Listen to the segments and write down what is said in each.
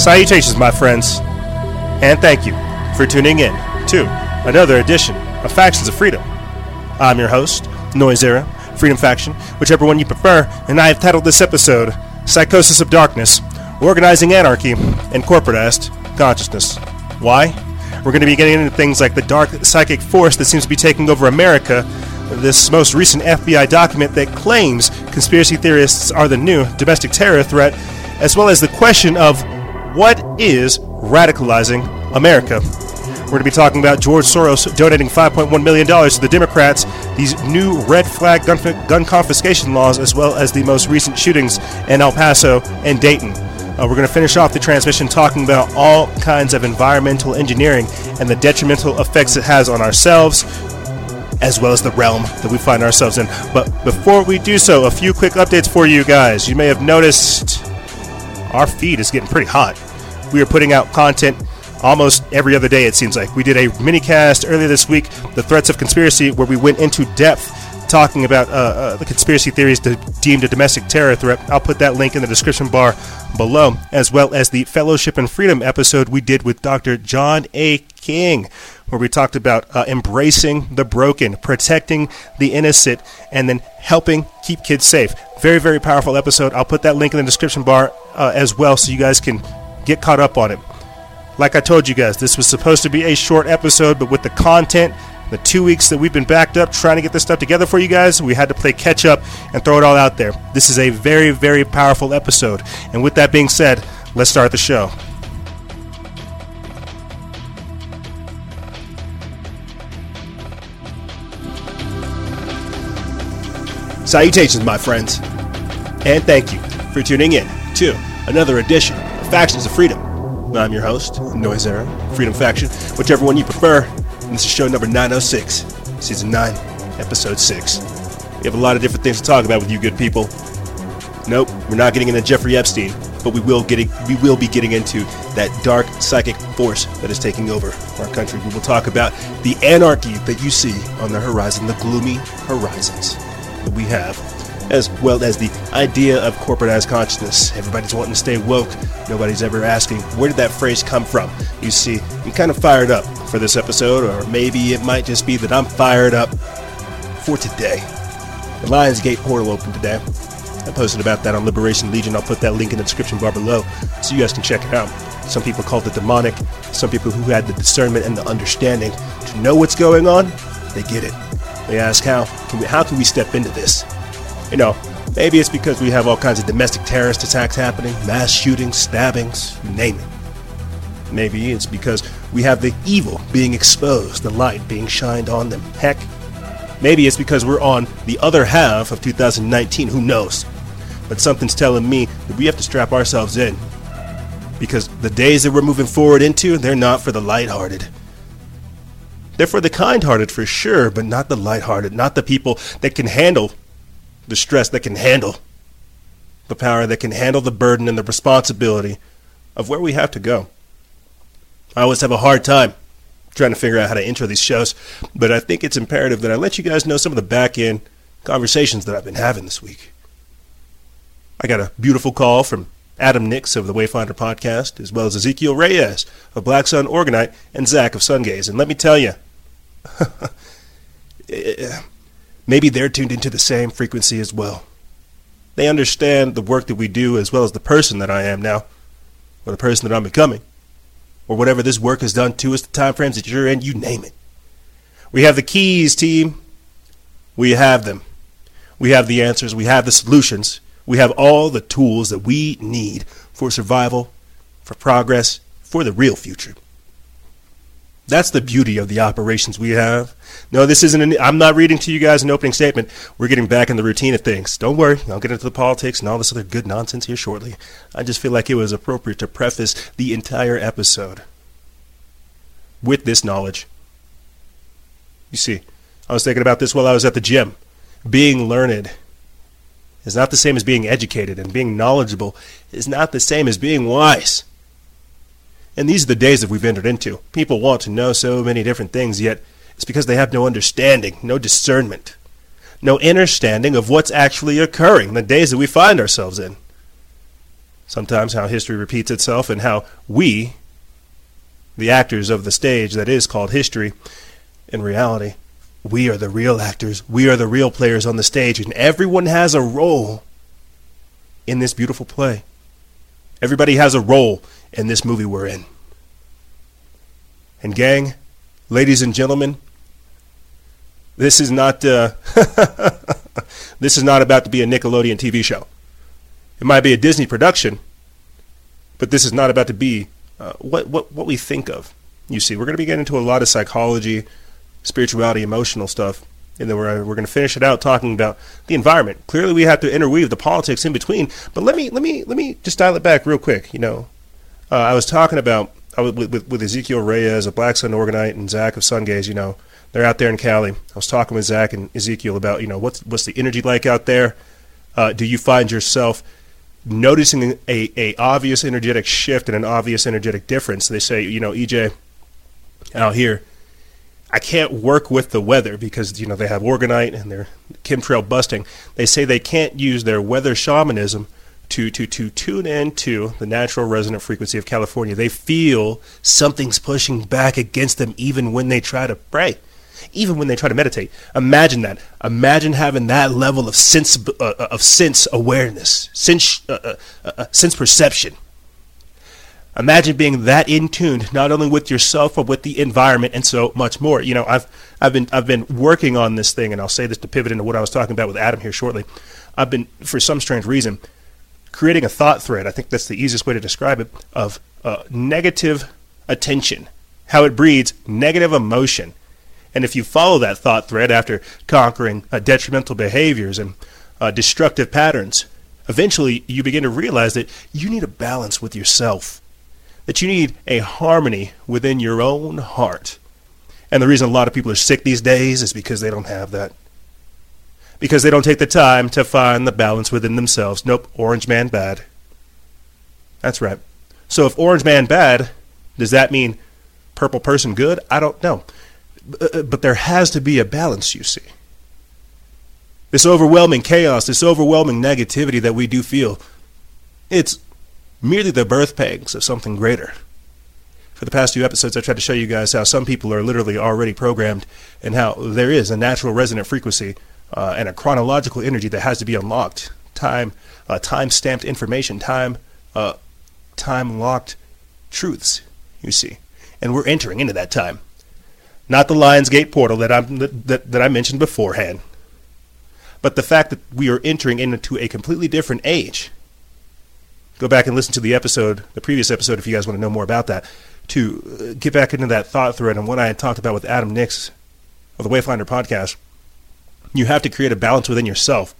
Salutations, my friends, and thank you for tuning in to another edition of Factions of Freedom. I'm your host, Noise Era, Freedom Faction, whichever one you prefer, and I have titled this episode Psychosis of Darkness Organizing Anarchy and Corporatized Consciousness. Why? We're going to be getting into things like the dark psychic force that seems to be taking over America, this most recent FBI document that claims conspiracy theorists are the new domestic terror threat, as well as the question of what is radicalizing America? We're going to be talking about George Soros donating $5.1 million to the Democrats, these new red flag gun, gun confiscation laws, as well as the most recent shootings in El Paso and Dayton. Uh, we're going to finish off the transmission talking about all kinds of environmental engineering and the detrimental effects it has on ourselves, as well as the realm that we find ourselves in. But before we do so, a few quick updates for you guys. You may have noticed our feed is getting pretty hot. We are putting out content almost every other day, it seems like. We did a mini cast earlier this week, The Threats of Conspiracy, where we went into depth talking about uh, uh, the conspiracy theories deemed a domestic terror threat. I'll put that link in the description bar below, as well as the Fellowship and Freedom episode we did with Dr. John A. King, where we talked about uh, embracing the broken, protecting the innocent, and then helping keep kids safe. Very, very powerful episode. I'll put that link in the description bar uh, as well so you guys can get caught up on it. Like I told you guys, this was supposed to be a short episode, but with the content, the two weeks that we've been backed up trying to get this stuff together for you guys, we had to play catch up and throw it all out there. This is a very, very powerful episode. And with that being said, let's start the show. Salutations, my friends, and thank you for tuning in to another edition Factions of Freedom. I'm your host, Noise Era, Freedom Faction, whichever one you prefer. And this is show number 906, season 9, episode 6. We have a lot of different things to talk about with you good people. Nope, we're not getting into Jeffrey Epstein, but we will getting we will be getting into that dark psychic force that is taking over our country. We will talk about the anarchy that you see on the horizon, the gloomy horizons that we have, as well as the idea of corporatized consciousness. Everybody's wanting to stay woke. Nobody's ever asking, where did that phrase come from? You see, I'm kind of fired up for this episode, or maybe it might just be that I'm fired up for today. The Lionsgate portal opened today. I posted about that on Liberation Legion. I'll put that link in the description bar below so you guys can check it out. Some people called it demonic. Some people who had the discernment and the understanding to know what's going on, they get it. They ask how can we how can we step into this? You know, maybe it's because we have all kinds of domestic terrorist attacks happening, mass shootings, stabbings, name it. Maybe it's because we have the evil being exposed, the light being shined on them. Heck, maybe it's because we're on the other half of 2019, who knows? But something's telling me that we have to strap ourselves in. Because the days that we're moving forward into, they're not for the lighthearted. They're for the kind hearted for sure, but not the light-hearted, not the people that can handle the stress, that can handle the power, that can handle the burden and the responsibility of where we have to go. I always have a hard time trying to figure out how to intro these shows, but I think it's imperative that I let you guys know some of the back end conversations that I've been having this week. I got a beautiful call from Adam Nix of the Wayfinder podcast, as well as Ezekiel Reyes of Black Sun Orgonite and Zach of Sungaze. And let me tell you, maybe they're tuned into the same frequency as well. They understand the work that we do as well as the person that I am now, or the person that I'm becoming, or whatever this work has done to us, the time frames that you're in, you name it. We have the keys, team. We have them. We have the answers. We have the solutions. We have all the tools that we need for survival, for progress, for the real future. That's the beauty of the operations we have. No, this isn't. An, I'm not reading to you guys an opening statement. We're getting back in the routine of things. Don't worry, I'll get into the politics and all this other good nonsense here shortly. I just feel like it was appropriate to preface the entire episode with this knowledge. You see, I was thinking about this while I was at the gym. Being learned is not the same as being educated, and being knowledgeable is not the same as being wise. And these are the days that we've entered into. People want to know so many different things, yet it's because they have no understanding, no discernment, no understanding of what's actually occurring the days that we find ourselves in. sometimes how history repeats itself and how we, the actors of the stage that is called history, in reality, we are the real actors. We are the real players on the stage, and everyone has a role in this beautiful play. Everybody has a role in this movie we're in. And, gang, ladies and gentlemen, this is not uh, this is not about to be a Nickelodeon TV show. It might be a Disney production, but this is not about to be uh, what what what we think of. You see, we're going to be getting into a lot of psychology, spirituality, emotional stuff, and then we're we're going to finish it out talking about the environment. Clearly, we have to interweave the politics in between. But let me let me let me just dial it back real quick. You know, uh, I was talking about I was with, with, Ezekiel Reyes of Black Sun Orgonite and Zach of Sungaze. You know, they're out there in Cali. I was talking with Zach and Ezekiel about you know what's what's the energy like out there. Uh, do you find yourself noticing a, a obvious energetic shift and an obvious energetic difference? They say you know EJ out here. I can't work with the weather because you know they have orgonite and they're chemtrail busting. They say they can't use their weather shamanism to to to tune into the natural resonant frequency of California. They feel something's pushing back against them even when they try to pray even when they try to meditate. Imagine that. Imagine having that level of sense uh, uh of sense awareness, sense uh, uh, uh, uh, sense perception. Imagine being that in tune, not only with yourself but with the environment and so much more. You know, I've I've been I've been working on this thing, and I'll say this to pivot into what I was talking about with Adam here shortly. I've been, for some strange reason, creating a thought thread. I think that's the easiest way to describe it of negative attention, how it breeds negative emotion and if you follow that thought thread after conquering uh, detrimental behaviors and uh, destructive patterns, eventually you begin to realize that you need a balance with yourself, that you need a harmony within your own heart. And the reason a lot of people are sick these days is because they don't have that. Because they don't take the time to find the balance within themselves. Nope, Orange Man bad. That's right. So if Orange Man bad, does that mean Purple Person good? I don't know. Uh, but there has to be a balance, you see. This overwhelming chaos, this overwhelming negativity that we do feel, it's merely the birth pangs of something greater. For the past few episodes, I tried to show you guys how some people are literally already programmed and how there is a natural resonant frequency uh, and a chronological energy that has to be unlocked. Time, uh, time stamped information, time, uh, time locked truths, you see. And we're entering into that time not the Lionsgate portal that, i that, that I mentioned beforehand, but the fact that we are entering into a completely different age. Go back and listen to the episode, the previous episode, if you guys want to know more about that, to uh, get back into that thought thread and what I had talked about with Adam Nix of the Wayfinder podcast. You have to create a balance within yourself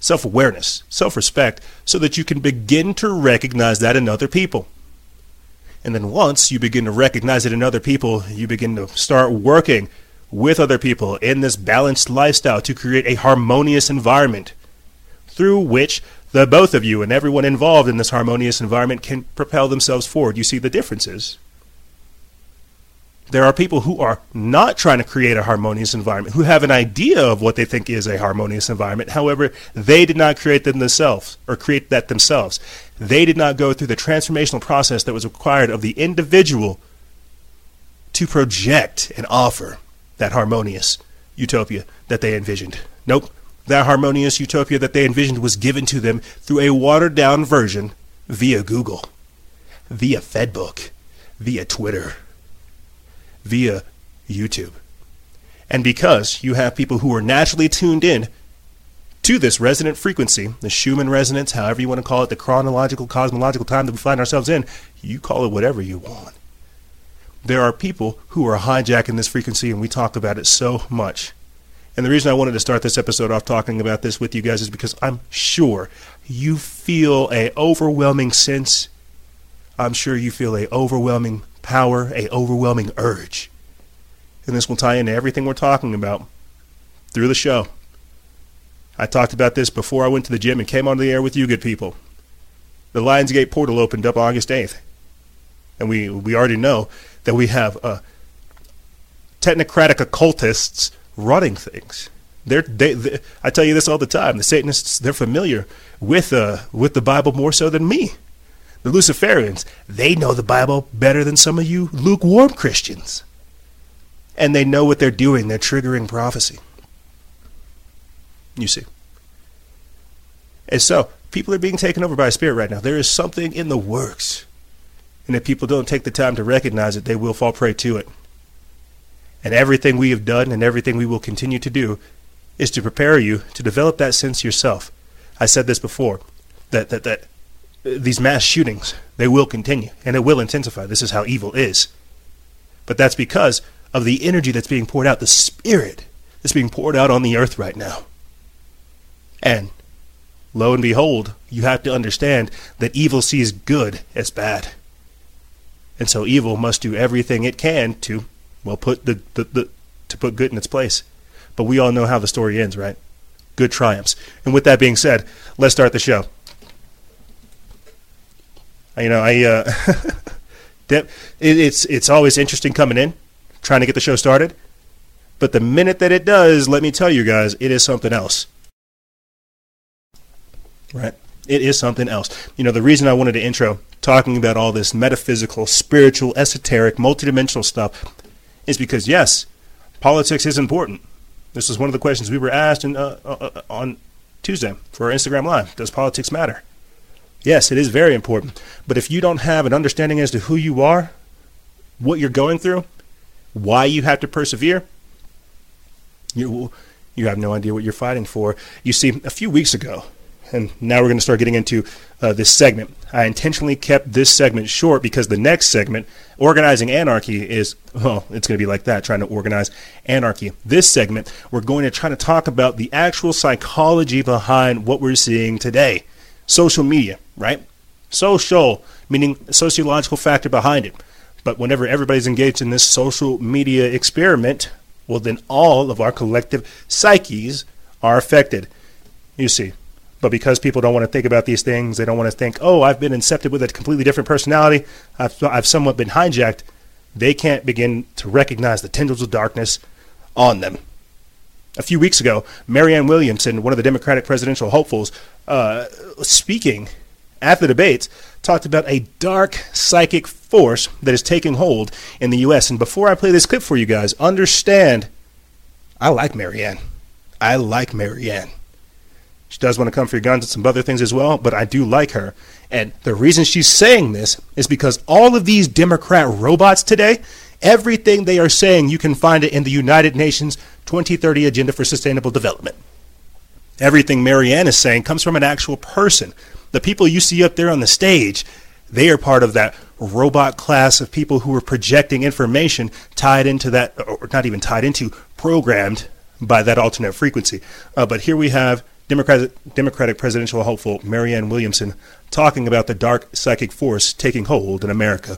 self awareness, self respect, so that you can begin to recognize that in other people. And then once you begin to recognize it in other people, you begin to start working with other people in this balanced lifestyle to create a harmonious environment through which the both of you and everyone involved in this harmonious environment can propel themselves forward. You see the differences. There are people who are not trying to create a harmonious environment, who have an idea of what they think is a harmonious environment. However, they did not create them themselves or create that themselves. They did not go through the transformational process that was required of the individual to project and offer that harmonious utopia that they envisioned. Nope. That harmonious utopia that they envisioned was given to them through a watered down version via Google, via Fedbook, via Twitter via YouTube. And because you have people who are naturally tuned in to this resonant frequency, the Schumann resonance, however you want to call it, the chronological, cosmological time that we find ourselves in, you call it whatever you want. There are people who are hijacking this frequency, and we talk about it so much. And the reason I wanted to start this episode off talking about this with you guys is because I'm sure you feel a overwhelming sense. I'm sure you feel a overwhelming power, a overwhelming urge. And this will tie into everything we're talking about through the show. I talked about this before I went to the gym and came on the air with you good people. The Lionsgate portal opened up August 8th. And we, we already know that we have uh, technocratic occultists running things. They're, they, they, I tell you this all the time. The Satanists, they're familiar with, uh, with the Bible more so than me. The Luciferians, they know the Bible better than some of you lukewarm Christians. And they know what they're doing. They're triggering prophecy. You see. And so, people are being taken over by a spirit right now. There is something in the works. And if people don't take the time to recognize it, they will fall prey to it. And everything we have done and everything we will continue to do is to prepare you to develop that sense yourself. I said this before that, that, that these mass shootings, they will continue and it will intensify. This is how evil is. But that's because of the energy that's being poured out, the spirit that's being poured out on the earth right now. And lo and behold, you have to understand that evil sees good as bad. And so evil must do everything it can to, well, put the, the, the to put good in its place. But we all know how the story ends, right? Good triumphs. And with that being said, let's start the show. You know, I uh, it, it's it's always interesting coming in, trying to get the show started. But the minute that it does, let me tell you guys, it is something else. Right? It is something else. You know, the reason I wanted to intro talking about all this metaphysical, spiritual, esoteric, multidimensional stuff is because yes, politics is important. This was one of the questions we were asked in, uh, uh, uh, on Tuesday for our Instagram Live. Does politics matter? Yes, it is very important. But if you don't have an understanding as to who you are, what you're going through, why you have to persevere, you, you have no idea what you're fighting for. You see, a few weeks ago, and now we're going to start getting into uh, this segment. I intentionally kept this segment short because the next segment, Organizing Anarchy, is, well, it's going to be like that, trying to organize anarchy. This segment, we're going to try to talk about the actual psychology behind what we're seeing today. Social media, right? Social, meaning sociological factor behind it. But whenever everybody's engaged in this social media experiment, well, then all of our collective psyches are affected. You see, but because people don't want to think about these things, they don't want to think, oh, I've been incepted with a completely different personality, I've, I've somewhat been hijacked, they can't begin to recognize the tendrils of darkness on them. A few weeks ago, Marianne Williamson, one of the Democratic presidential hopefuls, uh, speaking at the debates, talked about a dark psychic force that is taking hold in the U.S. And before I play this clip for you guys, understand I like Marianne. I like Marianne. She does want to come for your guns and some other things as well, but I do like her. And the reason she's saying this is because all of these Democrat robots today, everything they are saying, you can find it in the United Nations 2030 Agenda for Sustainable Development. Everything Marianne is saying comes from an actual person. The people you see up there on the stage, they are part of that robot class of people who are projecting information tied into that, or not even tied into, programmed by that alternate frequency. Uh, but here we have Democratic, Democratic presidential hopeful Marianne Williamson talking about the dark psychic force taking hold in America.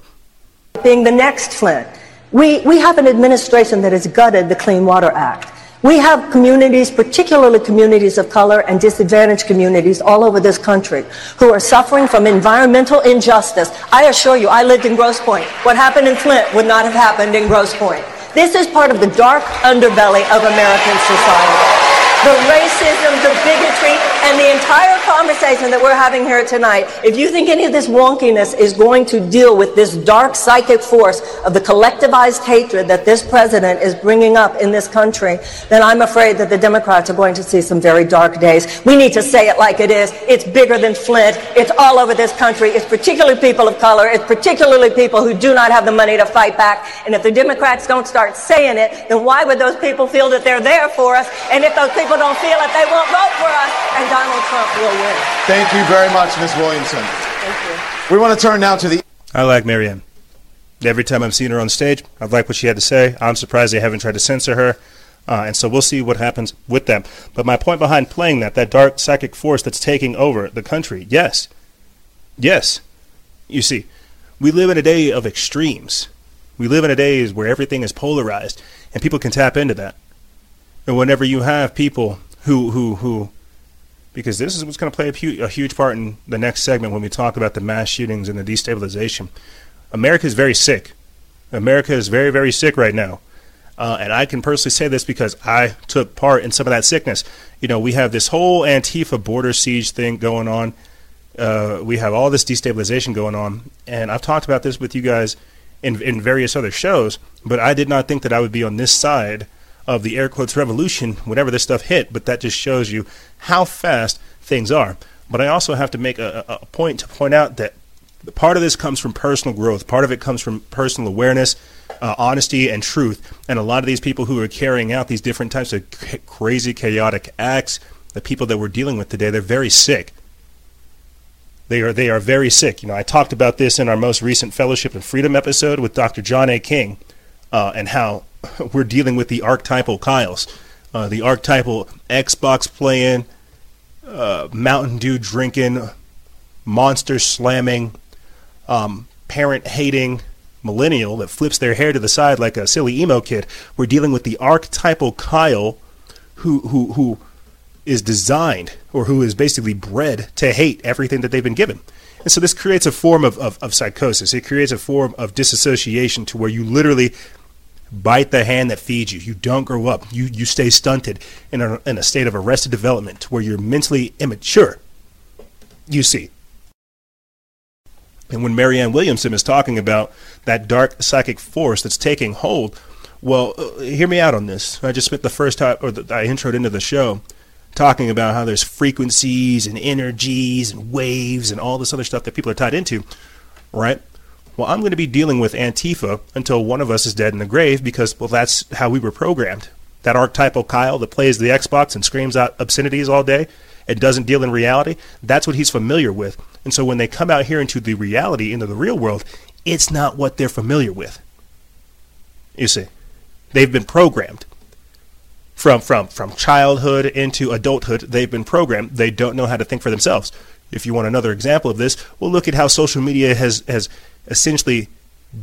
Being the next Flint, we, we have an administration that has gutted the Clean Water Act. We have communities, particularly communities of color and disadvantaged communities all over this country who are suffering from environmental injustice. I assure you, I lived in Grosse Pointe. What happened in Flint would not have happened in Grosse Pointe. This is part of the dark underbelly of American society the racism, the bigotry, and the entire conversation that we're having here tonight, if you think any of this wonkiness is going to deal with this dark psychic force of the collectivized hatred that this president is bringing up in this country, then I'm afraid that the Democrats are going to see some very dark days. We need to say it like it is. It's bigger than Flint. It's all over this country. It's particularly people of color. It's particularly people who do not have the money to fight back. And if the Democrats don't start saying it, then why would those people feel that they're there for us? And if those people people don't feel it, they won't vote for us, and Donald Trump will win. Thank you very much, Ms. Williamson. Thank you. We want to turn now to the. I like Marianne. Every time I've seen her on stage, I've liked what she had to say. I'm surprised they haven't tried to censor her. Uh, and so we'll see what happens with them. But my point behind playing that, that dark psychic force that's taking over the country, yes. Yes. You see, we live in a day of extremes. We live in a day where everything is polarized, and people can tap into that. And whenever you have people who who who because this is what's going to play a, hu- a, huge part in the next segment when we talk about the mass shootings and the destabilization. America is very sick. America is very very sick right now. Uh, and I can personally say this because I took part in some of that sickness. You know, we have this whole Antifa border siege thing going on. Uh, we have all this destabilization going on. And I've talked about this with you guys in, in various other shows, but I did not think that I would be on this side of the air quotes revolution whenever this stuff hit. But that just shows you how fast things are. But I also have to make a, a point to point out that part of this comes from personal growth. Part of it comes from personal awareness, uh, honesty, and truth. And a lot of these people who are carrying out these different types of crazy, chaotic acts, the people that we're dealing with today, they're very sick. They are they are very sick. You know, I talked about this in our most recent Fellowship and Freedom episode with Dr. John A. King, uh, and how we're dealing with the archetypal Kyles, uh, the archetypal Xbox playing, uh, Mountain Dew drinking, monster slamming, um, parent hating millennial that flips their hair to the side like a silly emo kid. We're dealing with the archetypal Kyle, who who who is designed or who is basically bred to hate everything that they've been given. And so this creates a form of, of, of, psychosis. It creates a form of disassociation to where you literally bite the hand that feeds you. You don't grow up. You, you stay stunted in a, in a state of arrested development where you're mentally immature. You see. And when Marianne Williamson is talking about that dark psychic force that's taking hold, well, uh, hear me out on this. I just spent the first time, or the, I introed into the show talking about how there's frequencies and energies and waves and all this other stuff that people are tied into, right? Well, I'm going to be dealing with Antifa until one of us is dead in the grave because, well, that's how we were programmed. That archetypal Kyle that plays the Xbox and screams out obscenities all day and doesn't deal in reality, that's what he's familiar with. And so when they come out here into the reality, into the real world, it's not what they're familiar with. You see, they've been programmed from from from childhood into adulthood they've been programmed they don't know how to think for themselves if you want another example of this well look at how social media has has essentially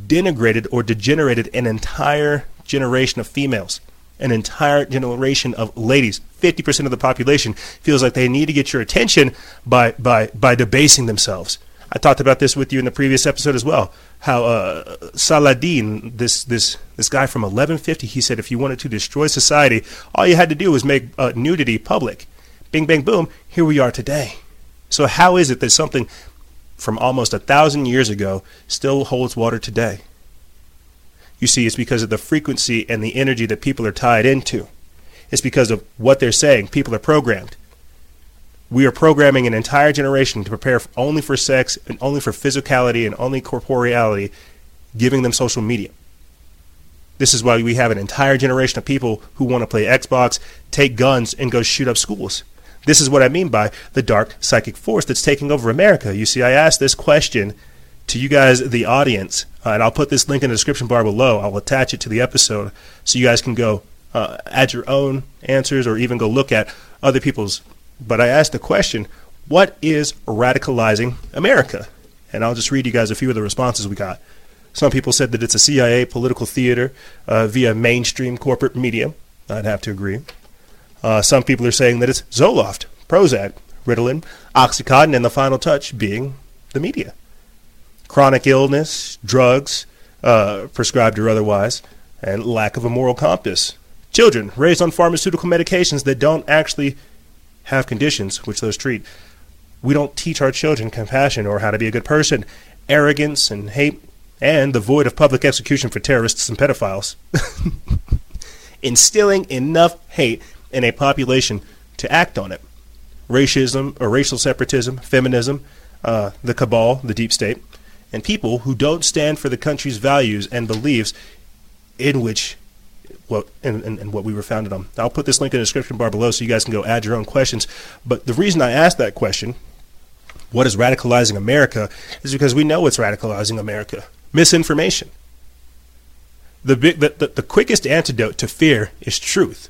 denigrated or degenerated an entire generation of females an entire generation of ladies 50% of the population feels like they need to get your attention by by by debasing themselves I talked about this with you in the previous episode as well. How uh, Saladin, this this this guy from 1150, he said if you wanted to destroy society, all you had to do was make uh, nudity public. Bing, bang, boom. Here we are today. So how is it that something from almost a thousand years ago still holds water today? You see, it's because of the frequency and the energy that people are tied into. It's because of what they're saying. People are programmed. We are programming an entire generation to prepare only for sex and only for physicality and only corporeality, giving them social media. This is why we have an entire generation of people who want to play Xbox, take guns, and go shoot up schools. This is what I mean by the dark psychic force that's taking over America. You see, I asked this question to you guys, the audience, uh, and I'll put this link in the description bar below. I'll attach it to the episode so you guys can go uh, add your own answers or even go look at other people's but I asked the question, what is radicalizing America? And I'll just read you guys a few of the responses we got. Some people said that it's a CIA political theater uh, via mainstream corporate media. I'd have to agree. Uh, some people are saying that it's Zoloft, Prozac, Ritalin, Oxycontin, and the final touch being the media. Chronic illness, drugs, uh, prescribed or otherwise, and lack of a moral compass. Children raised on pharmaceutical medications that don't actually have conditions which those treat. We don't teach our children compassion or how to be a good person, arrogance and hate, and the void of public execution for terrorists and pedophiles. Instilling enough hate in a population to act on it. Racism or racial separatism, feminism, uh, the cabal, the deep state, and people who don't stand for the country's values and beliefs in which what and, and, and, what we were founded on. I'll put this link in the description bar below so you guys can go add your own questions. But the reason I asked that question, what is radicalizing America, is because we know what's radicalizing America misinformation. The, big, the, the, the quickest antidote to fear is truth.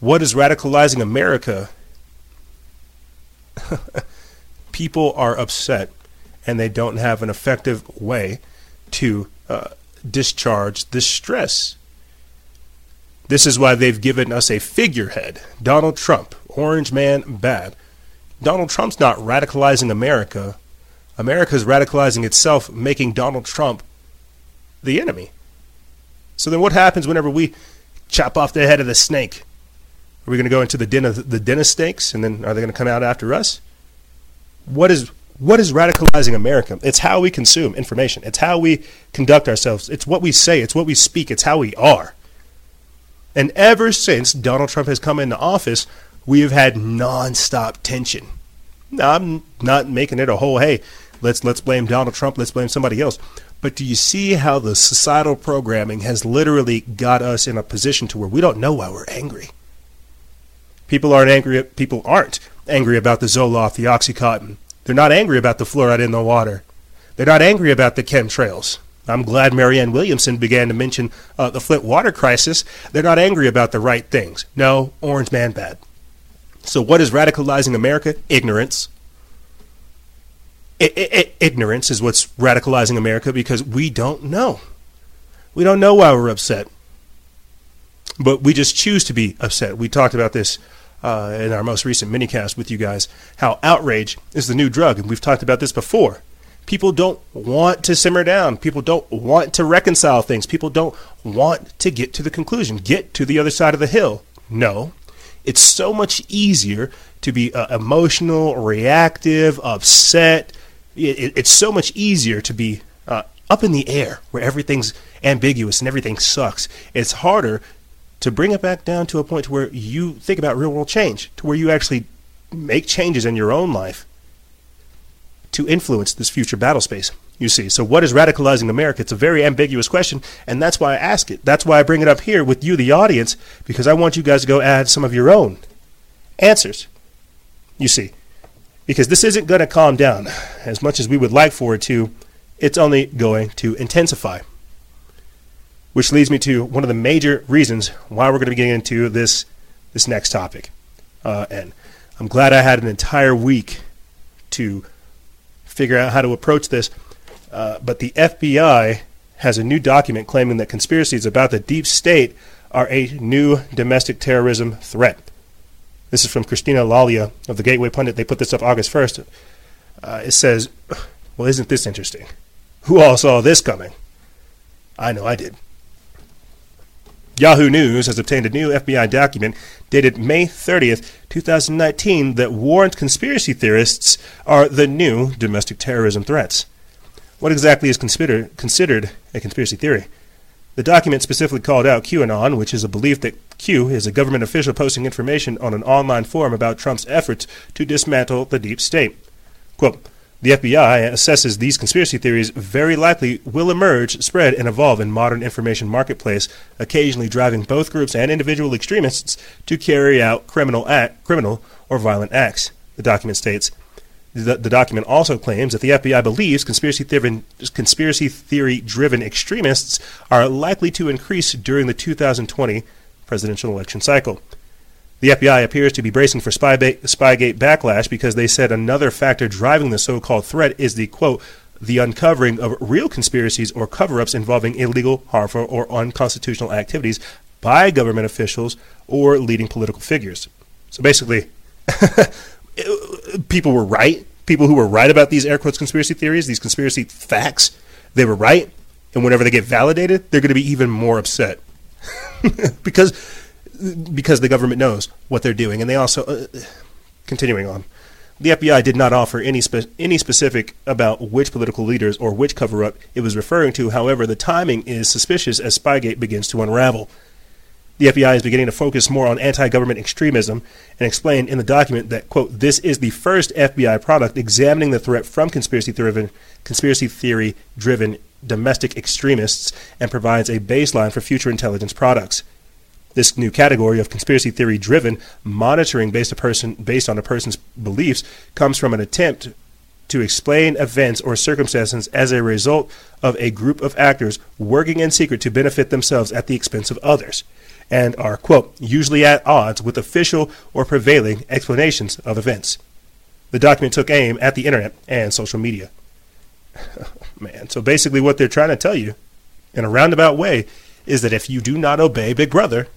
What is radicalizing America? People are upset and they don't have an effective way to uh, discharge this stress. This is why they've given us a figurehead Donald Trump, orange man bad. Donald Trump's not radicalizing America. America's radicalizing itself, making Donald Trump the enemy. So then what happens whenever we chop off the head of the snake? Are we going to go into the den of the den of snakes, and then are they going to come out after us? What is what is radicalizing America? It's how we consume information. It's how we conduct ourselves. It's what we say. It's what we speak. It's how we are. And ever since Donald Trump has come into office, we have had nonstop tension. Now, I'm not making it a whole hey, let's let's blame Donald Trump, let's blame somebody else. But do you see how the societal programming has literally got us in a position to where we don't know why we're angry? People aren't angry. People aren't angry about the Zoloft, the OxyContin. They're not angry about the fluoride in the water. They're not angry about the chemtrails. I'm glad Marianne Williamson began to mention uh, the Flint water crisis. They're not angry about the right things. No, Orange Man bad. So, what is radicalizing America? Ignorance. I- I- ignorance is what's radicalizing America because we don't know. We don't know why we're upset. But we just choose to be upset. We talked about this uh, in our most recent minicast with you guys how outrage is the new drug. And we've talked about this before. People don't want to simmer down. People don't want to reconcile things. People don't want to get to the conclusion, get to the other side of the hill. No, it's so much easier to be uh, emotional, reactive, upset. It, it, it's so much easier to be uh, up in the air where everything's ambiguous and everything sucks. It's harder to bring it back down to a point to where you think about real world change, to where you actually make changes in your own life to influence this future battle space. You see, so what is radicalizing America? It's a very ambiguous question, and that's why I ask it. That's why I bring it up here with you, the audience, because I want you guys to go add some of your own answers. You see, because this isn't going to calm down as much as we would like for it to, it's only going to intensify. Which leads me to one of the major reasons why we're going to be getting into this this next topic. Uh, and I'm glad I had an entire week to figure out how to approach this uh, but the FBI has a new document claiming that conspiracies about the deep state are a new domestic terrorism threat. This is from Cristina Laila of the Gateway Pundit. They put this up August 1st. Uh, it says, Well, isn't this interesting? Who all saw this coming? I know I did. Yahoo News has obtained a new FBI document dated May 30th, 2019, that warns conspiracy theorists are the new domestic terrorism threats. What exactly is considered, considered a conspiracy theory? The document specifically called out QAnon, which is a belief that Q is a government official posting information on an online forum about Trump's efforts to dismantle the deep state. Quote, the FBI assesses these conspiracy theories very likely will emerge, spread, and evolve in modern information marketplace, occasionally driving both groups and individual extremists to carry out criminal act, criminal or violent acts. The document states. The, the document also claims that the FBI believes conspiracy theory, conspiracy theory driven extremists are likely to increase during the 2020 presidential election cycle. The FBI appears to be bracing for Spygate, backlash because they said another factor driving the so called threat is the quote, the uncovering of real conspiracies or cover ups involving illegal, harmful, or unconstitutional activities by government officials or leading political figures. So basically, people were right. People who were right about these air quotes conspiracy theories, these conspiracy facts, they were right. And whenever they get validated, they're going to be even more upset because because the government knows what they're doing, and they also uh, continuing on. The FBI did not offer any spe- any specific about which political leaders or which cover up it was referring to. However, the timing is suspicious as Spygate begins to unravel. The FBI is beginning to focus more on anti government extremism and explain in the document that, quote, this is the first FBI product examining the threat from conspiracy conspiracy theory driven domestic extremists and provides a baseline for future intelligence products. This new category of conspiracy theory driven monitoring based, a person, based on a person's beliefs comes from an attempt to explain events or circumstances as a result of a group of actors working in secret to benefit themselves at the expense of others and are, quote, usually at odds with official or prevailing explanations of events. The document took aim at the internet and social media. Man, so basically, what they're trying to tell you in a roundabout way is that if you do not obey Big Brother,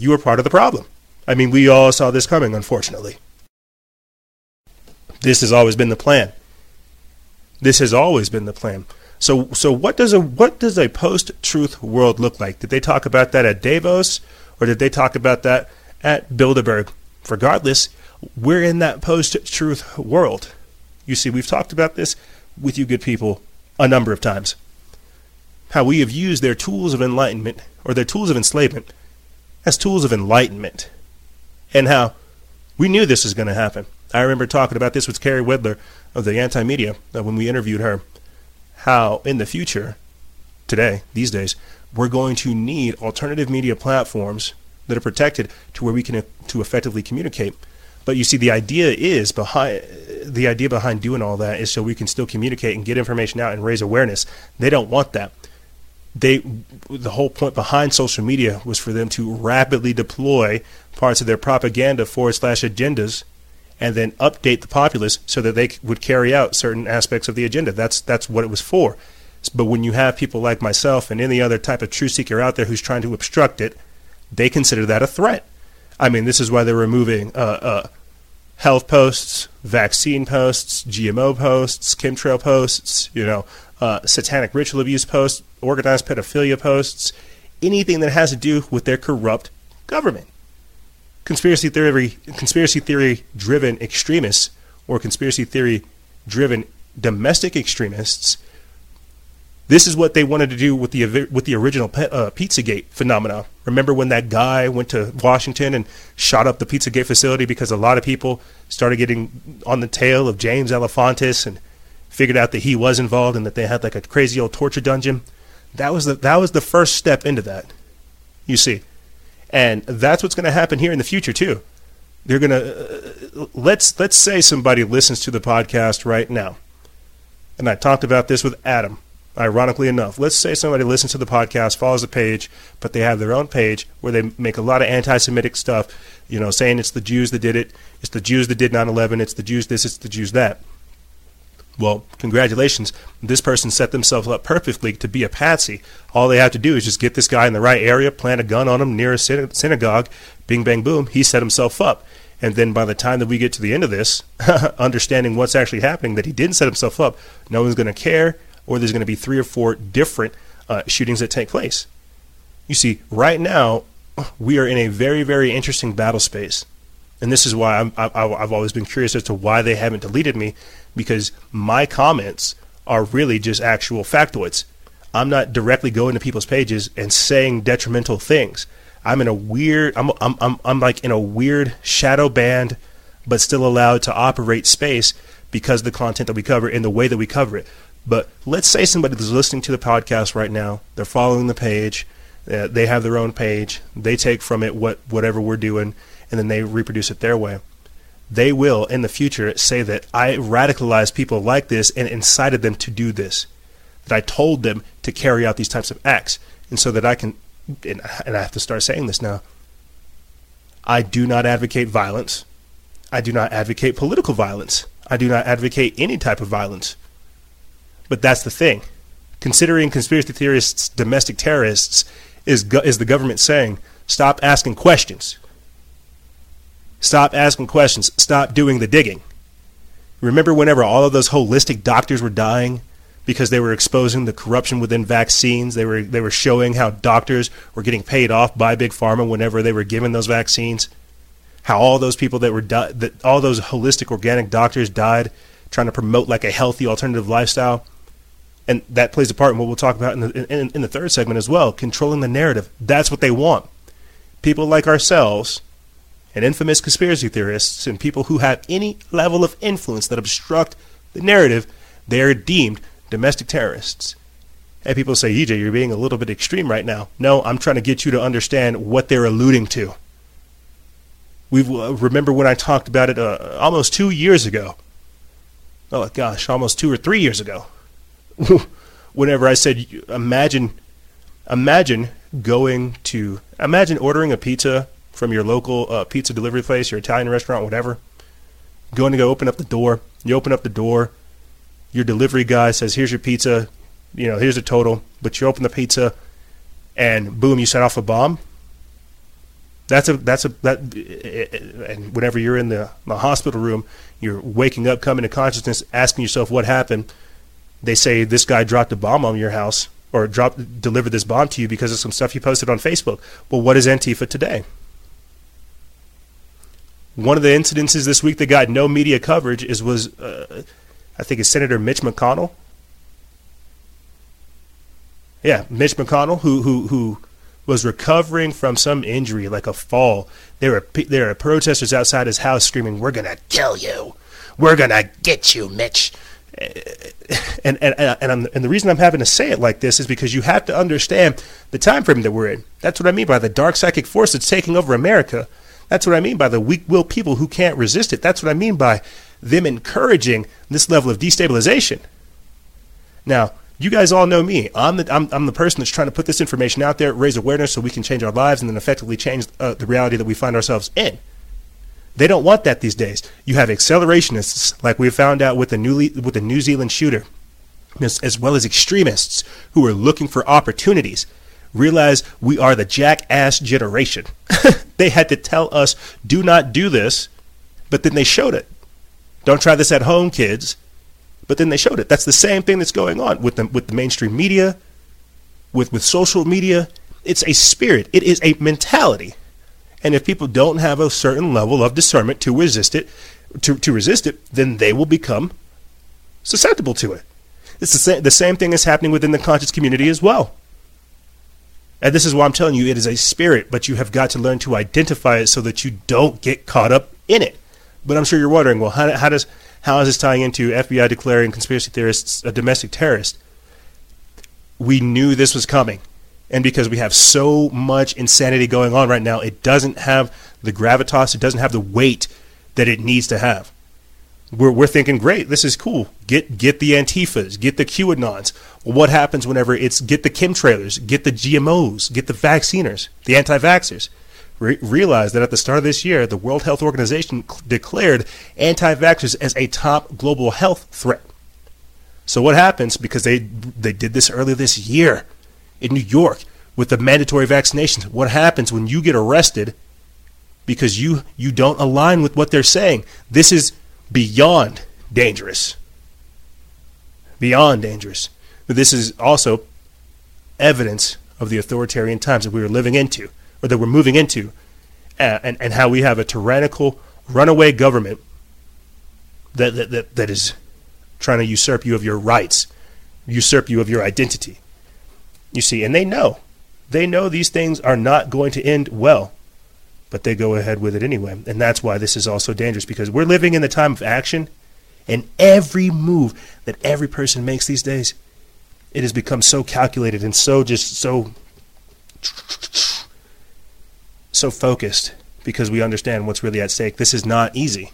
you are part of the problem. I mean, we all saw this coming, unfortunately. This has always been the plan. This has always been the plan. So so what does a what does a post-truth world look like? Did they talk about that at Davos, or did they talk about that at Bilderberg? Regardless, we're in that post-truth world. You see, we've talked about this with you good people a number of times. How we have used their tools of enlightenment or their tools of enslavement as tools of enlightenment. And how we knew this was going to happen. I remember talking about this with Carey Wedler of the Anti Media uh, when we interviewed her. How in the future, today, these days, we're going to need alternative media platforms that are protected to where we can to effectively communicate. But you see, the idea is behind the idea behind doing all that is so we can still communicate and get information out and raise awareness. They don't want that. They the whole point behind social media was for them to rapidly deploy parts of their propaganda forward slash agendas and then update the populace so that they would carry out certain aspects of the agenda. That's that's what it was for. But when you have people like myself and any other type of truth seeker out there who's trying to obstruct it, they consider that a threat. I mean, this is why they're removing uh, uh, health posts, vaccine posts, GMO posts, chemtrail posts, you know, uh, satanic ritual abuse posts, organized pedophilia posts, anything that has to do with their corrupt government conspiracy theory conspiracy theory driven extremists or conspiracy theory driven domestic extremists this is what they wanted to do with the with the original uh, Pizzagate phenomena. Remember when that guy went to Washington and shot up the Pizzagate facility because a lot of people started getting on the tail of James Alefantis and figured out that he was involved and that they had like a crazy old torture dungeon. That was the that was the first step into that. You see, and that's what's going to happen here in the future too. They're going to uh, let's let's say somebody listens to the podcast right now, and I talked about this with Adam. Ironically enough, let's say somebody listens to the podcast, follows the page, but they have their own page where they make a lot of anti-Semitic stuff. You know, saying it's the Jews that did it, it's the Jews that did 9/11, it's the Jews this, it's the Jews that. Well, congratulations. This person set themselves up perfectly to be a patsy. All they have to do is just get this guy in the right area, plant a gun on him near a synagogue, bing, bang, boom, he set himself up. And then by the time that we get to the end of this, understanding what's actually happening, that he didn't set himself up, no one's going to care, or there's going to be three or four different uh, shootings that take place. You see, right now, we are in a very, very interesting battle space. And this is why I, I've always been curious as to why they haven't deleted me because my comments are really just actual factoids. I'm not directly going to people's pages and saying detrimental things. I'm in a weird I'm I'm I'm, I'm like in a weird shadow ban but still allowed to operate space because of the content that we cover in the way that we cover it. But let's say somebody is listening to the podcast right now, they're following the page, uh, they have their own page, they take from it what whatever we're doing and then they reproduce it their way they will in the future say that I radicalized people like this and incited them to do this. That I told them to carry out these types of acts. And so that I can, and, I have to start saying this now, I do not advocate violence. I do not advocate political violence. I do not advocate any type of violence. But that's the thing. Considering conspiracy theorists domestic terrorists is, is the government saying, stop asking questions. Stop asking questions. Stop doing the digging. Remember whenever all of those holistic doctors were dying because they were exposing the corruption within vaccines? They were they were showing how doctors were getting paid off by big pharma whenever they were given those vaccines. How all those people that were di- that all those holistic organic doctors died trying to promote like a healthy alternative lifestyle. And that plays a part in what we'll talk about in the in, in the third segment as well, controlling the narrative. That's what they want. People like ourselves and infamous conspiracy theorists and people who have any level of influence that obstruct the narrative, they are deemed domestic terrorists. And people say, EJ, you're being a little bit extreme right now. No, I'm trying to get you to understand what they're alluding to. We uh, remember when I talked about it uh, almost two years ago. Oh gosh, almost two or three years ago. Whenever I said, imagine, imagine going to, imagine ordering a pizza from your local uh, pizza delivery place, your Italian restaurant, whatever. Going to go open up the door. You open up the door. Your delivery guy says, "Here's your pizza. You know, here's the total." But you open the pizza, and boom, you set off a bomb. That's a that's a that, and whenever you're in the, the hospital room, you're waking up, coming to consciousness, asking yourself what happened. they say this guy dropped a bomb on your house or dropped delivered this bomb to you because of some stuff you posted on Facebook. Well, what is Antifa today? One of the incidences this week that got no media coverage is was uh, I think it's Senator Mitch McConnell. Yeah, Mitch McConnell, who who who was recovering from some injury like a fall. There were there were protesters outside his house screaming, "We're gonna kill you! We're gonna get you, Mitch!" And and and, I'm, and the reason I'm having to say it like this is because you have to understand the time frame that we're in. That's what I mean by the dark psychic force that's taking over America. That's what I mean by the weak-willed people who can't resist it. That's what I mean by them encouraging this level of destabilization. Now, you guys all know me. I'm the I'm, I'm the person that's trying to put this information out there, raise awareness, so we can change our lives, and then effectively change uh, the reality that we find ourselves in. They don't want that these days. You have accelerationists, like we found out with the newly with the New Zealand shooter, as, as well as extremists who are looking for opportunities. Realize we are the jackass generation. they had to tell us, "Do not do this," but then they showed it. Don't try this at home, kids. But then they showed it. That's the same thing that's going on with the, with the mainstream media, with, with social media. It's a spirit, it is a mentality. And if people don't have a certain level of discernment to resist it, to, to resist it, then they will become susceptible to it. It's the same, the same thing is happening within the conscious community as well. And this is why I'm telling you it is a spirit, but you have got to learn to identify it so that you don't get caught up in it. But I'm sure you're wondering, well, how, how does how is this tying into FBI declaring conspiracy theorists a domestic terrorist? We knew this was coming. And because we have so much insanity going on right now, it doesn't have the gravitas, it doesn't have the weight that it needs to have. We're, we're thinking, great, this is cool. Get get the Antifas, get the QAnons. What happens whenever it's get the chemtrailers, get the GMOs, get the vacciners, the anti vaxxers? re- realized that at the start of this year, the World Health Organization cl- declared anti vaxxers as a top global health threat. So, what happens because they, they did this earlier this year in New York with the mandatory vaccinations? What happens when you get arrested because you, you don't align with what they're saying? This is beyond dangerous. Beyond dangerous. But this is also evidence of the authoritarian times that we are living into or that we're moving into, uh, and, and how we have a tyrannical runaway government that, that, that, that is trying to usurp you of your rights, usurp you of your identity. You see, and they know. They know these things are not going to end well, but they go ahead with it anyway. And that's why this is also dangerous because we're living in the time of action, and every move that every person makes these days, it has become so calculated and so just so so focused because we understand what's really at stake. This is not easy.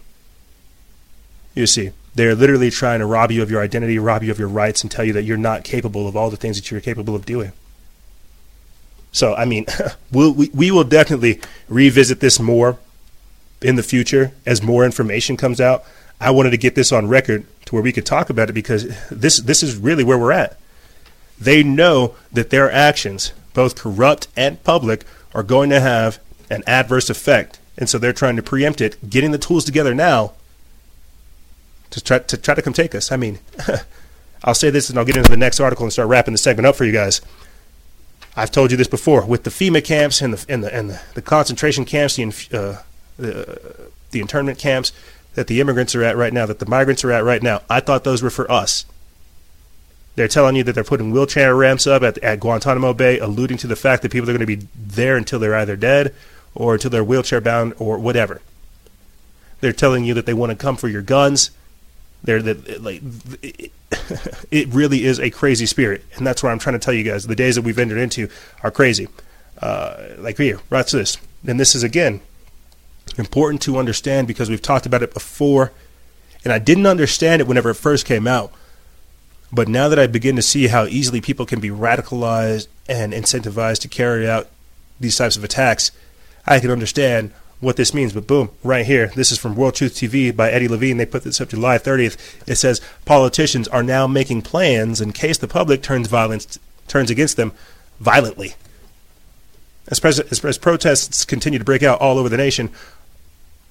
You see, they're literally trying to rob you of your identity, rob you of your rights, and tell you that you're not capable of all the things that you're capable of doing. So, I mean, we'll, we, we will definitely revisit this more in the future as more information comes out. I wanted to get this on record to where we could talk about it because this this is really where we're at. They know that their actions, both corrupt and public, are going to have an adverse effect, and so they're trying to preempt it, getting the tools together now to try to try to come take us. I mean, I'll say this, and I'll get into the next article and start wrapping the segment up for you guys. I've told you this before with the FEMA camps and the and the and the, the concentration camps, the, uh, the the internment camps that the immigrants are at right now, that the migrants are at right now. I thought those were for us. They're telling you that they're putting wheelchair ramps up at, at Guantanamo Bay, alluding to the fact that people are going to be there until they're either dead or until they're wheelchair bound or whatever. They're telling you that they want to come for your guns. They're that like it, it really is a crazy spirit, and that's what I'm trying to tell you guys. The days that we've entered into are crazy. Uh, like here, watch this, and this is again important to understand because we've talked about it before, and I didn't understand it whenever it first came out. But now that I begin to see how easily people can be radicalized and incentivized to carry out these types of attacks, I can understand what this means. But boom, right here, this is from World Truth TV by Eddie Levine. They put this up July 30th. It says politicians are now making plans in case the public turns violence turns against them violently. As, pres- as, as protests continue to break out all over the nation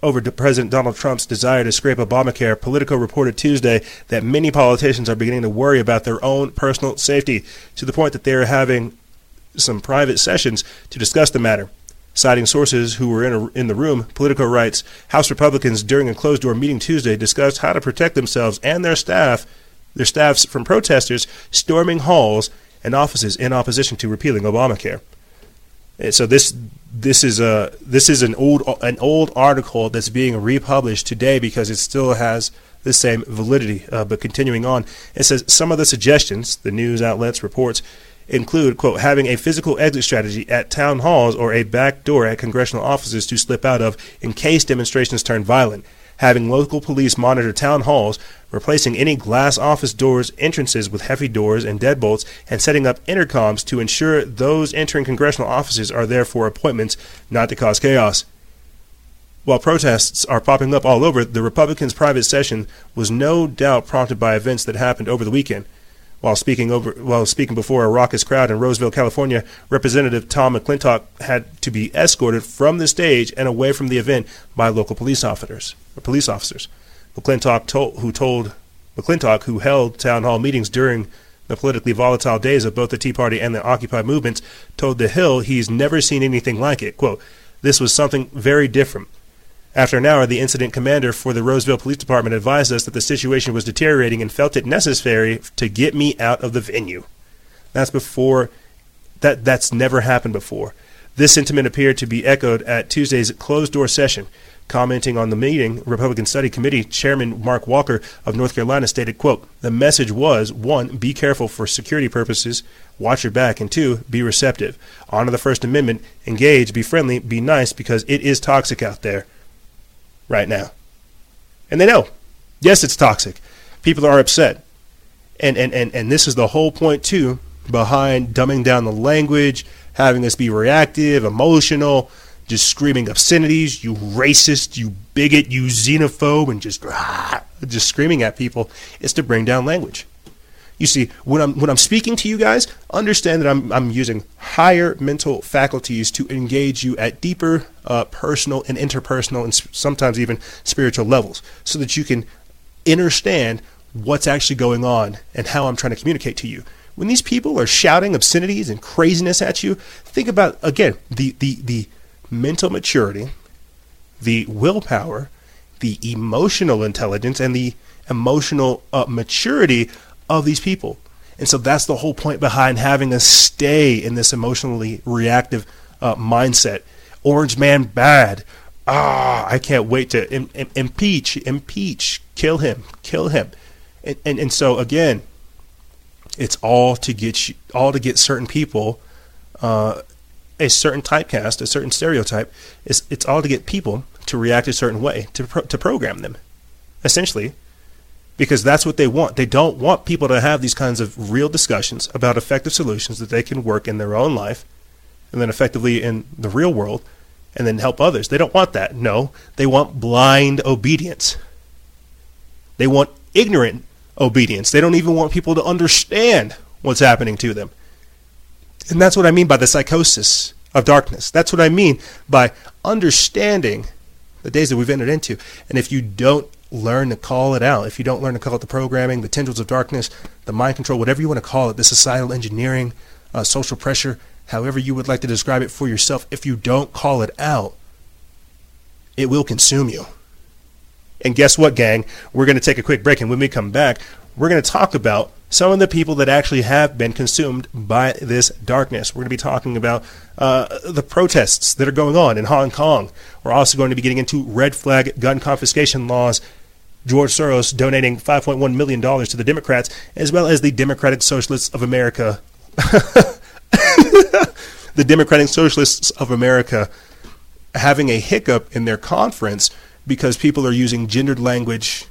over President Donald Trump's desire to scrape Obamacare, Politico reported Tuesday that many politicians are beginning to worry about their own personal safety to the point that they are having some private sessions to discuss the matter. Citing sources who were in, a, in the room, Politico writes House Republicans during a closed door meeting Tuesday discussed how to protect themselves and their staff, their staffs from protesters storming halls and offices in opposition to repealing Obamacare. And so this this is a this is an old an old article that's being republished today because it still has the same validity. Uh, but continuing on, it says some of the suggestions the news outlets reports include quote having a physical exit strategy at town halls or a back door at congressional offices to slip out of in case demonstrations turn violent having local police monitor town halls, replacing any glass office doors entrances with heavy doors and deadbolts, and setting up intercoms to ensure those entering congressional offices are there for appointments, not to cause chaos. While protests are popping up all over, the Republicans' private session was no doubt prompted by events that happened over the weekend. While speaking over while speaking before a raucous crowd in Roseville, California, Representative Tom McClintock had to be escorted from the stage and away from the event by local police officers. Police officers. McClintock told, who told McClintock, who held town hall meetings during the politically volatile days of both the Tea Party and the Occupy movements, told The Hill he's never seen anything like it. Quote, This was something very different. After an hour, the incident commander for the Roseville Police Department advised us that the situation was deteriorating and felt it necessary to get me out of the venue. That's before that that's never happened before. This sentiment appeared to be echoed at Tuesday's closed door session. Commenting on the meeting, Republican Study Committee Chairman Mark Walker of North Carolina stated, quote, The message was one, be careful for security purposes, watch your back, and two, be receptive. Honor the First Amendment, engage, be friendly, be nice, because it is toxic out there right now. And they know. Yes, it's toxic. People are upset. And, and, and, and this is the whole point, too, behind dumbing down the language, having us be reactive, emotional, just screaming obscenities, you racist, you bigot, you xenophobe, and just, ah, just screaming at people is to bring down language. You see, when I'm when I'm speaking to you guys, understand that I'm I'm using higher mental faculties to engage you at deeper uh, personal and interpersonal and sometimes even spiritual levels, so that you can understand what's actually going on and how I'm trying to communicate to you. When these people are shouting obscenities and craziness at you, think about again the the the mental maturity, the willpower, the emotional intelligence, and the emotional uh, maturity of these people. And so that's the whole point behind having us stay in this emotionally reactive uh, mindset. Orange man bad. Ah, I can't wait to Im- Im- impeach, impeach, kill him, kill him. And, and, and so again, it's all to get you, all to get certain people uh, a certain typecast, a certain stereotype. It's, it's all to get people to react a certain way, to, pro- to program them, essentially because that's what they want. They don't want people to have these kinds of real discussions about effective solutions that they can work in their own life and then effectively in the real world and then help others. They don't want that. No, they want blind obedience. They want ignorant obedience. They don't even want people to understand what's happening to them. And that's what I mean by the psychosis of darkness. That's what I mean by understanding the days that we've entered into. And if you don't learn to call it out, if you don't learn to call it the programming, the tendrils of darkness, the mind control, whatever you want to call it, the societal engineering, uh, social pressure, however you would like to describe it for yourself, if you don't call it out, it will consume you. And guess what, gang? We're going to take a quick break, and when we come back, we're going to talk about some of the people that actually have been consumed by this darkness. We're going to be talking about uh, the protests that are going on in Hong Kong. We're also going to be getting into red flag gun confiscation laws. George Soros donating $5.1 million to the Democrats, as well as the Democratic Socialists of America. the Democratic Socialists of America having a hiccup in their conference because people are using gendered language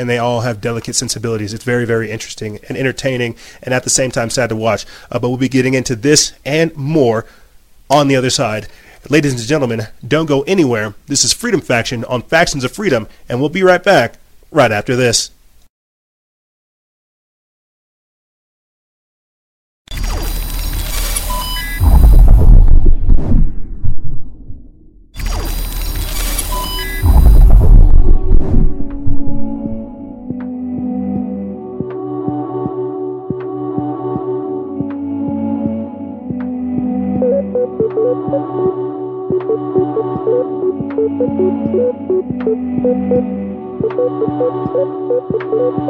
and they all have delicate sensibilities. It's very, very interesting and entertaining, and at the same time sad to watch. Uh, but we'll be getting into this and more on the other side. Ladies and gentlemen, don't go anywhere. This is Freedom Faction on Factions of Freedom, and we'll be right back right after this.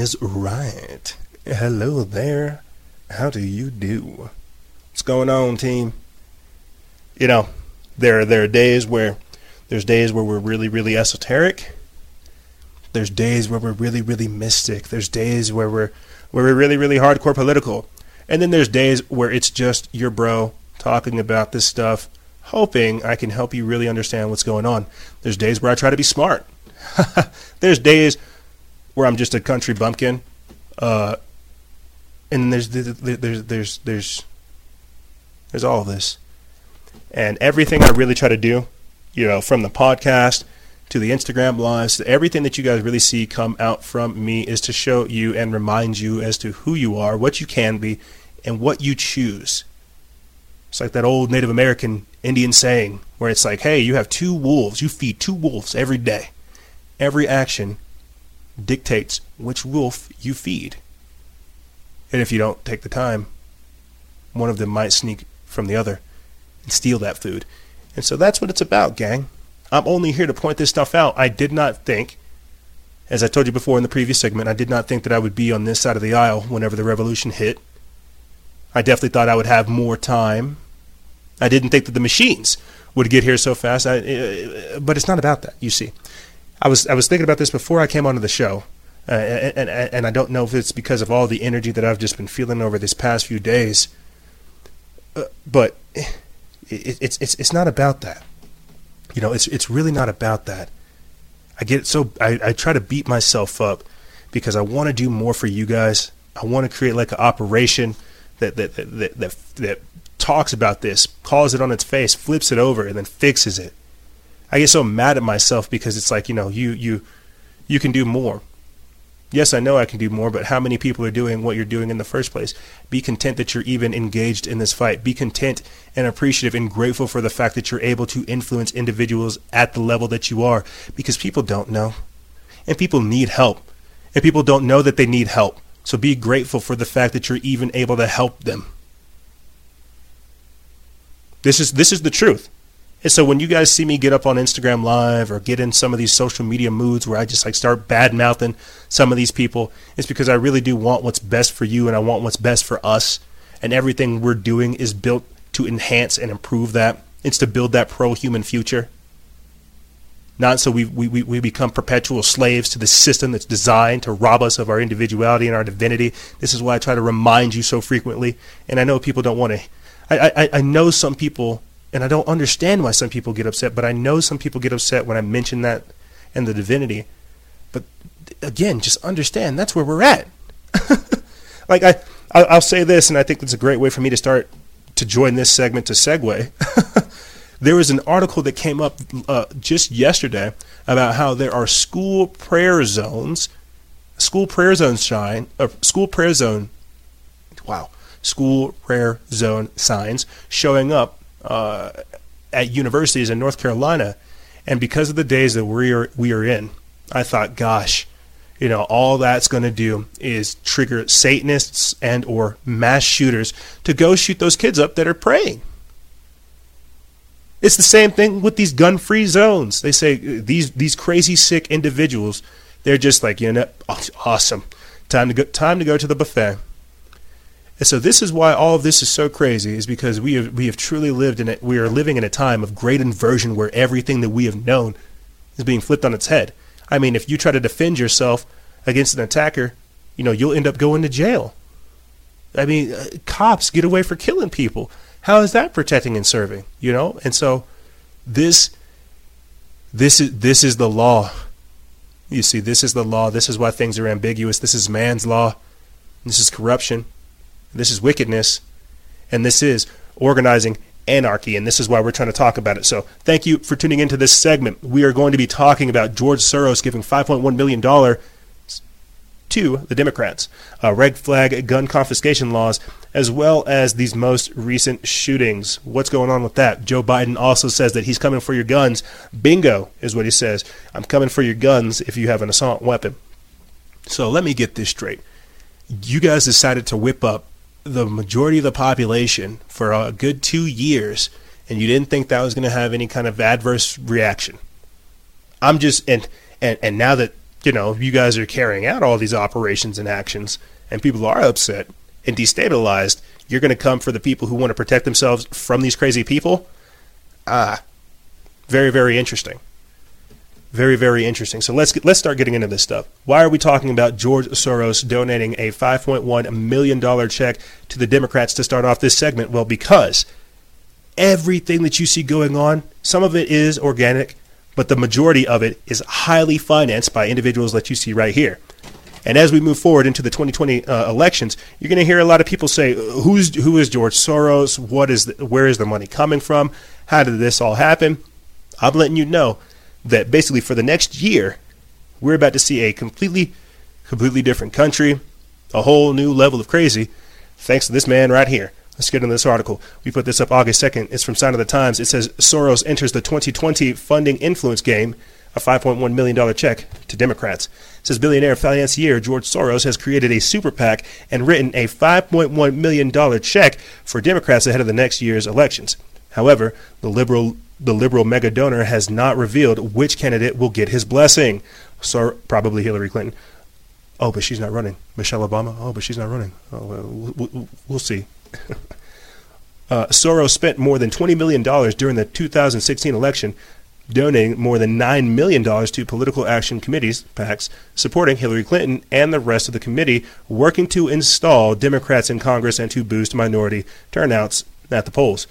is right. Hello there. How do you do? What's going on, team? You know, there are, there are days where there's days where we're really really esoteric. There's days where we're really really mystic. There's days where we're where we're really really hardcore political. And then there's days where it's just your bro talking about this stuff, hoping I can help you really understand what's going on. There's days where I try to be smart. there's days where I'm just a country bumpkin, uh, and there's there's there's there's there's all of this, and everything I really try to do, you know, from the podcast to the Instagram lives, everything that you guys really see come out from me is to show you and remind you as to who you are, what you can be, and what you choose. It's like that old Native American Indian saying where it's like, hey, you have two wolves, you feed two wolves every day. Every action dictates which wolf you feed. And if you don't take the time, one of them might sneak from the other and steal that food. And so that's what it's about, gang. I'm only here to point this stuff out. I did not think, as I told you before in the previous segment, I did not think that I would be on this side of the aisle whenever the revolution hit. I definitely thought I would have more time. I didn't think that the machines would get here so fast. I, uh, but it's not about that, you see. I was I was thinking about this before I came onto the show, uh, and, and and I don't know if it's because of all the energy that I've just been feeling over these past few days. uh, but it, it's it's it's not about that. You know, it's it's really not about that. I get so I, I try to beat myself up because I want to do more for you guys. I want to create like an operation that that that that, that, that talks about this, calls it on its face, flips it over, and then fixes it. I get so mad at myself because it's like you know you you you can do more. Yes, I know I can do more, but how many people are doing what you're doing in the first place? Be content that you're even engaged in this fight. Be content and appreciative and grateful for the fact that you're able to influence individuals at the level that you are because people don't know. And people need help. And people don't know that they need help. So be grateful for the fact that you're even able to help them. This is this is the truth. And so when you guys see me get up on Instagram Live or get in some of these social media moods where I just like start bad mouthing some of these people, it's because I really do want what's best for you and I want what's best for us. And everything we're doing is built to enhance and improve that. It's to build that pro human future. Not so we, we, we become perpetual slaves to the system that's designed to rob us of our individuality and our divinity. This is why I try to remind you so frequently. And I know people don't want to. I, I, I know some people and I don't understand why some people get upset, but I know some people get upset when I mention that and the divinity. But again, just understand that's where we're at. like I, I'll say this, and I think it's a great way for me to start to join this segment to segue. there was an article that came up uh, just yesterday about how there are school prayer zones, school prayer zone shine, uh, school prayer zone, wow, school prayer zone signs showing up uh, at universities in North Carolina, and because of the days that we are we are in, I thought, gosh, you know, all that's going to do is trigger Satanists and or mass shooters to go shoot those kids up that are praying. It's the same thing with these gun-free zones. They say these these crazy sick individuals, they're just like, you know, awesome. Time to go time to go to the buffet. And so this is why all of this is so crazy is because we have we have truly lived in it. We are living in a time of great inversion where everything that we have known is being flipped on its head. I mean, if you try to defend yourself against an attacker, you know you'll end up going to jail. I mean, uh, cops get away for killing people. How is that protecting and serving? You know, and so this this is this is the law. You see, this is the law. This is why things are ambiguous. This is man's law. This is corruption. This is wickedness, and this is organizing anarchy, and this is why we're trying to talk about it. So, thank you for tuning into this segment. We are going to be talking about George Soros giving $5.1 million to the Democrats, uh, red flag gun confiscation laws, as well as these most recent shootings. What's going on with that? Joe Biden also says that he's coming for your guns. Bingo is what he says. I'm coming for your guns if you have an assault weapon. So let me get this straight. You guys decided to whip up the majority of the population for a good two years, and you didn't think that was going to have any kind of adverse reaction. I'm just and and and now that you know you guys are carrying out all these operations and actions, and people are upset and destabilized, you're going to come for the people who want to protect themselves from these crazy people. Ah, very very interesting. Very, very interesting. So let's get, let's start getting into this stuff. Why are we talking about George Soros donating a 5.1 million dollar check to the Democrats to start off this segment? Well, because everything that you see going on, some of it is organic, but the majority of it is highly financed by individuals that you see right here. And as we move forward into the 2020 uh, elections, you're going to hear a lot of people say, "Who's who is George Soros? What is the, where is the money coming from? How did this all happen?" I'm letting you know that basically for the next year, we're about to see a completely, completely different country, a whole new level of crazy, thanks to this man right here. Let's get into this article. We put this up August 2nd. It's from Sign of the Times. It says Soros enters the 2020 funding influence game, a $5.1 million check to Democrats. It says billionaire financier George Soros has created a super PAC and written a $5.1 million check for Democrats ahead of the next year's elections. However, the liberal the liberal mega donor has not revealed which candidate will get his blessing. So probably Hillary Clinton. Oh, but she's not running. Michelle Obama. Oh, but she's not running. Oh, well, we'll, see. uh, Soros spent more than $20 million during the 2016 election, donating more than $9 million to political action committees, PACs, supporting Hillary Clinton and the rest of the committee, working to install Democrats in Congress and to boost minority turnouts at the polls.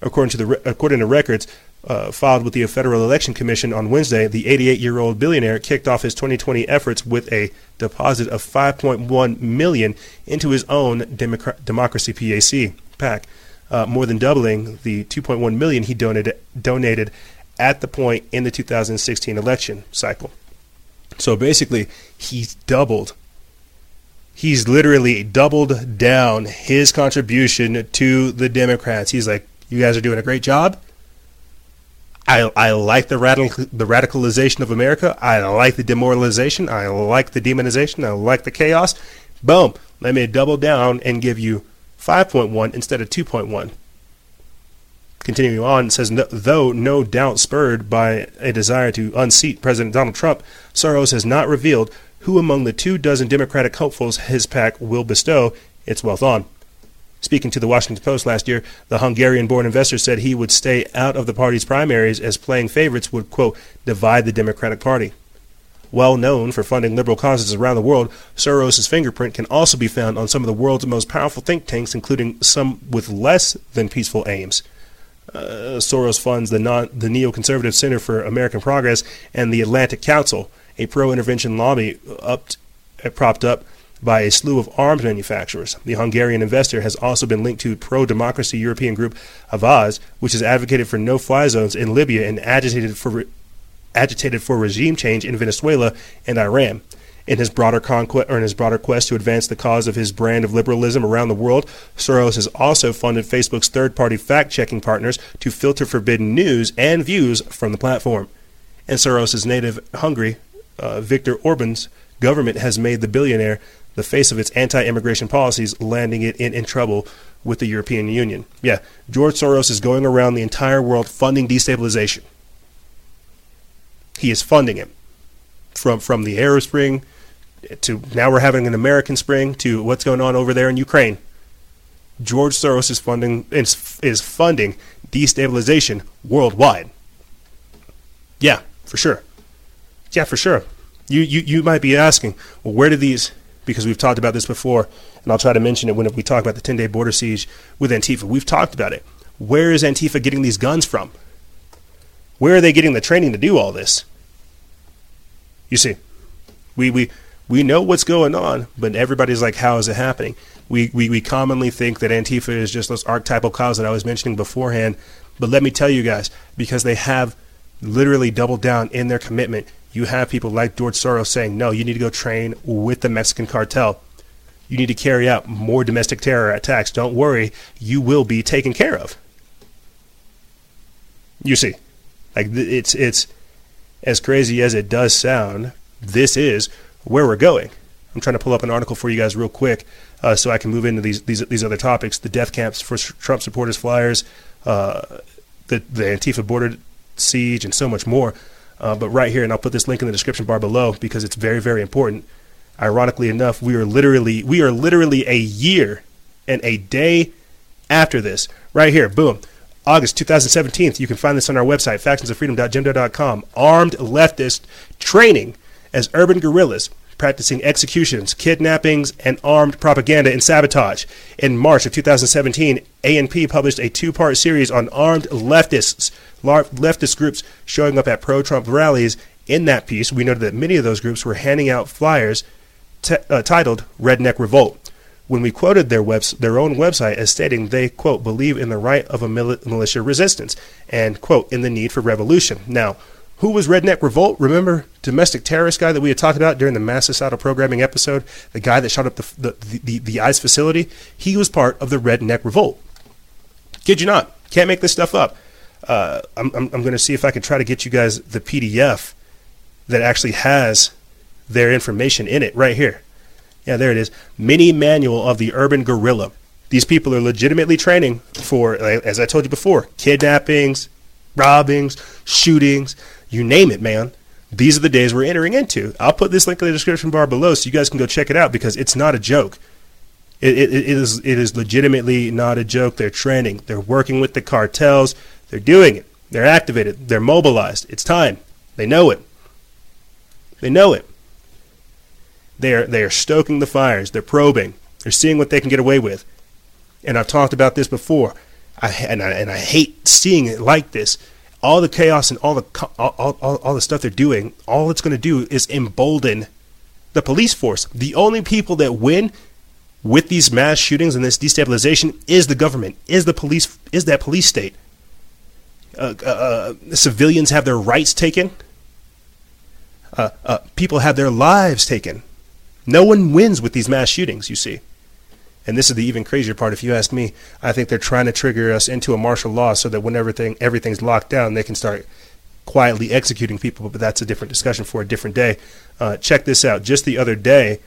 According to the according to records uh, filed with the Federal Election Commission on Wednesday, the 88-year-old billionaire kicked off his 2020 efforts with a deposit of 5.1 million into his own Democra- Democracy PAC PAC, uh, more than doubling the 2.1 million he donated donated at the point in the 2016 election cycle. So basically, he's doubled. He's literally doubled down his contribution to the Democrats. He's like, "You guys are doing a great job. I, I like the radical the radicalization of America. I like the demoralization. I like the demonization. I like the chaos. Boom. Let me double down and give you 5.1 instead of 2.1. Continuing on, it says, though no doubt spurred by a desire to unseat President Donald Trump, Soros has not revealed who among the two dozen Democratic hopefuls his PAC will bestow its wealth on. Speaking to the Washington Post last year, the Hungarian born investor said he would stay out of the party's primaries as playing favorites would, quote, divide the Democratic Party. Well known for funding liberal causes around the world, Soros' fingerprint can also be found on some of the world's most powerful think tanks, including some with less than peaceful aims. Uh, Soros funds the, non, the neoconservative Center for American Progress and the Atlantic Council, a pro-intervention lobby upped, uh, propped up by a slew of arms manufacturers. The Hungarian investor has also been linked to pro-democracy European group Avaaz, which has advocated for no-fly zones in Libya and agitated for re- agitated for regime change in Venezuela and Iran. In his broader conquest, or in his broader quest to advance the cause of his brand of liberalism around the world, Soros has also funded Facebook's third-party fact-checking partners to filter forbidden news and views from the platform. And Soros' native Hungary, uh, Viktor Orban's government has made the billionaire the face of its anti-immigration policies, landing it in, in trouble with the European Union. Yeah, George Soros is going around the entire world funding destabilization. He is funding it from from the Arab Spring to now we're having an American spring to what's going on over there in Ukraine. George Soros is funding is, is funding destabilization worldwide. Yeah, for sure. Yeah, for sure. You, you you might be asking, well, where do these? Because we've talked about this before, and I'll try to mention it when we talk about the 10-day border siege with Antifa. We've talked about it. Where is Antifa getting these guns from? Where are they getting the training to do all this? You see, we we we know what's going on, but everybody's like, how is it happening? We, we, we commonly think that Antifa is just those archetypal cows that I was mentioning beforehand. But let me tell you guys, because they have literally doubled down in their commitment, you have people like George Soros saying, no, you need to go train with the Mexican cartel. You need to carry out more domestic terror attacks. Don't worry, you will be taken care of. You see, like it's it's as crazy as it does sound. This is where we're going. I'm trying to pull up an article for you guys real quick uh, so I can move into these, these these other topics: the death camps for Trump supporters, flyers, uh, the the Antifa border siege, and so much more. Uh, but right here, and I'll put this link in the description bar below because it's very very important. Ironically enough, we are literally we are literally a year and a day after this. Right here, boom. August 2017. You can find this on our website, factionsoffreedom.jimdo.com. Armed leftist training as urban guerrillas practicing executions, kidnappings, and armed propaganda and sabotage. In March of 2017, ANP published a two part series on armed leftists, leftist groups showing up at pro Trump rallies. In that piece, we noted that many of those groups were handing out flyers t- uh, titled Redneck Revolt. When we quoted their, webs- their own website as stating they, quote, believe in the right of a mil- militia resistance and, quote, in the need for revolution. Now, who was Redneck Revolt? Remember domestic terrorist guy that we had talked about during the mass programming episode? The guy that shot up the, the, the, the ICE facility? He was part of the Redneck Revolt. Kid you not. Can't make this stuff up. Uh, I'm, I'm, I'm going to see if I can try to get you guys the PDF that actually has their information in it right here. Yeah, there it is. Mini manual of the urban guerrilla. These people are legitimately training for, as I told you before, kidnappings, robbings, shootings, you name it, man. These are the days we're entering into. I'll put this link in the description bar below so you guys can go check it out because it's not a joke. It, it, it is it is legitimately not a joke. They're training. They're working with the cartels. They're doing it. They're activated. They're mobilized. It's time. They know it. They know it. They are they are stoking the fires. They're probing. They're seeing what they can get away with. And I've talked about this before. I and I and I hate seeing it like this. All the chaos and all the all, all, all the stuff they're doing, all it's going to do is embolden the police force. The only people that win with these mass shootings and this destabilization is the government, is the police, is that police state. Uh, uh, uh civilians have their rights taken. Uh, uh, people have their lives taken. No one wins with these mass shootings, you see. And this is the even crazier part. If you ask me, I think they're trying to trigger us into a martial law so that when everything everything's locked down, they can start quietly executing people. But that's a different discussion for a different day. Uh, check this out. Just the other day,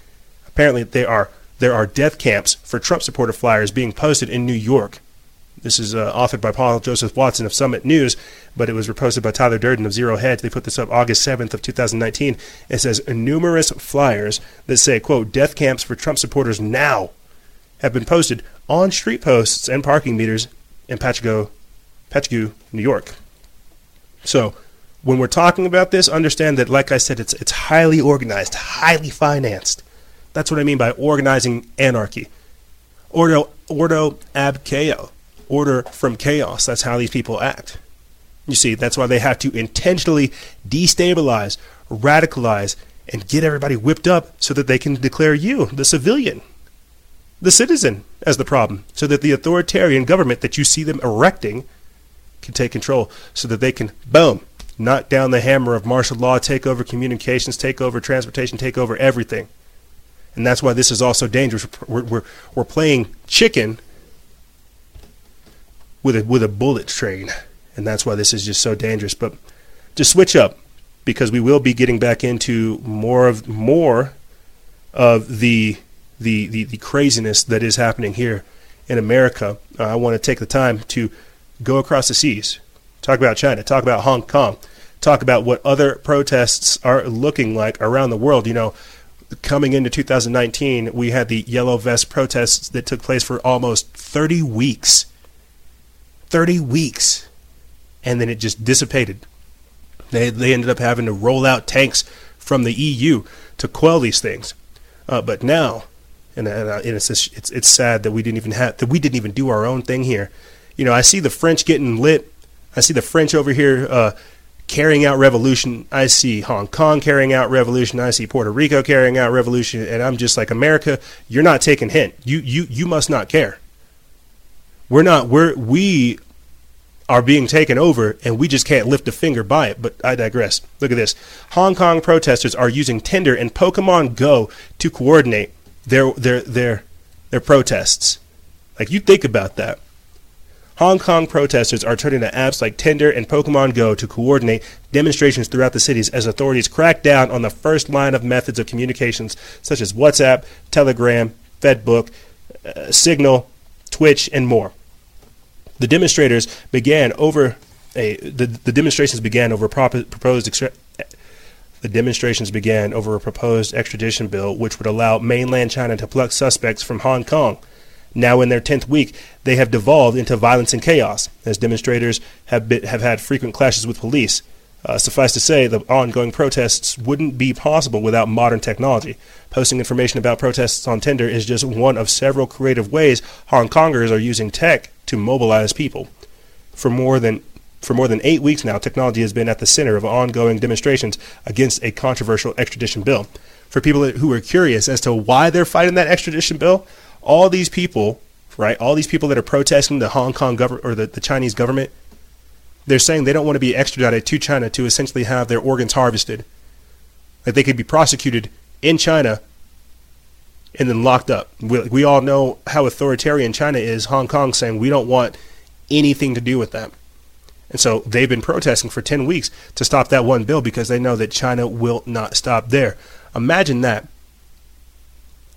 apparently there are there are death camps for Trump supporter flyers being posted in New York. This is uh, authored by Paul Joseph Watson of Summit News, but it was reposted by Tyler Durden of Zero Hedge. They put this up August 7th of 2019. It says numerous flyers that say, quote, death camps for Trump supporters now have been posted on street posts and parking meters in Patchogue, Patchogue, New York. So, when we're talking about this, understand that, like I said, it's it's highly organized, highly financed. That's what I mean by organizing anarchy. Ordo, ordo ab chaos. Order from chaos. That's how these people act. You see, that's why they have to intentionally destabilize, radicalize, and get everybody whipped up so that they can declare you, the civilian, the citizen as the problem so that the authoritarian government that you see them erecting can take control so that they can, boom, knock down the hammer of martial law, take over communications, take over transportation, take over everything. And that's why this is also dangerous. We're, we're, we're playing chicken with a, with a bullet train. And that's why this is just so dangerous. But just switch up because we will be getting back into more of more of the the, the, the craziness that is happening here in America, uh, I want to take the time to go across the seas, talk about China, talk about Hong Kong, talk about what other protests are looking like around the world. You know, coming into 2019, we had the yellow vest protests that took place for almost 30 weeks. 30 weeks. And then it just dissipated. They, they ended up having to roll out tanks from the EU to quell these things. Uh, but now, and, and, uh, and it's, just, it's it's sad that we didn't even have that we didn't even do our own thing here. You know, I see the French getting lit. I see the French over here uh, carrying out revolution. I see Hong Kong carrying out revolution. I see Puerto Rico carrying out revolution, and I'm just like America. You're not taking hint. You you you must not care. We're not. We're we are being taken over, and we just can't lift a finger by it. But I digress. Look at this. Hong Kong protesters are using Tinder and Pokemon Go to coordinate their their their their protests. Like you think about that. Hong Kong protesters are turning to apps like Tinder and Pokemon Go to coordinate demonstrations throughout the cities as authorities crack down on the first line of methods of communications such as WhatsApp, Telegram, Fedbook, uh, Signal, Twitch, and more. The demonstrators began over a the, the demonstrations began over proposed the demonstrations began over a proposed extradition bill which would allow mainland China to pluck suspects from Hong Kong. Now, in their 10th week, they have devolved into violence and chaos as demonstrators have, been, have had frequent clashes with police. Uh, suffice to say, the ongoing protests wouldn't be possible without modern technology. Posting information about protests on Tinder is just one of several creative ways Hong Kongers are using tech to mobilize people. For more than for more than eight weeks now, technology has been at the center of ongoing demonstrations against a controversial extradition bill. For people who are curious as to why they're fighting that extradition bill, all these people, right, all these people that are protesting the Hong Kong government or the, the Chinese government, they're saying they don't want to be extradited to China to essentially have their organs harvested. That they could be prosecuted in China and then locked up. We, we all know how authoritarian China is. Hong Kong saying we don't want anything to do with that. And so they've been protesting for 10 weeks to stop that one bill because they know that China will not stop there. Imagine that.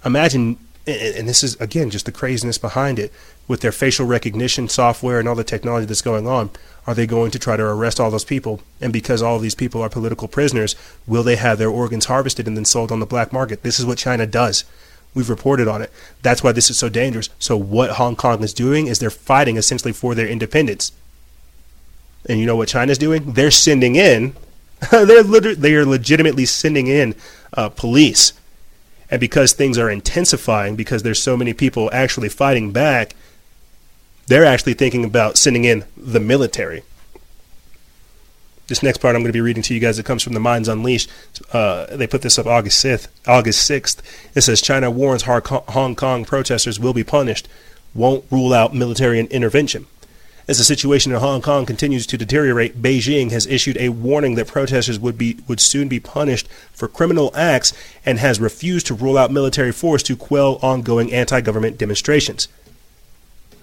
Imagine, and this is, again, just the craziness behind it with their facial recognition software and all the technology that's going on. Are they going to try to arrest all those people? And because all these people are political prisoners, will they have their organs harvested and then sold on the black market? This is what China does. We've reported on it. That's why this is so dangerous. So, what Hong Kong is doing is they're fighting essentially for their independence. And you know what China's doing? They're sending in, they're liter- they are legitimately sending in uh, police. And because things are intensifying, because there's so many people actually fighting back, They're actually thinking about sending in the military. This next part I'm going to be reading to you guys. It comes from the Minds Unleashed. Uh, they put this up August 6th. August 6th. It says China warns Hong Kong protesters will be punished. Won't rule out military intervention. As the situation in Hong Kong continues to deteriorate, Beijing has issued a warning that protesters would be would soon be punished for criminal acts and has refused to rule out military force to quell ongoing anti-government demonstrations.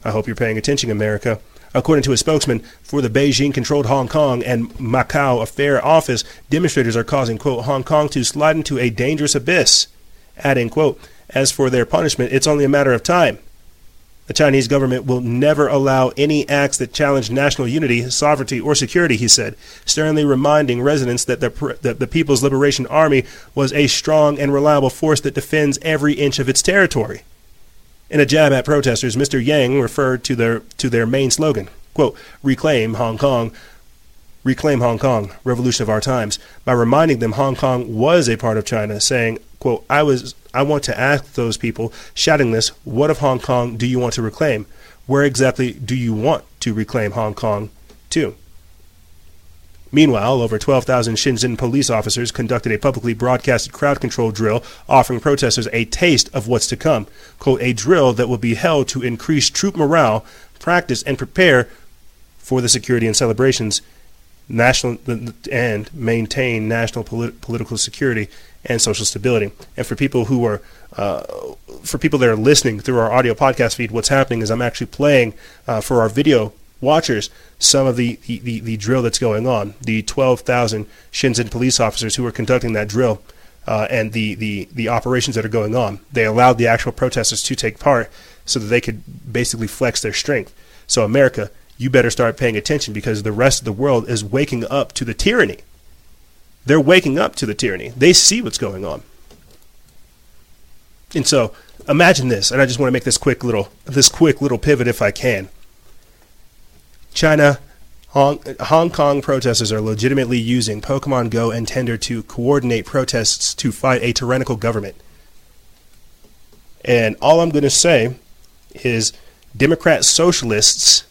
I hope you're paying attention, America. According to a spokesman for the Beijing controlled Hong Kong and Macau Affair Office, demonstrators are causing, quote, Hong Kong to slide into a dangerous abyss. Adding, quote, as for their punishment, it's only a matter of time. The Chinese government will never allow any acts that challenge national unity, sovereignty, or security, he said, sternly reminding residents that the, that the People's Liberation Army was a strong and reliable force that defends every inch of its territory. In a jab at protesters, Mr. Yang referred to their to their main slogan, quote, "Reclaim Hong Kong." Reclaim Hong Kong, revolution of our times, by reminding them Hong Kong was a part of China, saying, quote, I was I want to ask those people shouting this, what of Hong Kong do you want to reclaim? Where exactly do you want to reclaim Hong Kong to? Meanwhile, over 12,000 Shenzhen police officers conducted a publicly broadcasted crowd control drill, offering protesters a taste of what's to come. Quote, a drill that will be held to increase troop morale, practice, and prepare for the security and celebrations national and maintain national polit- political security and social stability. And for people who are uh, for people that are listening through our audio podcast feed, what's happening is I'm actually playing uh, for our video watchers some of the, the, the, drill that's going on. The 12,000 Shenzhen police officers who are conducting that drill uh, and the, the, the operations that are going on. They allowed the actual protesters to take part so that they could basically flex their strength. So, America, you better start paying attention because the rest of the world is waking up to the tyranny. They're waking up to the tyranny. They see what's going on. And so, imagine this, and I just want to make this quick little this quick little pivot if I can. China, Hong, Hong Kong protesters are legitimately using Pokemon Go and Tinder to coordinate protests to fight a tyrannical government. And all I'm going to say is Democrat socialists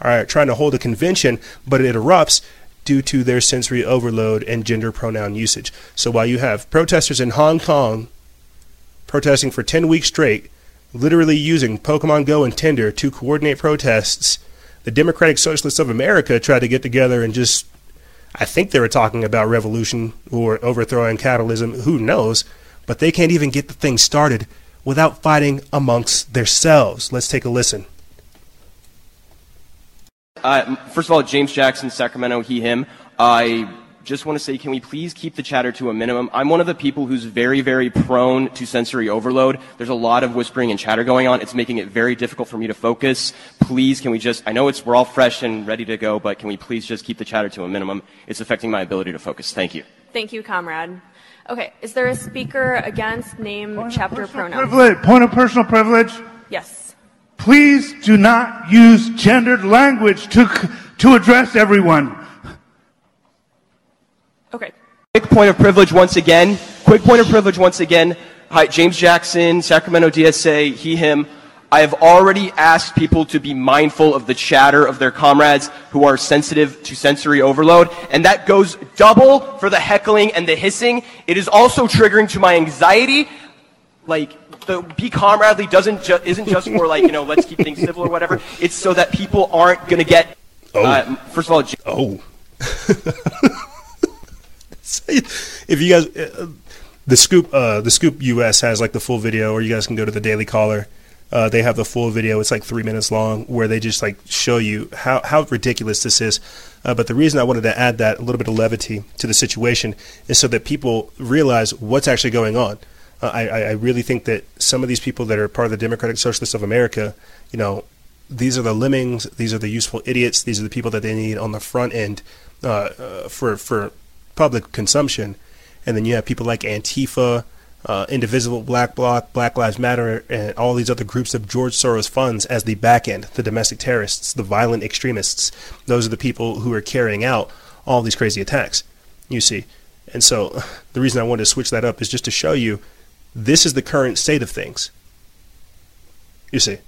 are trying to hold a convention, but it erupts due to their sensory overload and gender pronoun usage. So while you have protesters in Hong Kong protesting for 10 weeks straight, literally using Pokemon Go and Tinder to coordinate protests the Democratic Socialists of America tried to get together and just, I think they were talking about revolution or overthrowing capitalism, who knows, but they can't even get the thing started without fighting amongst themselves. Let's take a listen. Uh, first of all, James Jackson, Sacramento, he, him. I just want to say, can we please keep the chatter to a minimum? I'm one of the people who's very, very prone to sensory overload. There's a lot of whispering and chatter going on. It's making it very difficult for me to focus. Please, can we just, I know it's, we're all fresh and ready to go, but can we please just keep the chatter to a minimum? It's affecting my ability to focus. Thank you. Thank you, comrade. Okay, is there a speaker against name, point chapter, pronoun? Privilege. Point of personal privilege. Yes. Please do not use gendered language to, to address everyone. Okay. Quick point of privilege once again. Quick point of privilege once again. Hi, James Jackson, Sacramento DSA, he, him. I have already asked people to be mindful of the chatter of their comrades who are sensitive to sensory overload, and that goes double for the heckling and the hissing. It is also triggering to my anxiety. Like, the be comradely doesn't ju- isn't just for like you know let's keep things civil or whatever. It's so that people aren't gonna get. Oh. Uh, first of all, oh. if you guys, uh, the scoop, uh, the scoop US has like the full video, or you guys can go to the Daily Caller. Uh, they have the full video. It's like three minutes long, where they just like show you how how ridiculous this is. Uh, but the reason I wanted to add that a little bit of levity to the situation is so that people realize what's actually going on. I, I really think that some of these people that are part of the Democratic Socialists of America, you know, these are the lemmings, these are the useful idiots, these are the people that they need on the front end uh, uh, for for public consumption. And then you have people like Antifa, uh, Indivisible, Black Bloc, Black Lives Matter, and all these other groups of George Soros funds as the back end, the domestic terrorists, the violent extremists. Those are the people who are carrying out all these crazy attacks, you see. And so the reason I wanted to switch that up is just to show you this is the current state of things. You see.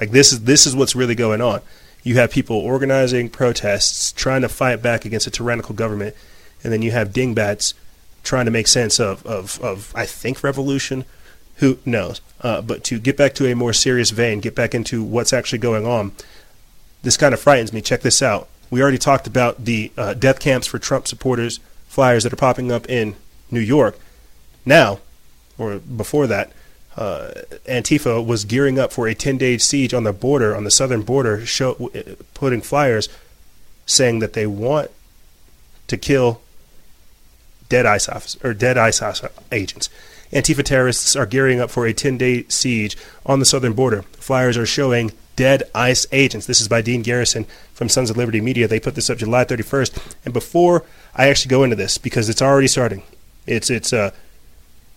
Like this is this is what's really going on. You have people organizing protests, trying to fight back against a tyrannical government, and then you have dingbats trying to make sense of, of, of I think revolution. Who knows? Uh, but to get back to a more serious vein, get back into what's actually going on, this kind of frightens me. Check this out. We already talked about the uh, death camps for Trump supporters, flyers that are popping up in New York. Now, or before that, uh, Antifa was gearing up for a 10 day siege on the border, on the southern border, show, putting flyers saying that they want to kill dead ICE officers, or dead ICE agents. Antifa terrorists are gearing up for a 10 day siege on the southern border. Flyers are showing dead ICE agents. This is by Dean Garrison from Sons of Liberty Media. They put this up July 31st. And before I actually go into this, because it's already starting, it's, it's, uh,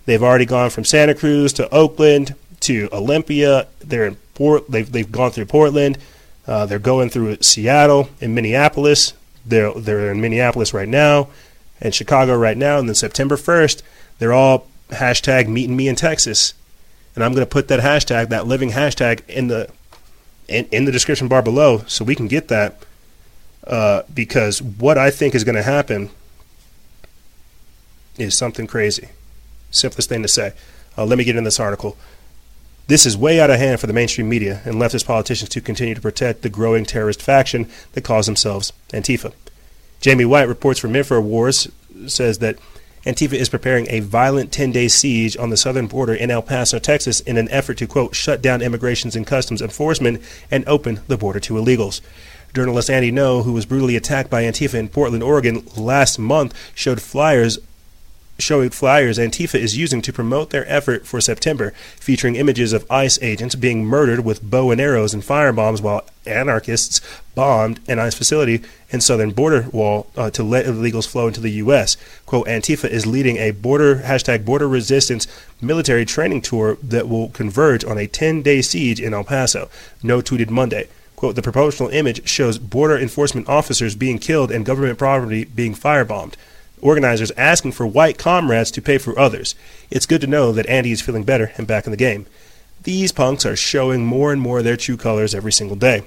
They've already gone from Santa Cruz to Oakland to Olympia. They're in Port. They've they've gone through Portland. Uh, they're going through Seattle and Minneapolis. They're they're in Minneapolis right now, and Chicago right now. And then September first, they're all hashtag meeting me in Texas, and I'm going to put that hashtag, that living hashtag, in the in, in the description bar below, so we can get that. Uh, because what I think is going to happen is something crazy simplest thing to say. Uh, let me get in this article. This is way out of hand for the mainstream media and leftist politicians to continue to protect the growing terrorist faction that calls themselves Antifa. Jamie White reports from InfoWars says that Antifa is preparing a violent 10 day siege on the southern border in El Paso, Texas, in an effort to, quote, shut down immigrations and customs enforcement and open the border to illegals. Journalist Andy Ngo, who was brutally attacked by Antifa in Portland, Oregon last month, showed flyers showing flyers Antifa is using to promote their effort for September, featuring images of ICE agents being murdered with bow and arrows and firebombs while anarchists bombed an ICE facility in southern border wall uh, to let illegals flow into the U.S. Quote, Antifa is leading a border hashtag border resistance military training tour that will converge on a 10-day siege in El Paso, Ngo tweeted Monday. Quote, the promotional image shows border enforcement officers being killed and government property being firebombed organizers asking for white comrades to pay for others. It's good to know that Andy is feeling better and back in the game. These punks are showing more and more their true colors every single day.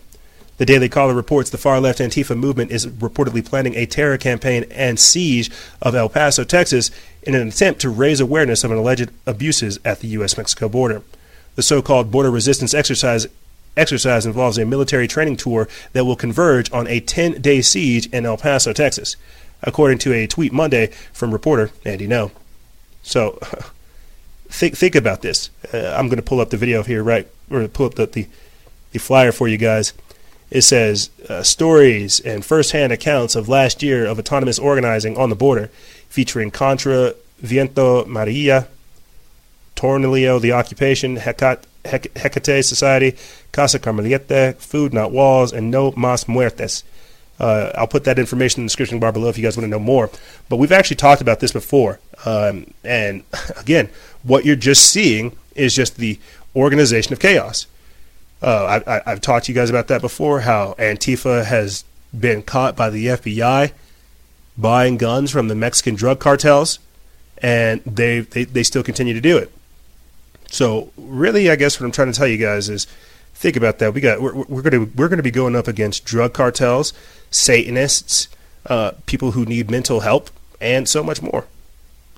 The Daily Caller reports the far left Antifa movement is reportedly planning a terror campaign and siege of El Paso, Texas, in an attempt to raise awareness of alleged abuses at the U.S. Mexico border. The so called border resistance exercise exercise involves a military training tour that will converge on a 10 day siege in El Paso, Texas according to a tweet Monday from reporter Andy Ngo. So think think about this. Uh, I'm going to pull up the video here, right, or pull up the the, the flyer for you guys. It says uh, stories and firsthand accounts of last year of autonomous organizing on the border, featuring Contra, Viento Marea, Tornillo, the Occupation, Hecat, Hecate Society, Casa Carmelita, Food Not Walls, and No Mas Muertes. Uh, I'll put that information in the description bar below if you guys want to know more. But we've actually talked about this before. Um, and again, what you're just seeing is just the organization of chaos. Uh, I, have talked to you guys about that before, how Antifa has been caught by the FBI buying guns from the Mexican drug cartels, and they, they, they still continue to do it. So, really, I guess what I'm trying to tell you guys is think about that. We got we're, we're going to we're going to be going up against drug cartels Satanists, uh, people who need mental help, and so much more.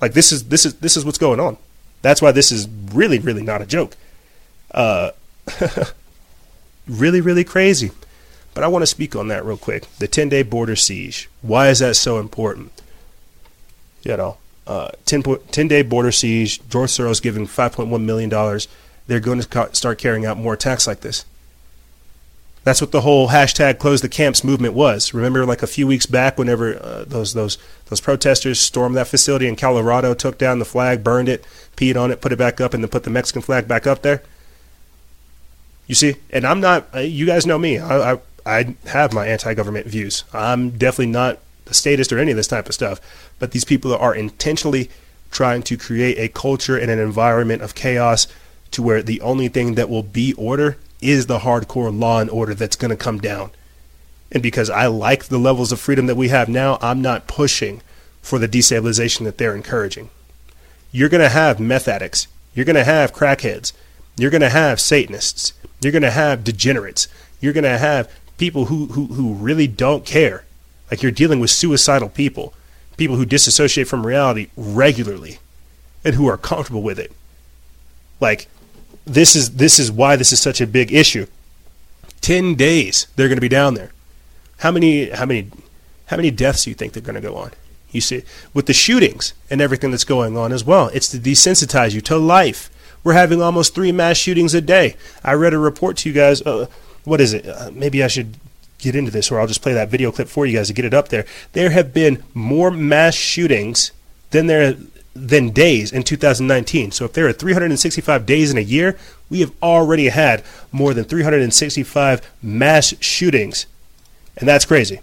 Like this is this is this is what's going on. That's why this is really really not a joke. Uh, really really crazy. But I want to speak on that real quick. The 10 day border siege. Why is that so important? You know, uh, 10, 10 day border siege. George Soros giving $5.1 million. They're going to start carrying out more attacks like this. That's what the whole hashtag close the camps movement was. Remember, like a few weeks back, whenever uh, those those those protesters stormed that facility in Colorado, took down the flag, burned it, peed on it, put it back up, and then put the Mexican flag back up there. You see, and I'm not. Uh, you guys know me. I, I I have my anti-government views. I'm definitely not a statist or any of this type of stuff. But these people are intentionally trying to create a culture and an environment of chaos to where the only thing that will be order is the hardcore law and order that's going to come down. And because I like the levels of freedom that we have now, I'm not pushing for the destabilization that they're encouraging. You're going to have meth addicts. You're going to have crackheads. You're going to have Satanists. You're going to have degenerates. You're going to have people who, who, who really don't care. Like you're dealing with suicidal people, people who disassociate from reality regularly and who are comfortable with it. Like this is this is why this is such a big issue. 10 days they're going to be down there. How many how many how many deaths do you think they're going to go on? You see with the shootings and everything that's going on as well. It's to desensitize you to life. We're having almost 3 mass shootings a day. I read a report to you guys uh, what is it? Uh, maybe I should get into this or I'll just play that video clip for you guys to get it up there. There have been more mass shootings than there than days in 2019. So if there are 365 days in a year, we have already had more than 365 mass shootings. And that's crazy.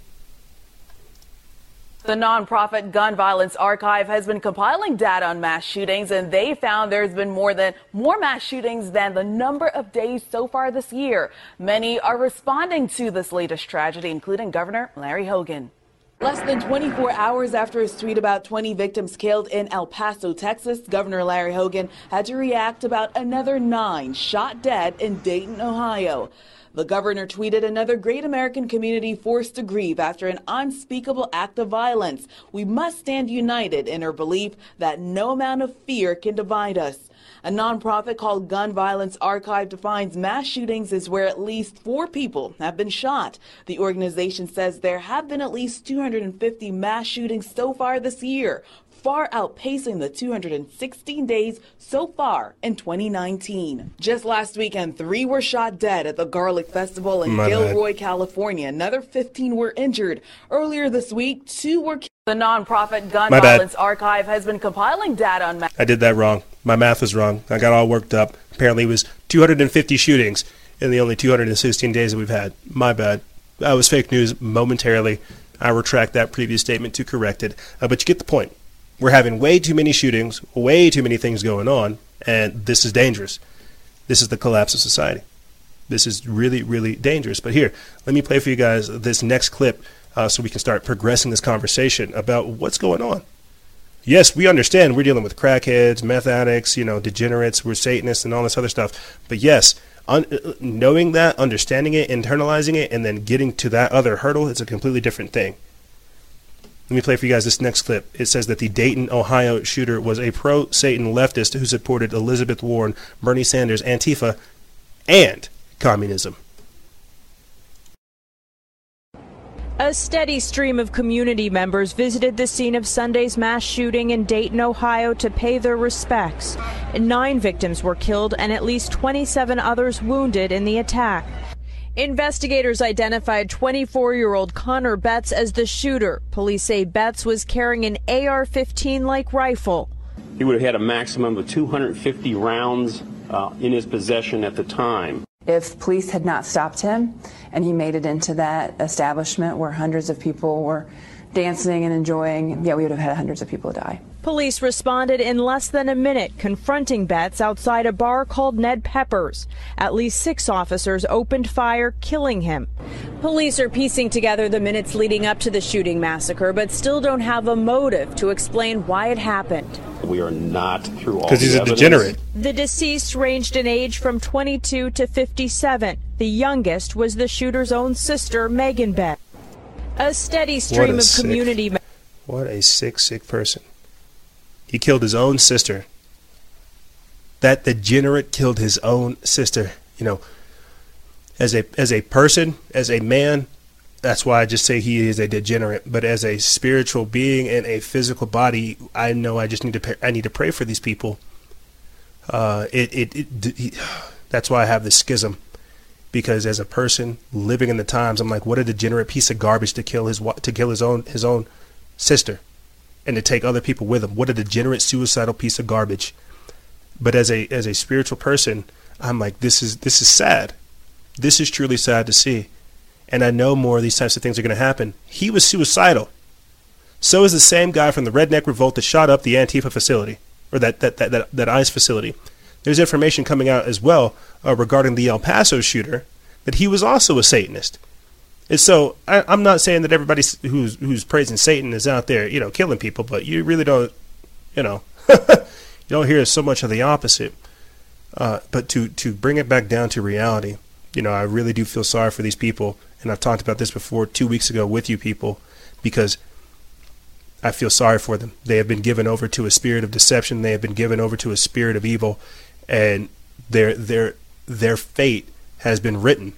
The nonprofit Gun Violence Archive has been compiling data on mass shootings, and they found there's been more than more mass shootings than the number of days so far this year. Many are responding to this latest tragedy, including Governor Larry Hogan. Less than 24 hours after his tweet about 20 victims killed in El Paso, Texas, Governor Larry Hogan had to react about another nine shot dead in Dayton, Ohio. The governor tweeted another great American community forced to grieve after an unspeakable act of violence. We must stand united in our belief that no amount of fear can divide us. A nonprofit called Gun Violence Archive defines mass shootings as where at least four people have been shot. The organization says there have been at least 250 mass shootings so far this year, far outpacing the 216 days so far in 2019. Just last weekend, three were shot dead at the Garlic Festival in My bad. Gilroy, California. Another 15 were injured. Earlier this week, two were killed. The nonprofit Gun My bad. Violence Archive has been compiling data on mass I did that wrong. My math was wrong. I got all worked up. Apparently, it was 250 shootings in the only 216 days that we've had. My bad. That was fake news momentarily. I retract that previous statement to correct it. Uh, but you get the point. We're having way too many shootings, way too many things going on, and this is dangerous. This is the collapse of society. This is really, really dangerous. But here, let me play for you guys this next clip uh, so we can start progressing this conversation about what's going on yes, we understand we're dealing with crackheads, meth addicts, you know, degenerates, we're Satanists, and all this other stuff. But yes, un- uh, knowing that, understanding it, internalizing it, and then getting to that other hurdle is a completely different thing. Let me play for you guys this next clip. It says that the Dayton, Ohio shooter was a pro Satan leftist who supported Elizabeth Warren, Bernie Sanders, Antifa, and communism. A steady stream of community members visited the scene of Sunday's mass shooting in Dayton, Ohio to pay their respects. Nine victims were killed and at least 27 others wounded in the attack. Investigators identified 24 year old Connor Betts as the shooter. Police say Betts was carrying an AR 15 like rifle. He would have had a maximum of 250 rounds uh, in his possession at the time. If police had not stopped him and he made it into that establishment where hundreds of people were dancing and enjoying, yeah, we would have had hundreds of people die. Police responded in less than a minute, confronting Betts outside a bar called Ned Pepper's. At least six officers opened fire, killing him. Police are piecing together the minutes leading up to the shooting massacre, but still don't have a motive to explain why it happened. We are not through all Because he's the a evidence. degenerate. The deceased ranged in age from 22 to 57. The youngest was the shooter's own sister, Megan Betts. A steady stream a of sick- community members. What a sick, sick person. He killed his own sister. That degenerate killed his own sister. You know, as a as a person, as a man, that's why I just say he is a degenerate. But as a spiritual being and a physical body, I know I just need to pay, I need to pray for these people. Uh, it, it, it he, that's why I have this schism because as a person living in the times, I'm like, what a degenerate piece of garbage to kill his to kill his own his own sister, and to take other people with him. What a degenerate, suicidal piece of garbage. But as a as a spiritual person, I'm like, this is this is sad. This is truly sad to see, and I know more of these types of things are going to happen. He was suicidal. So is the same guy from the Redneck Revolt that shot up the Antifa facility or that that that that, that ICE facility. There's information coming out as well uh, regarding the El Paso shooter that he was also a Satanist. And so I, I'm not saying that everybody who's who's praising Satan is out there, you know, killing people, but you really don't, you know, you don't hear so much of the opposite. Uh, but to to bring it back down to reality, You know, I really do feel sorry for these people, and I've talked about this before two weeks ago with you people, because I feel sorry for them. They have been given over to a spirit of deception. They have been given over to a spirit of evil, and their their their fate has been written.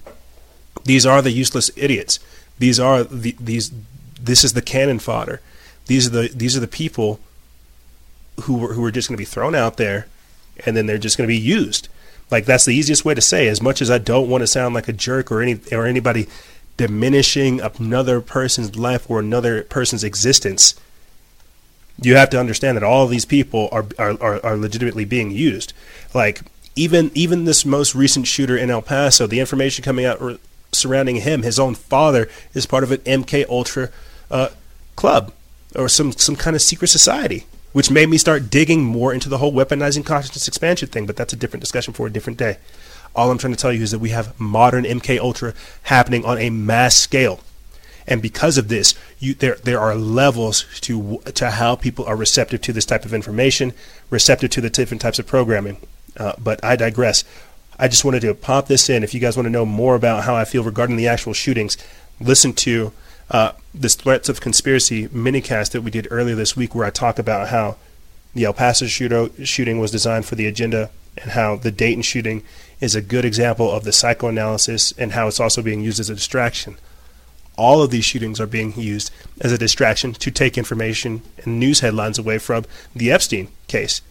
These are the useless idiots. These are the these. This is the cannon fodder. These are the these are the people who who are just going to be thrown out there, and then they're just going to be used. Like that's the easiest way to say. As much as I don't want to sound like a jerk or any or anybody diminishing another person's life or another person's existence, you have to understand that all these people are, are, are, are legitimately being used. Like even even this most recent shooter in El Paso, the information coming out surrounding him, his own father is part of an MK Ultra uh, club or some some kind of secret society, which made me start digging more into the whole weaponizing consciousness expansion thing. But that's a different discussion for a different day. All I'm trying to tell you is that we have modern MK Ultra happening on a mass scale. And because of this, you, there there are levels to to how people are receptive to this type of information, receptive to the different types of programming. Uh, but I digress. I just wanted to pop this in. If you guys want to know more about how I feel regarding the actual shootings, listen to uh, this Threats of Conspiracy minicast that we did earlier this week, where I talk about how the El Paso shooting was designed for the agenda and how the Dayton shooting is a good example of the psychoanalysis and how it's also being used as a distraction. All of these shootings are being used as a distraction to take information and news headlines away from the Epstein case.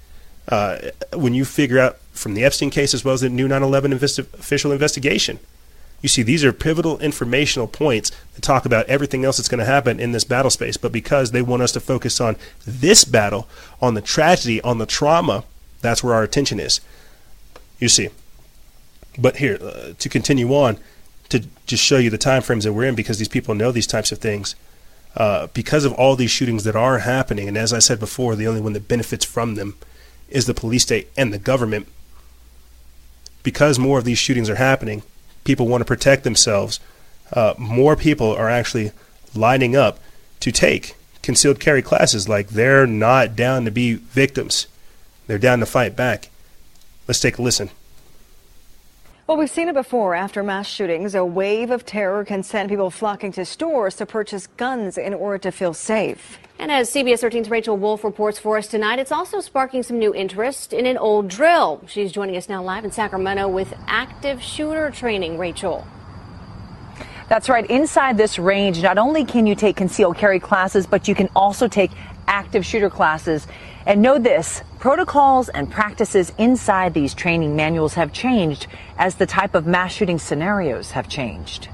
Uh, when you figure out from the Epstein case as well as the new 9 11 investi- official investigation, you see, these are pivotal informational points that talk about everything else that's going to happen in this battle space. But because they want us to focus on this battle, on the tragedy, on the trauma, that's where our attention is. You see. But here, uh, to continue on, to just show you the time frames that we're in, because these people know these types of things. Uh, because of all these shootings that are happening, and as I said before, the only one that benefits from them is the police state and the government. Because more of these shootings are happening, people want to protect themselves. Uh, more people are actually lining up to take concealed carry classes. Like they're not down to be victims, they're down to fight back. Let's take a listen. Well, we've seen it before. After mass shootings, a wave of terror can send people flocking to stores to purchase guns in order to feel safe. And as CBS 13's Rachel Wolf reports for us tonight, it's also sparking some new interest in an old drill. She's joining us now live in Sacramento with active shooter training. Rachel. That's right. Inside this range, not only can you take concealed carry classes, but you can also take active shooter classes. And know this protocols and practices inside these training manuals have changed as the type of mass shooting scenarios have changed.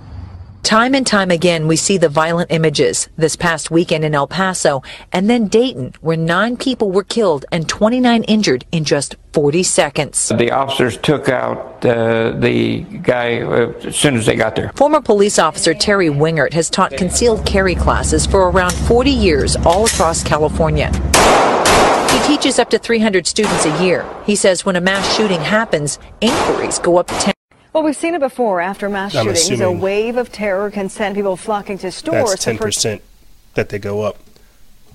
Time and time again, we see the violent images this past weekend in El Paso and then Dayton, where nine people were killed and 29 injured in just 40 seconds. The officers took out uh, the guy uh, as soon as they got there. Former police officer Terry Wingert has taught concealed carry classes for around 40 years all across California. He teaches up to 300 students a year. He says when a mass shooting happens, inquiries go up to 10. Well, we've seen it before. After mass I'm shootings, a wave of terror can send people flocking to stores. That's ten pur- percent that they go up.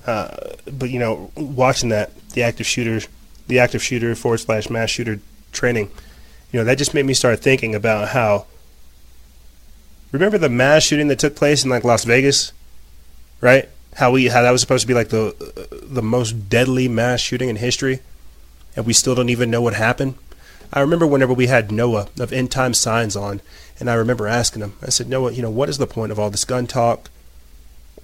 Uh, but you know, watching that, the active shooter, the active shooter forward slash mass shooter training, you know, that just made me start thinking about how. Remember the mass shooting that took place in like Las Vegas, right? How we how that was supposed to be like the the most deadly mass shooting in history, and we still don't even know what happened. I remember whenever we had Noah of End Time Signs on, and I remember asking him, I said, Noah, you know, what is the point of all this gun talk?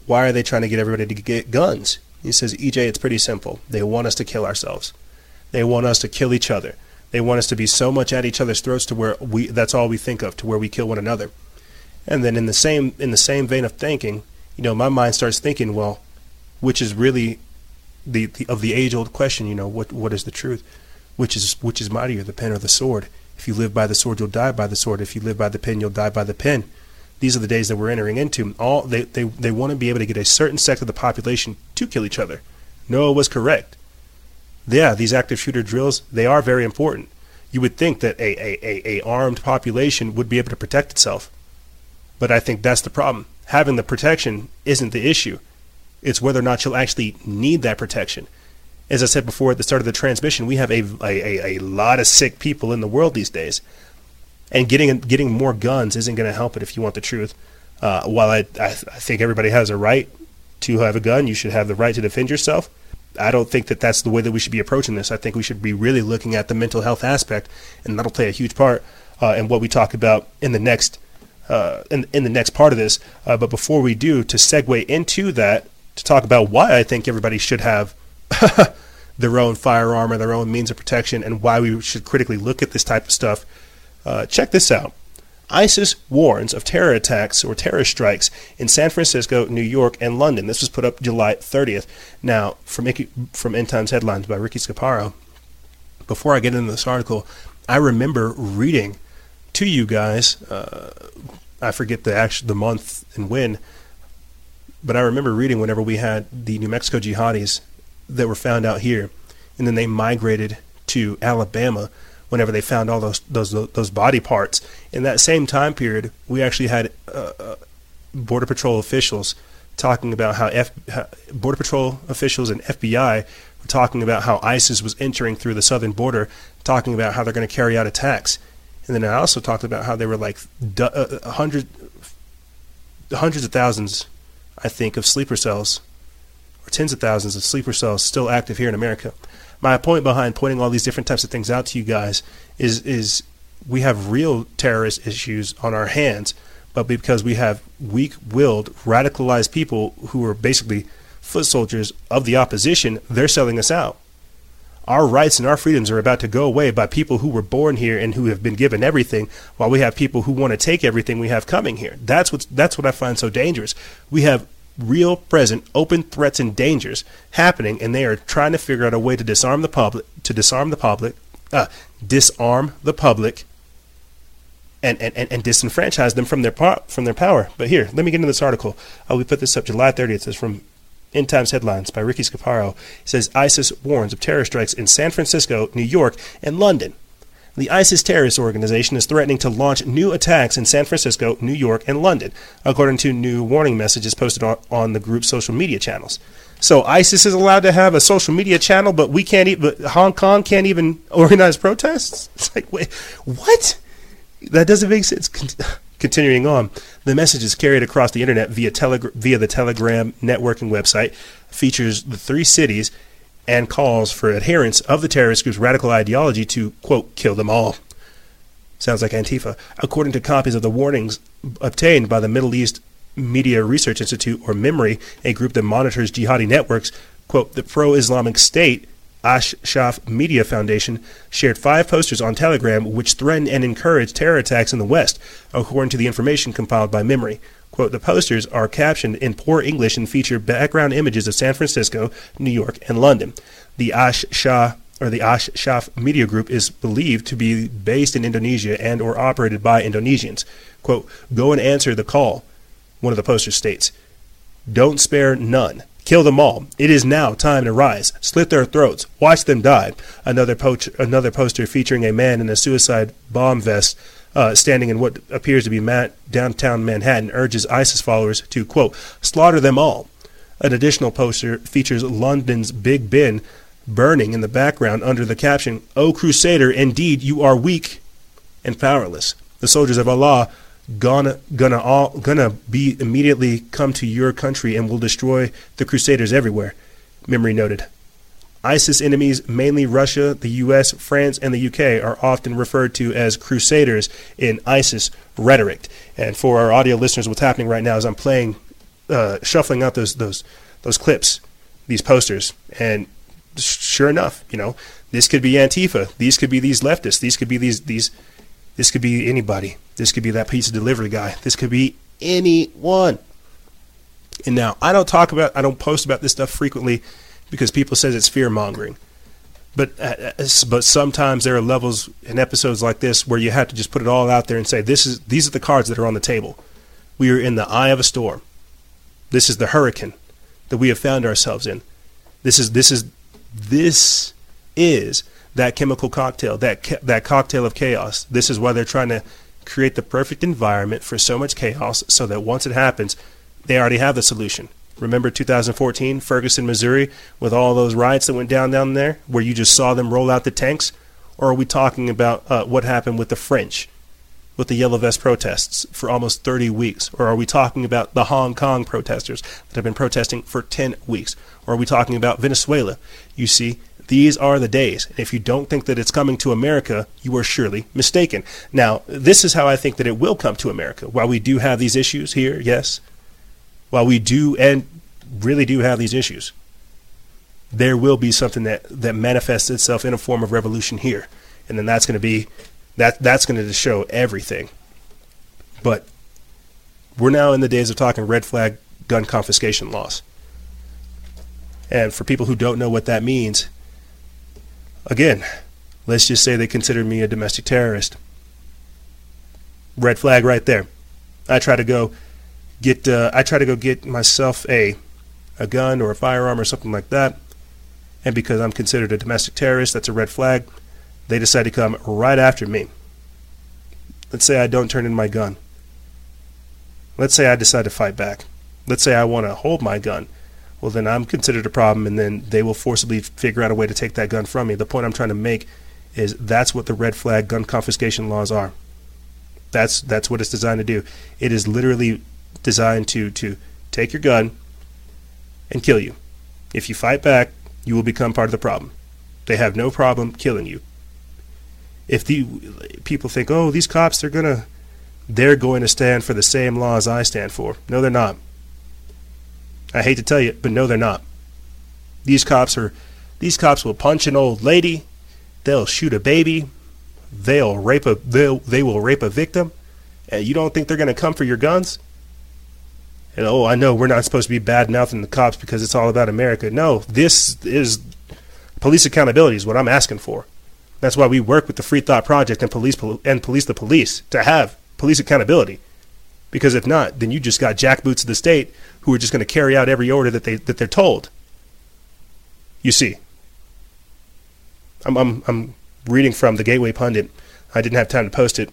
Why are they trying to get everybody to get guns? He says, EJ, it's pretty simple. They want us to kill ourselves. They want us to kill each other. They want us to be so much at each other's throats to where we that's all we think of, to where we kill one another. And then in the same in the same vein of thinking, you know, my mind starts thinking, well, which is really the, the of the age old question, you know, what what is the truth? Which is which is mightier, the pen or the sword? If you live by the sword, you'll die by the sword. If you live by the pen, you'll die by the pen. These are the days that we're entering into. All they, they, they want to be able to get a certain sect of the population to kill each other. Noah was correct. Yeah, these active shooter drills, they are very important. You would think that a, a, a, a armed population would be able to protect itself. But I think that's the problem. Having the protection isn't the issue. It's whether or not you'll actually need that protection. As I said before at the start of the transmission, we have a, a, a lot of sick people in the world these days. And getting getting more guns isn't going to help it if you want the truth. Uh, while I, I, I think everybody has a right to have a gun, you should have the right to defend yourself. I don't think that that's the way that we should be approaching this. I think we should be really looking at the mental health aspect, and that'll play a huge part uh, in what we talk about in the next uh, in, in the next part of this. Uh, but before we do, to segue into that, to talk about why I think everybody should have their own firearm or their own means of protection, and why we should critically look at this type of stuff. Uh, check this out. ISIS warns of terror attacks or terror strikes in San Francisco, New York, and London. This was put up July 30th. Now, from from End Times headlines by Ricky Scaparo. Before I get into this article, I remember reading to you guys. Uh, I forget the actual the month and when, but I remember reading whenever we had the New Mexico jihadis that were found out here, and then they migrated to Alabama whenever they found all those those those body parts. In that same time period, we actually had uh, uh border patrol officials talking about how, F, how border patrol officials and FBI were talking about how ISIS was entering through the southern border, talking about how they're going to carry out attacks. And then I also talked about how there were like uh, hundred, hundreds of thousands, I think, of sleeper cells, or tens of thousands of sleeper cells still active here in America my point behind pointing all these different types of things out to you guys is is we have real terrorist issues on our hands, but because we have weak-willed, radicalized people who are basically foot soldiers of the opposition, they're selling us out. Our rights and our freedoms are about to go away by people who were born here and who have been given everything, while we have people who want to take everything we have coming here. That's what that's what I find so dangerous. We have real, present, open threats and dangers happening, and they are trying to figure out a way to disarm the public, to disarm the public, uh, disarm the public, and, and, and, disenfranchise them from their par- from their power. But here, let me get into this article. Uh, we put this up July 30th. It's from End Times Headlines by Ricky Scaparo. Says ISIS warns of terror strikes in San Francisco, New York, and London. The ISIS terrorist organization is threatening to launch new attacks in San Francisco, New York, and London, according to new warning messages posted on, on the group's social media channels. So ISIS is allowed to have a social media channel, but we can't even. Hong Kong can't even organize protests. It's like, wait, what? That doesn't make sense. Continuing on, the message is carried across the internet via, telegra- via the Telegram networking website. Features the three cities and calls for adherents of the terrorist group's radical ideology to, quote, kill them all. Sounds like Antifa. According to copies of the warnings obtained by the Middle East Media Research Institute, or MEMRI, a group that monitors jihadi networks, quote, the pro Islamic State Ashraf Media Foundation shared five posters on Telegram which threaten and encourage terror attacks in the West, according to the information compiled by MEMRI. Quote, the posters are captioned in poor English and feature background images of San Francisco, New York, and London. The Ash Shah or the Ash Shaf Media Group is believed to be based in Indonesia and or operated by Indonesians. Quote, go and answer the call, one of the posters states. Don't spare none. Kill them all. It is now time to rise. Slit their throats. Watch them die. Another, another poster featuring a man in a suicide bomb vest uh, standing in what appears to be downtown Manhattan, urges ISIS followers to, quote, slaughter them all. An additional poster features London's Big Ben burning in the background under the caption, O Crusader, indeed you are weak and powerless. The soldiers of Allah gonna gonna all gonna be immediately come to your country and will destroy the crusaders everywhere. MEMRI noted. ISIS enemies, mainly Russia, the US, France, and the UK, are often referred to as crusaders in ISIS rhetoric. And for our audio listeners, what's happening right now is I'm playing, uh, shuffling out those those those clips, these posters, and sure enough, you know, this could be Antifa, these could be these leftists, these could be these these, this could be anybody, this could be that pizza delivery guy, this could be anyone. And now I don't talk about, I don't post about this stuff frequently because people says it's fear mongering. But uh, uh, but sometimes there are levels in episodes like this where you have to just put it all out there and say this is these are the cards that are on the table. We are in the eye of a storm. This is the hurricane that we have found ourselves in. This is this is this is that chemical cocktail, that that cocktail of chaos. This is why they're trying to create the perfect environment for so much chaos so that once it happens, they already have the solution. Remember 2014, Ferguson, Missouri, with all those riots that went down down there, where you just saw them roll out the tanks? Or are we talking about uh, what happened with the French with the Yellow Vest protests for almost 30 weeks? Or are we talking about the Hong Kong protesters that have been protesting for 10 weeks? Or are we talking about Venezuela? You see, these are the days. And if you don't think that it's coming to America, you are surely mistaken. Now, this is how I think that it will come to America. While we do have these issues here, yes, while we do and really do have these issues, there will be something that, that manifests itself in a form of revolution here. And then that's going to be that that's going to show everything. But we're now in the days of talking red flag gun confiscation laws. And for people who don't know what that means, again, let's just say they consider me a domestic terrorist. Red flag right there. I try to go get uh, I try to go get myself a a gun or a firearm or something like that. And because I'm considered a domestic terrorist, that's a red flag. They decide to come right after me. Let's say I don't turn in my gun. Let's say I decide to fight back. Let's say I want to hold my gun. Well, then I'm considered a problem, and then they will forcibly figure out a way to take that gun from me. The point I'm trying to make is that's what the red flag gun confiscation laws are. That's that's what it's designed to do. It is literally designed to to take your gun and kill you. If you fight back, you will become part of the problem. They have no problem killing you. If the people think, "Oh, these cops they're going to they're going to stand for the same laws I stand for." No, they're not. I hate to tell you, but no they're not. These cops are these cops will punch an old lady, they'll shoot a baby, they'll rape a they'll, they will rape a victim, and you don't think they're going to come for your guns? And oh, I know we're not supposed to be bad mouthing the cops because it's all about America. No, this is police accountability is what I'm asking for. That's why we work with the Free Thought Project and police and police the police to have police accountability. Because if not, then you just got jackboots of the state who are just going to carry out every order that they that they're told. You see, I'm I'm I'm reading from the Gateway Pundit. I didn't have time to post it,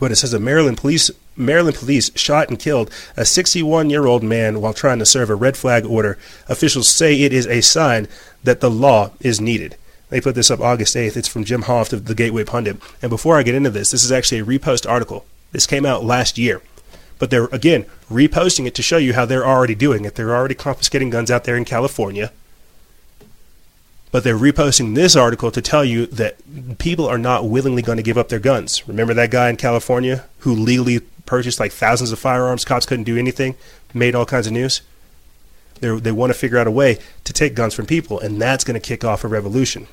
but it says a Maryland police Maryland police shot and killed a 61 year old man while trying to serve a red flag order. Officials say it is a sign that the law is needed. They put this up August 8th. It's from Jim Hoft of the Gateway Pundit. And before I get into this, this is actually a repost article. This came out last year. But they're, again, reposting it to show you how they're already doing it. They're already confiscating guns out there in California. But they're reposting this article to tell you that people are not willingly going to give up their guns. Remember that guy in California who legally purchased like thousands of firearms? Cops couldn't do anything, made all kinds of news. they they want to figure out a way to take guns from people, and that's going to kick off a revolution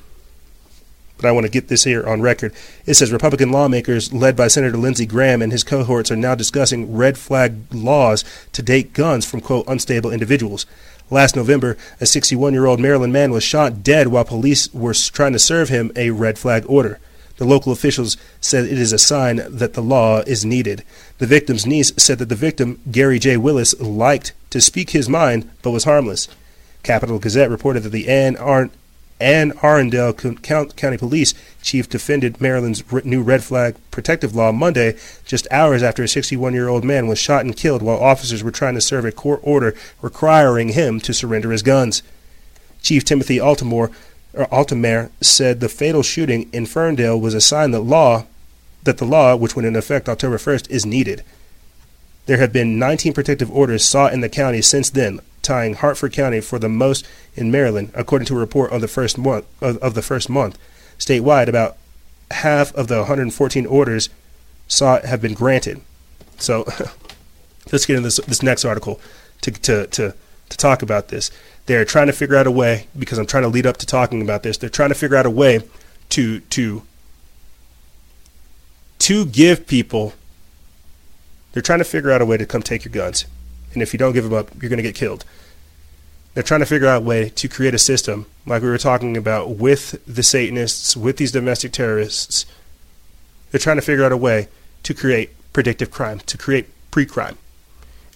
but I want to get this here on record. It says Republican lawmakers, led by Senator Lindsey Graham and his cohorts, are now discussing red flag laws to take guns from, quote, unstable individuals. Last November, a 61 year old Maryland man was shot dead while police were trying to serve him a red flag order. The local officials said it is a sign that the law is needed. The victim's niece said that the victim, Gary J. Willis, liked to speak his mind but was harmless. Capital Gazette reported that the Ann Ar- Anne Arundel County Police Chief defended Maryland's new red flag protective law Monday, just hours after a 61 year old man was shot and killed while officers were trying to serve a court order requiring him to surrender his guns. Chief Timothy Altomare said the fatal shooting in Ferndale was a sign that law that the law, which went into effect October 1st, is needed. There have been 19 protective orders sought in the county since then, tying Harford County for the most in Maryland, according to a report of the first month of, of the first month. Statewide, about half of the 114 orders sought have been granted. So let's get into this, this next article to, to, to, to talk about this. They're trying to figure out a way, because I'm trying to lead up to talking about this, they're trying to figure out a way to to to give people they're trying to figure out a way to come take your guns. And if you don't give them up, you're going to get killed. They're trying to figure out a way to create a system, like we were talking about with the Satanists, with these domestic terrorists. They're trying to figure out a way to create predictive crime, to create pre crime.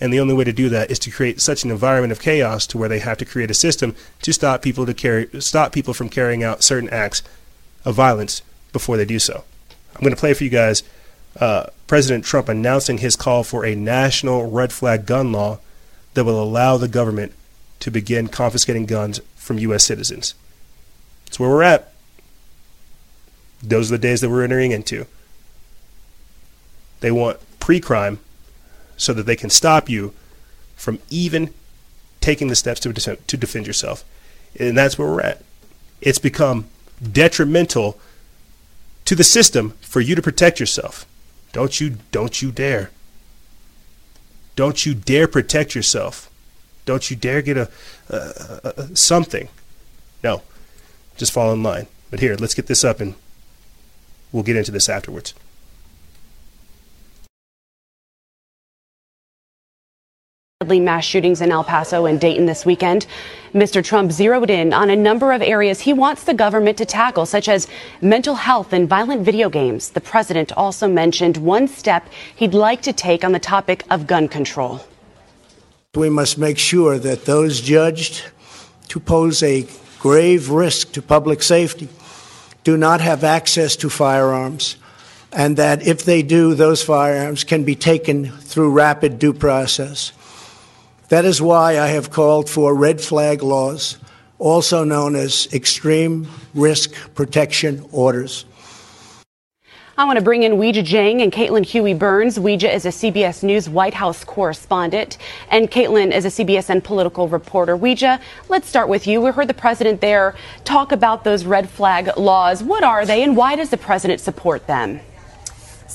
And the only way to do that is to create such an environment of chaos to where they have to create a system to stop people to carry stop people from carrying out certain acts of violence before they do so. I'm going to play for you guys uh, President Trump announcing his call for a national red flag gun law that will allow the government to begin confiscating guns from U.S. citizens. That's where we're at. Those are the days that we're entering into. They want pre-crime so that they can stop you from even taking the steps to to defend yourself. And that's where we're at. It's become detrimental to the system for you to protect yourself. Don't you don't you dare. Don't you dare protect yourself. Don't you dare get a, a, a, something. No. Just fall in line. But here, let's get this up and we'll get into this afterwards. Mass shootings in El Paso and Dayton this weekend. Mr. Trump zeroed in on a number of areas he wants the government to tackle, such as mental health and violent video games. The president also mentioned one step he'd like to take on the topic of gun control. We must make sure that those judged to pose a grave risk to public safety do not have access to firearms, and that if they do, those firearms can be taken through rapid due process. That is why I have called for red flag laws, also known as extreme risk protection orders. I want to bring in Weijia Jiang and Caitlin Huey Burns. Weijia is a CBS News White House correspondent, and Caitlin is a CBSN political reporter. Weijia, let's start with you. We heard the president there talk about those red flag laws. What are they, and why does the president support them?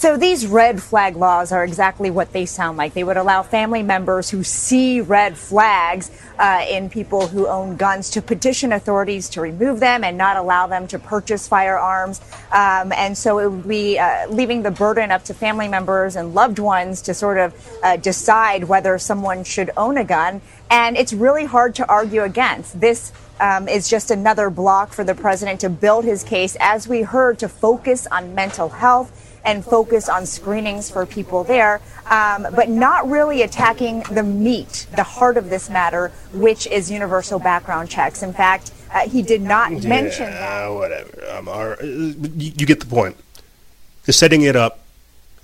So these red flag laws are exactly what they sound like. They would allow family members who see red flags uh, in people who own guns to petition authorities to remove them and not allow them to purchase firearms. Um, and so it would be uh, leaving the burden up to family members and loved ones to sort of uh, decide whether someone should own a gun. And it's really hard to argue against. This um, is just another block for the president to build his case, as we heard, to focus on mental health and focus on screenings for people there, um, but not really attacking the meat, the heart of this matter, which is universal background checks. In fact, uh, he did not yeah, mention that. Whatever. Um, our, you, you get the point. They're setting it up,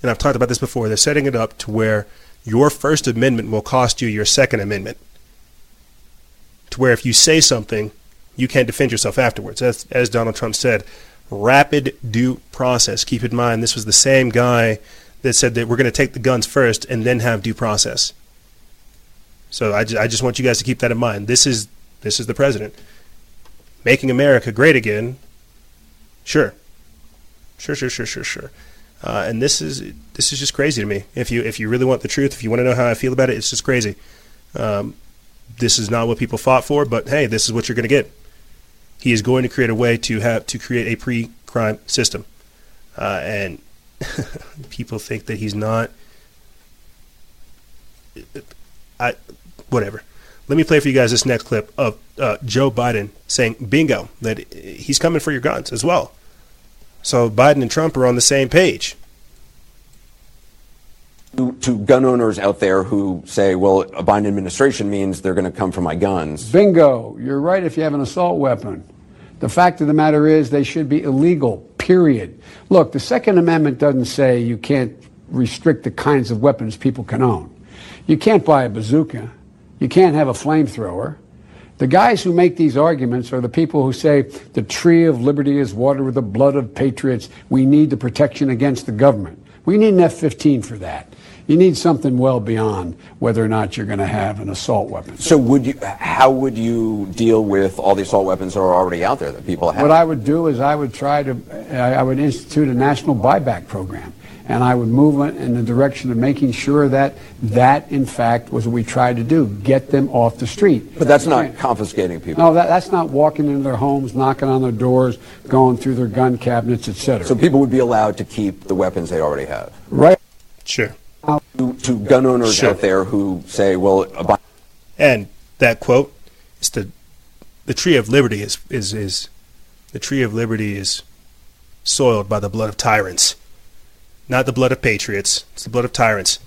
and I've talked about this before. They're setting it up to where your First Amendment will cost you your Second Amendment. To where if you say something, you can't defend yourself afterwards. As, as Donald Trump said, rapid due process. Keep in mind, this was the same guy that said that we're going to take the guns first and then have due process. So I, I just want you guys to keep that in mind. This is this is the president making America great again. Sure, sure, sure, sure, sure, sure. Uh, and this is this is just crazy to me. If you if you really want the truth, if you want to know how I feel about it, it's just crazy. Um, this is not what people fought for, but hey, this is what you're going to get he is going to create a way to have to create a pre-crime system, uh, and people think that he's not. I, whatever. Let me play for you guys this next clip of uh, Joe Biden saying, "Bingo!" that he's coming for your guns as well. So Biden and Trump are on the same page. To, to gun owners out there who say, well, a Biden administration means they're going to come for my guns. Bingo. You're right if you have an assault weapon. The fact of the matter is they should be illegal, period. Look, the Second Amendment doesn't say you can't restrict the kinds of weapons people can own. You can't buy a bazooka. You can't have a flamethrower. The guys who make these arguments are the people who say the tree of liberty is watered with the blood of patriots. We need the protection against the government. We need an F 15 for that. You need something well beyond whether or not you're going to have an assault weapon. So, would you? How would you deal with all the assault weapons that are already out there that people have? What I would do is I would try to, I would institute a national buyback program and I would move in the direction of making sure that that, in fact, was what we tried to do: get them off the street. But that's not confiscating people. No, that, that's not walking into their homes, knocking on their doors, going through their gun cabinets, etc. So people would be allowed to keep the weapons they already have. Right. Sure. To, to gun owners Sure. out there who say, well, a And that quote is the the tree of liberty is is is the tree of liberty is soiled by the blood of tyrants, not the blood of patriots. It's the blood of tyrants.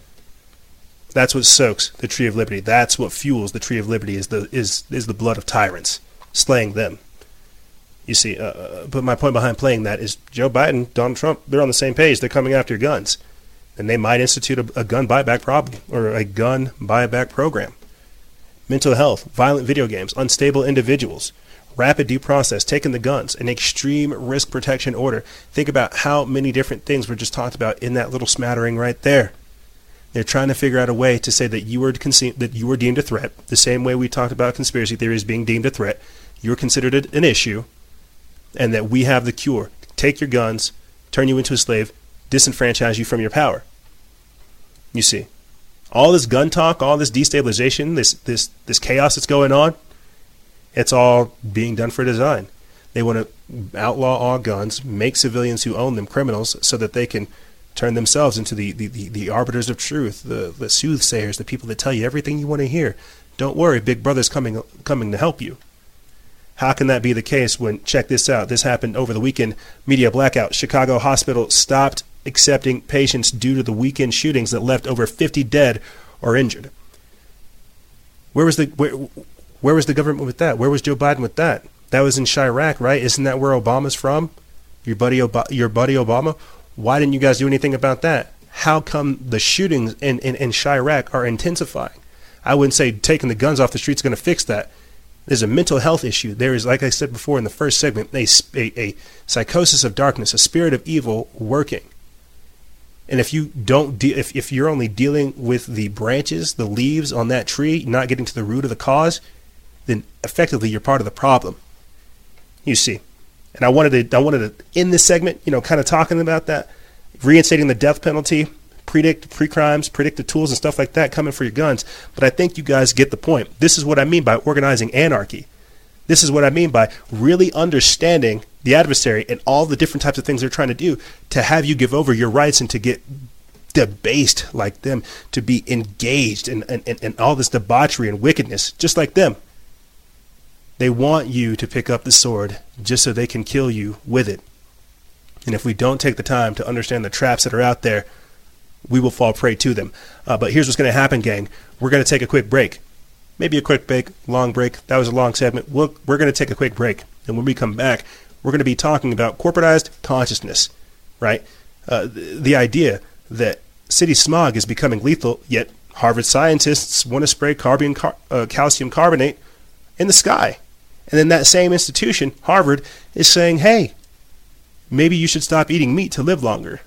That's what soaks the tree of liberty. That's what fuels the tree of liberty is the is is the blood of tyrants, slaying them. You see, uh, uh, but my point behind playing that is Joe Biden, Donald Trump, they're on the same page. They're coming after your guns, and they might institute a, a gun buyback problem or a gun buyback program mental health, violent video games, unstable individuals, rapid due process, taking the guns, an extreme risk protection order. Think about how many different things were just talked about in that little smattering right there. They're trying to figure out a way to say that you were conce- that you were deemed a threat, the same way we talked about conspiracy theories being deemed a threat. You're considered an issue, and that we have the cure. Take your guns, turn you into a slave, disenfranchise you from your power. You see, all this gun talk, all this destabilization, this this this chaos that's going on, it's all being done for design. They want to outlaw all guns, make civilians who own them criminals, so that they can turn themselves into the, the, the, the arbiters of truth, the, the soothsayers, the people that tell you everything you want to hear. Don't worry, Big Brother's coming coming to help you. How can that be the case when, check this out, this happened over the weekend, media blackout. Chicago hospital stopped accepting patients due to the weekend shootings that left over 50 dead or injured. Where was the where, where was the government with that? Where was Joe Biden with that? That was in Chiraq, right? Isn't that where Obama's from? Your buddy, Ob- your buddy Obama. Why didn't you guys do anything about that? How come the shootings in, in, in Chiraq are intensifying? I wouldn't say taking the guns off the streets is going to fix that. There's a mental health issue. There is, like I said before in the first segment, a, a, a psychosis of darkness, a spirit of evil working. And if you don't, de- if, if you're only dealing with the branches, the leaves on that tree, not getting to the root of the cause, then effectively you're part of the problem. You see. And I wanted to I wanted to end this segment, you know, kind of talking about that, reinstating the death penalty, predict pre-crimes, predict the tools and stuff like that coming for your guns. But I think you guys get the point. This is what I mean by organizing anarchy. This is what I mean by really understanding the adversary and all the different types of things they're trying to do to have you give over your rights and to get debased like them, to be engaged in, in, in, in all this debauchery and wickedness, just like them. They want you to pick up the sword just so they can kill you with it. And if we don't take the time to understand the traps that are out there, we will fall prey to them. Uh, but here's what's going to happen, gang. We're going to take a quick break. Maybe a quick break, long break. That was a long segment. We'll, we're going to take a quick break. And when we come back, we're going to be talking about corporatized consciousness, right? Uh, the, the idea that city smog is becoming lethal, yet Harvard scientists want to spray carbon, car, uh, calcium carbonate in the sky. And then that same institution, Harvard, is saying, hey, maybe you should stop eating meat to live longer.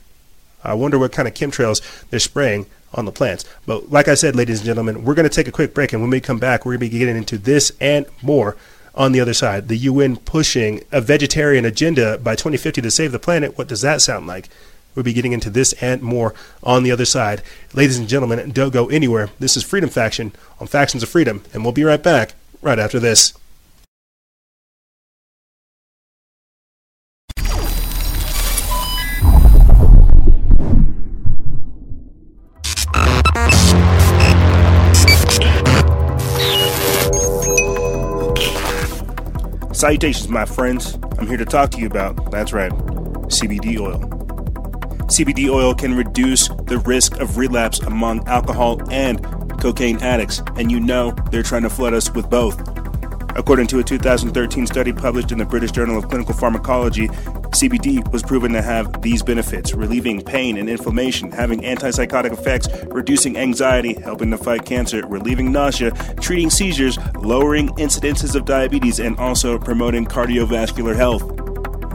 I wonder what kind of chemtrails they're spraying on the plants. But like I said, ladies and gentlemen, we're going to take a quick break. And when we come back, we're going to be getting into this and more on the other side. The UN pushing a vegetarian agenda by 2050 to save the planet. What does that sound like? We'll be getting into this and more on the other side. Ladies and gentlemen, don't go anywhere. This is Freedom Faction on Factions of Freedom, and we'll be right back right after this. Salutations, my friends. I'm here to talk to you about, that's right, CBD oil. CBD oil can reduce the risk of relapse among alcohol and cocaine addicts, and you know they're trying to flood us with both. According to a 2013 study published in the British Journal of Clinical Pharmacology, CBD was proven to have these benefits relieving pain and inflammation, having antipsychotic effects, reducing anxiety, helping to fight cancer, relieving nausea, treating seizures, lowering incidences of diabetes, and also promoting cardiovascular health.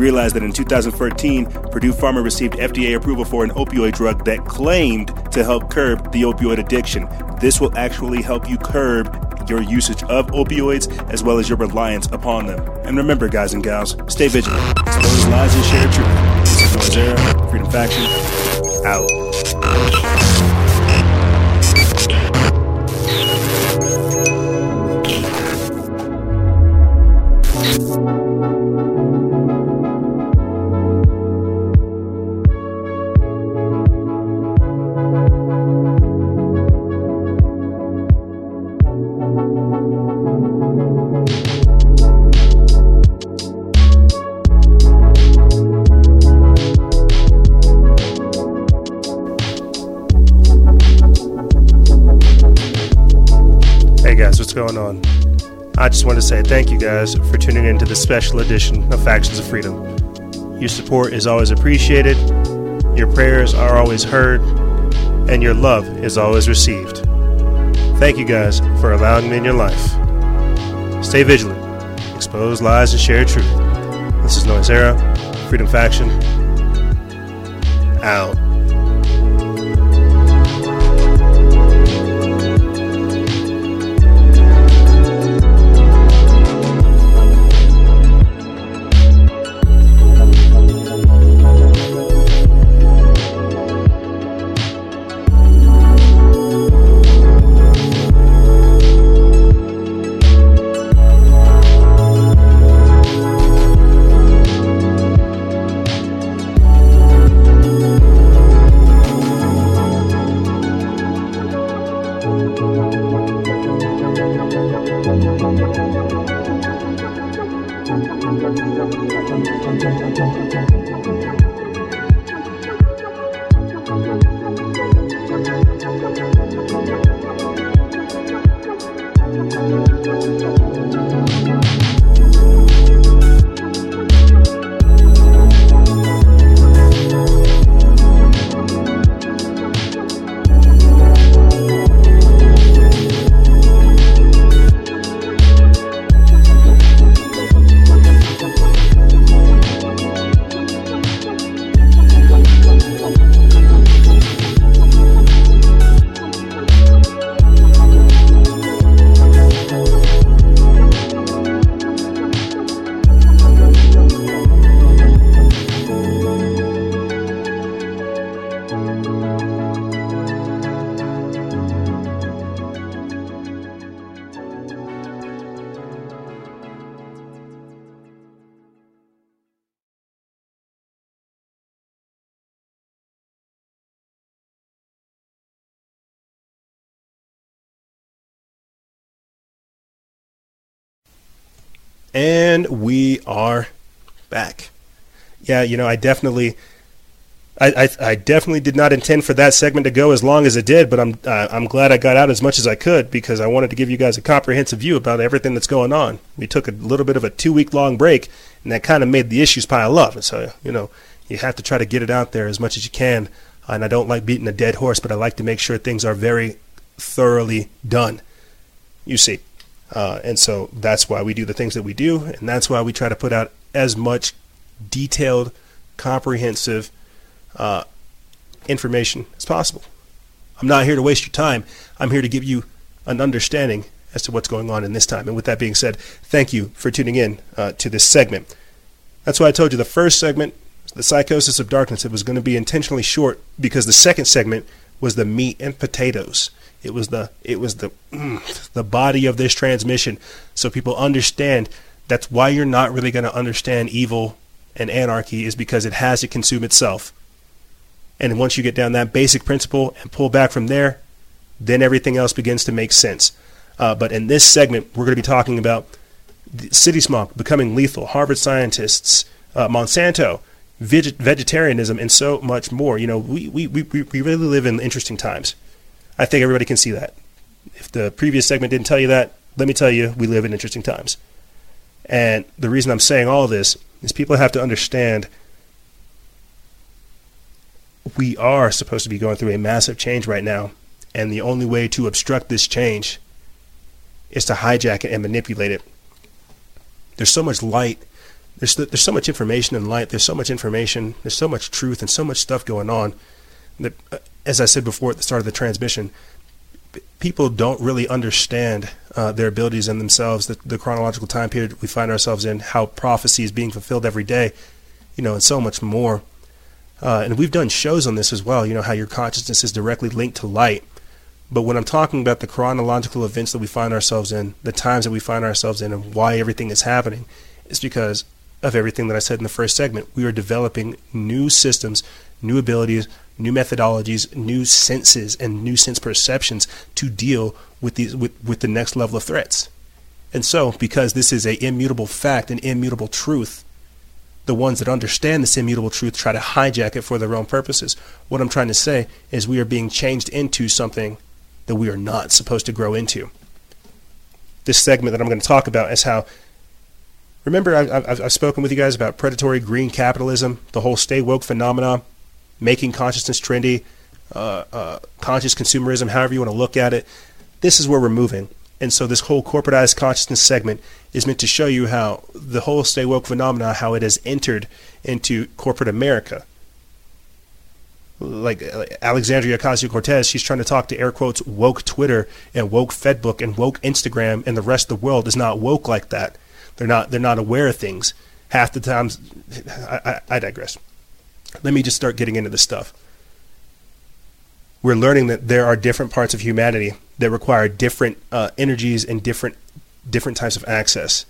Realize that in 2014, Purdue Pharma received FDA approval for an opioid drug that claimed to help curb the opioid addiction. This will actually help you curb your usage of opioids as well as your reliance upon them. And remember, guys and gals, stay vigilant. Expose lies and share truth. This is Freedom Faction, out. I just want to say thank you guys for tuning in to this special edition of Factions of Freedom. Your support is always appreciated, your prayers are always heard, and your love is always received. Thank you guys for allowing me in your life. Stay vigilant, expose lies and share truth. This is Noise Era, Freedom Faction, out. And we are back. Yeah, you know, I definitely, I, I, I, definitely did not intend for that segment to go as long as it did, but I'm, uh, I'm glad I got out as much as I could because I wanted to give you guys a comprehensive view about everything that's going on. We took a little bit of a two week long break, and that kind of made the issues pile up. So, you know, you have to try to get it out there as much as you can. And I don't like beating a dead horse, but I like to make sure things are very thoroughly done. You see. Uh, and so that's why we do the things that we do, and that's why we try to put out as much detailed, comprehensive uh, information as possible. I'm not here to waste your time. I'm here to give you an understanding as to what's going on in this time. And with that being said, thank you for tuning in uh, to this segment. That's why I told you the first segment, the psychosis of darkness, it was going to be intentionally short because the second segment was the meat and potatoes. It was the it was the the body of this transmission, so people understand. That's why you're not really going to understand evil and anarchy is because it has to consume itself. And once you get down that basic principle and pull back from there, then everything else begins to make sense. Uh, but in this segment, we're going to be talking about city smog becoming lethal, Harvard scientists, uh, Monsanto, veget- vegetarianism, and so much more. You know, we, we, we, we really live in interesting times. I think everybody can see that. If the previous segment didn't tell you that, let me tell you, we live in interesting times. And the reason I'm saying all this is people have to understand we are supposed to be going through a massive change right now. And the only way to obstruct this change is to hijack it and manipulate it. There's so much light. There's, there's so much information in light. There's so much information. There's so much truth and so much stuff going on that uh, as I said before at the start of the transmission, people don't really understand uh, their abilities in themselves, the, the, chronological time period we find ourselves in, how prophecy is being fulfilled every day, you know, and so much more. Uh, and we've done shows on this as well, you know, how your consciousness is directly linked to light. But when I'm talking about the chronological events that we find ourselves in, the times that we find ourselves in, and why everything is happening, it's because of everything that I said in the first segment. We are developing new systems, new abilities, new methodologies, new senses, and new sense perceptions to deal with these with, with the next level of threats. And so, because this is a immutable fact, an immutable truth, the ones that understand this immutable truth try to hijack it for their own purposes. What I'm trying to say is we are being changed into something that we are not supposed to grow into. This segment that I'm going to talk about is how Remember, I've, I've, spoken with you guys about predatory green capitalism, the whole stay woke phenomenon making consciousness trendy, uh, uh, conscious consumerism, however you want to look at it. This is where we're moving. And so this whole corporatized consciousness segment is meant to show you how the whole stay woke phenomena, how it has entered into corporate America. Like Alexandria Ocasio Cortez, she's trying to talk to air quotes woke Twitter and woke Fedbook and woke Instagram, and the rest of the world is not woke like that. They're not. They're not aware of things. Half the times, I, I, I digress. Let me just start getting into this stuff. We're learning that there are different parts of humanity that require different uh, energies and different different types of access.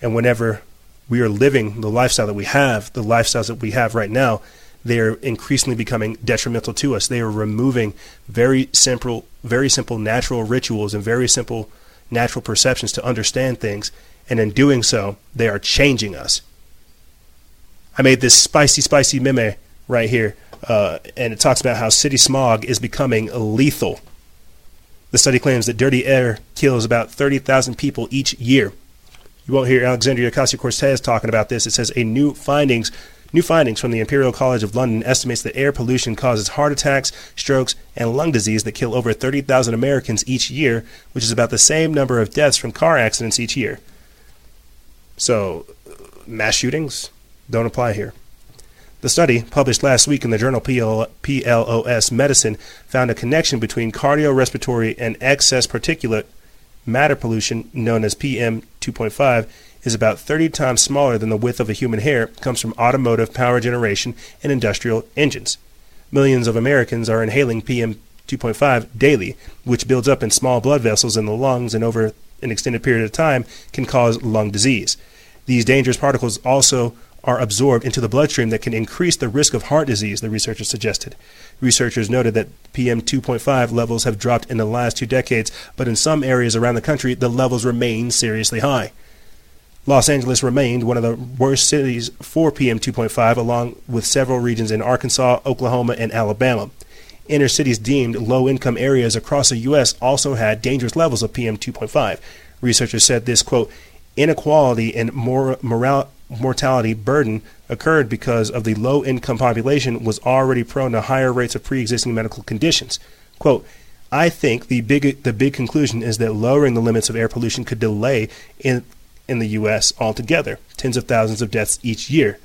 And whenever we are living the lifestyle that we have, the lifestyles that we have right now, they are increasingly becoming detrimental to us. They are removing very simple, very simple natural rituals and very simple natural perceptions to understand things. And in doing so, they are changing us. I made this spicy, spicy meme right here, uh, and it talks about how city smog is becoming lethal. The study claims that dirty air kills about 30,000 people each year. You won't hear Alexandria Ocasio Cortez talking about this. It says a new findings New findings from the Imperial College of London estimates that air pollution causes heart attacks, strokes, and lung disease that kill over 30,000 Americans each year, which is about the same number of deaths from car accidents each year. So, mass shootings don't apply here. The study, published last week in the journal PLOS Medicine, found a connection between cardiorespiratory and excess particulate matter pollution, known as PM 2.5, is about 30 times smaller than the width of a human hair, comes from automotive power generation and industrial engines. Millions of Americans are inhaling PM 2.5 daily, which builds up in small blood vessels in the lungs and over an extended period of time can cause lung disease. These dangerous particles also are absorbed into the bloodstream that can increase the risk of heart disease, the researchers suggested. Researchers noted that PM 2.5 levels have dropped in the last two decades, but in some areas around the country, the levels remain seriously high. Los Angeles remained one of the worst cities for PM 2.5, along with several regions in Arkansas, Oklahoma, and Alabama. Inner cities deemed low income areas across the U.S. also had dangerous levels of PM 2.5. Researchers said this, quote, inequality and more moral, mortality burden occurred because of the low income population was already prone to higher rates of pre existing medical conditions. Quote, I think the big the big conclusion is that lowering the limits of air pollution could delay in in the U.S. altogether, tens of thousands of deaths each year.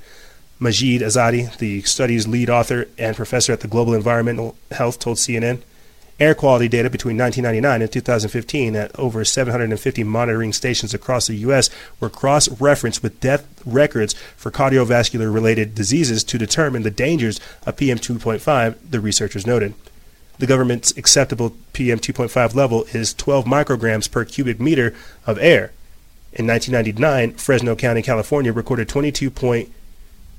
Majid Ezzati, the study's lead author and professor at the Global Environmental Health, told CNN air quality data between 1999 and 2015 at over 750 monitoring stations across the U.S. were cross referenced with death records for cardiovascular related diseases to determine the dangers of PM 2.5, the researchers noted. The government's acceptable PM 2.5 level is 12 micrograms per cubic meter of air. In 1999, Fresno County, California recorded 22 point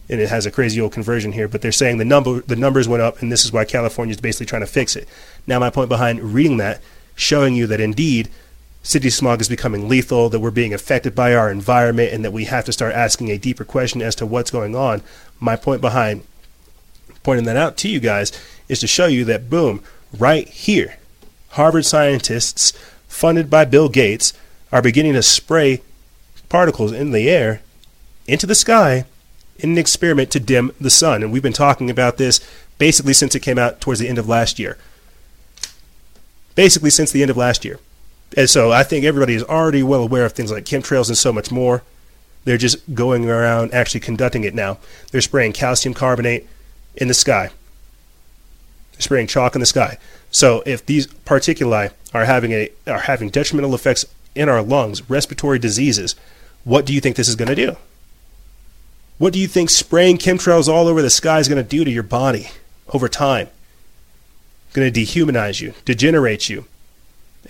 and it has a crazy old conversion here, but they're saying the number the numbers went up, and this is why California is basically trying to fix it. Now, my point behind reading that, showing you that indeed city smog is becoming lethal, that we're being affected by our environment, and that we have to start asking a deeper question as to what's going on. My point behind pointing that out to you guys is to show you that boom, right here, Harvard scientists funded by Bill Gates are beginning to spray particles in the air into the sky in an experiment to dim the sun. And we've been talking about this basically since it came out towards the end of last year. Basically, since the end of last year. And so I think everybody is already well aware of things like chemtrails and so much more. They're just going around actually conducting it now. They're spraying calcium carbonate in the sky. They're spraying chalk in the sky. So if these particuli are having a are having detrimental effects in our lungs, respiratory diseases, what do you think this is going to do? What do you think spraying chemtrails all over the sky is going to do to your body over time? Going to dehumanize you, degenerate you,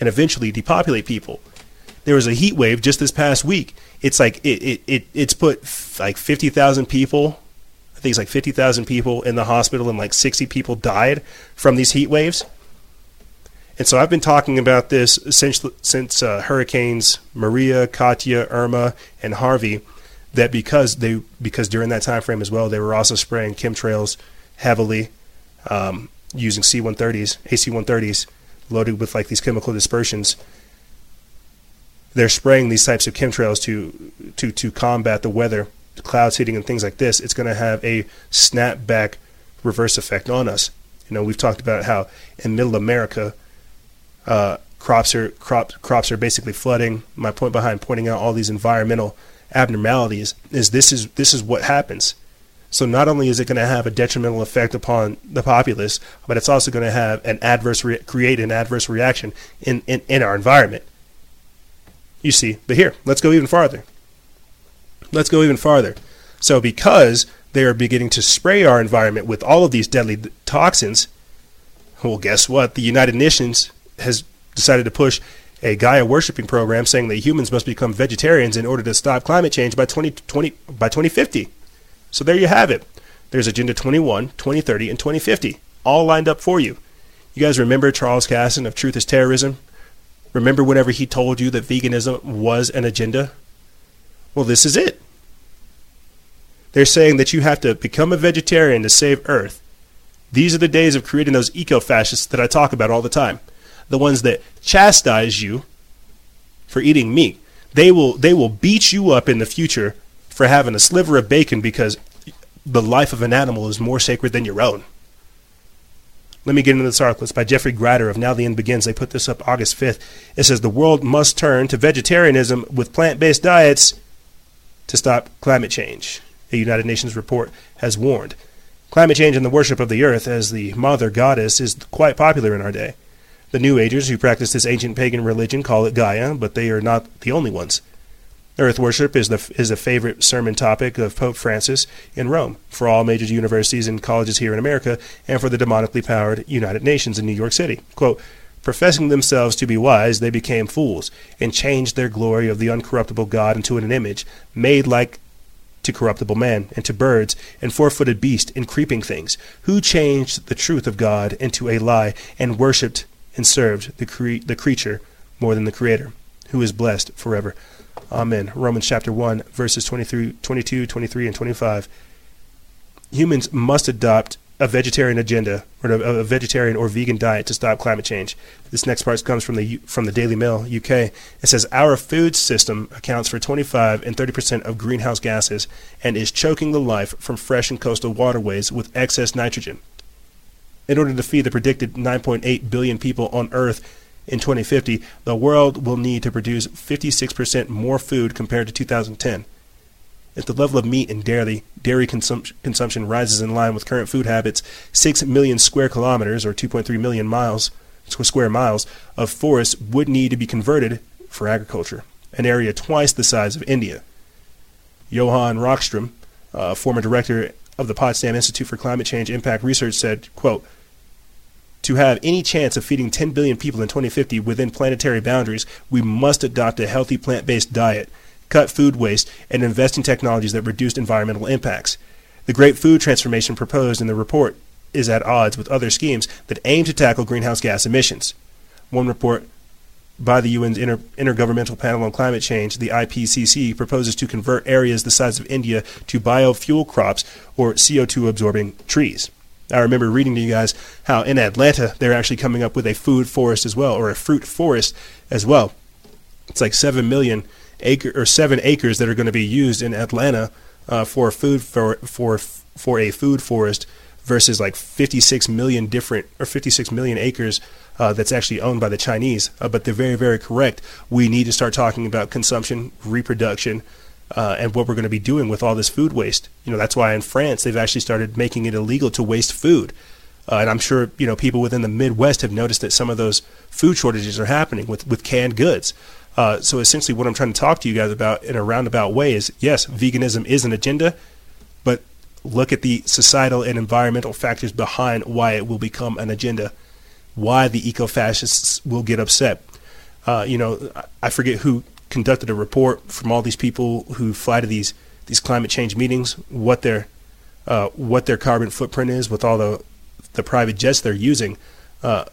and eventually depopulate people. There was a heat wave just this past week. It's like it, it, it it's put f- like 50,000 people, I think it's like 50,000 people in the hospital and like 60 people died from these heat waves. And so I've been talking about this since since uh, hurricanes Maria, Katia, Irma, and Harvey that because they because during that time frame as well they were also spraying chemtrails heavily um, using C-130s, AC-130s loaded with like these chemical dispersions. They're spraying these types of chemtrails to to to combat the weather, clouds hitting and things like this. It's going to have a snapback reverse effect on us. You know, we've talked about how in Middle America, uh, crops are crops crops are basically flooding. My point behind pointing out all these environmental abnormalities is this is this is what happens. So not only is it going to have a detrimental effect upon the populace, but it's also going to have an adverse re- create an adverse reaction in, in, in our environment. You see, but here, let's go even farther. Let's go even farther. So because they are beginning to spray our environment with all of these deadly toxins, well, guess what? The United Nations has decided to push a Gaia worshiping program saying that humans must become vegetarians in order to stop climate change by 2020 by 2050. So there you have it. There's Agenda 21, 2030, and 2050 all lined up for you. You guys remember Charles Casson of Truth is Terrorism? Remember whenever he told you that veganism was an agenda? Well, this is it. They're saying that you have to become a vegetarian to save Earth. These are the days of creating those eco fascists that I talk about all the time. The ones that chastise you for eating meat. They will they will beat you up in the future for having a sliver of bacon because the life of an animal is more sacred than your own. Let me get into this article. It's by Geoffrey Grider of Now the End Begins. They put this up August 5th. It says the world must turn to vegetarianism with plant based diets to stop climate change. A United Nations report has warned. Climate change and the worship of the earth as the mother goddess is quite popular in our day. The New Agers who practice this ancient pagan religion call it Gaia, but they are not the only ones. Earth worship is the is a favorite sermon topic of Pope Francis in Rome for all major universities and colleges here in America and for the demonically powered United Nations in New York City. Quote, Professing themselves to be wise, they became fools and changed their glory of the uncorruptible God into an image made like to corruptible man, and to birds, and four footed beasts, and creeping things, who changed the truth of God into a lie, and worshipped and served the, cre- the creature more than the Creator, who is blessed forever. Amen. Romans chapter 1, verses 23, 22, 23, and 25. Humans must adopt a vegetarian agenda or a, vegetarian or vegan diet to stop climate change. This next part comes from the from the Daily Mail UK. It says our food system accounts for 25 and 30 percent of greenhouse gases and is choking the life from fresh and coastal waterways with excess nitrogen. In order to feed the predicted 9.8 billion people on Earth in 2050, the world will need to produce 56 percent more food compared to 2010. If the level of meat and dairy, dairy consum- consumption rises in line with current food habits, 6 million square kilometers, or 2.3 million miles, square miles, of forests would need to be converted for agriculture, an area twice the size of India. Johan Rockström, uh, former director of the Potsdam Institute for Climate Change Impact Research, said, quote, to have any chance of feeding 10 billion people in 2050 within planetary boundaries, we must adopt a healthy plant based diet cut food waste, and invest in technologies that reduce environmental impacts. The great food transformation proposed in the report is at odds with other schemes that aim to tackle greenhouse gas emissions. One report by the UN's Inter- Intergovernmental Panel on Climate Change, the IPCC, proposes to convert areas the size of India to biofuel crops or CO2 absorbing trees. I remember reading to you guys how in Atlanta they're actually coming up with a food forest as well, or a fruit forest as well. It's like 7 million acre or seven acres that are going to be used in Atlanta uh, for food for for for a food forest versus like 56 million different or 56 million acres uh, that's actually owned by the Chinese. Uh, but they're very very correct. We need to start talking about consumption, reproduction. Uh, and what we're going to be doing with all this food waste. You know, that's why in France they've actually started making it illegal to waste food. Uh, and I'm sure you know people within the Midwest have noticed that some of those food shortages are happening with, with canned goods. Uh, so essentially, what I'm trying to talk to you guys about in a roundabout way is yes, veganism is an agenda, but look at the societal and environmental factors behind why it will become an agenda, why the eco fascists will get upset. Uh, you know, I forget who conducted a report from all these people who fly to these these climate change meetings, what their uh, what their carbon footprint is with all the the private jets they're using. Uh,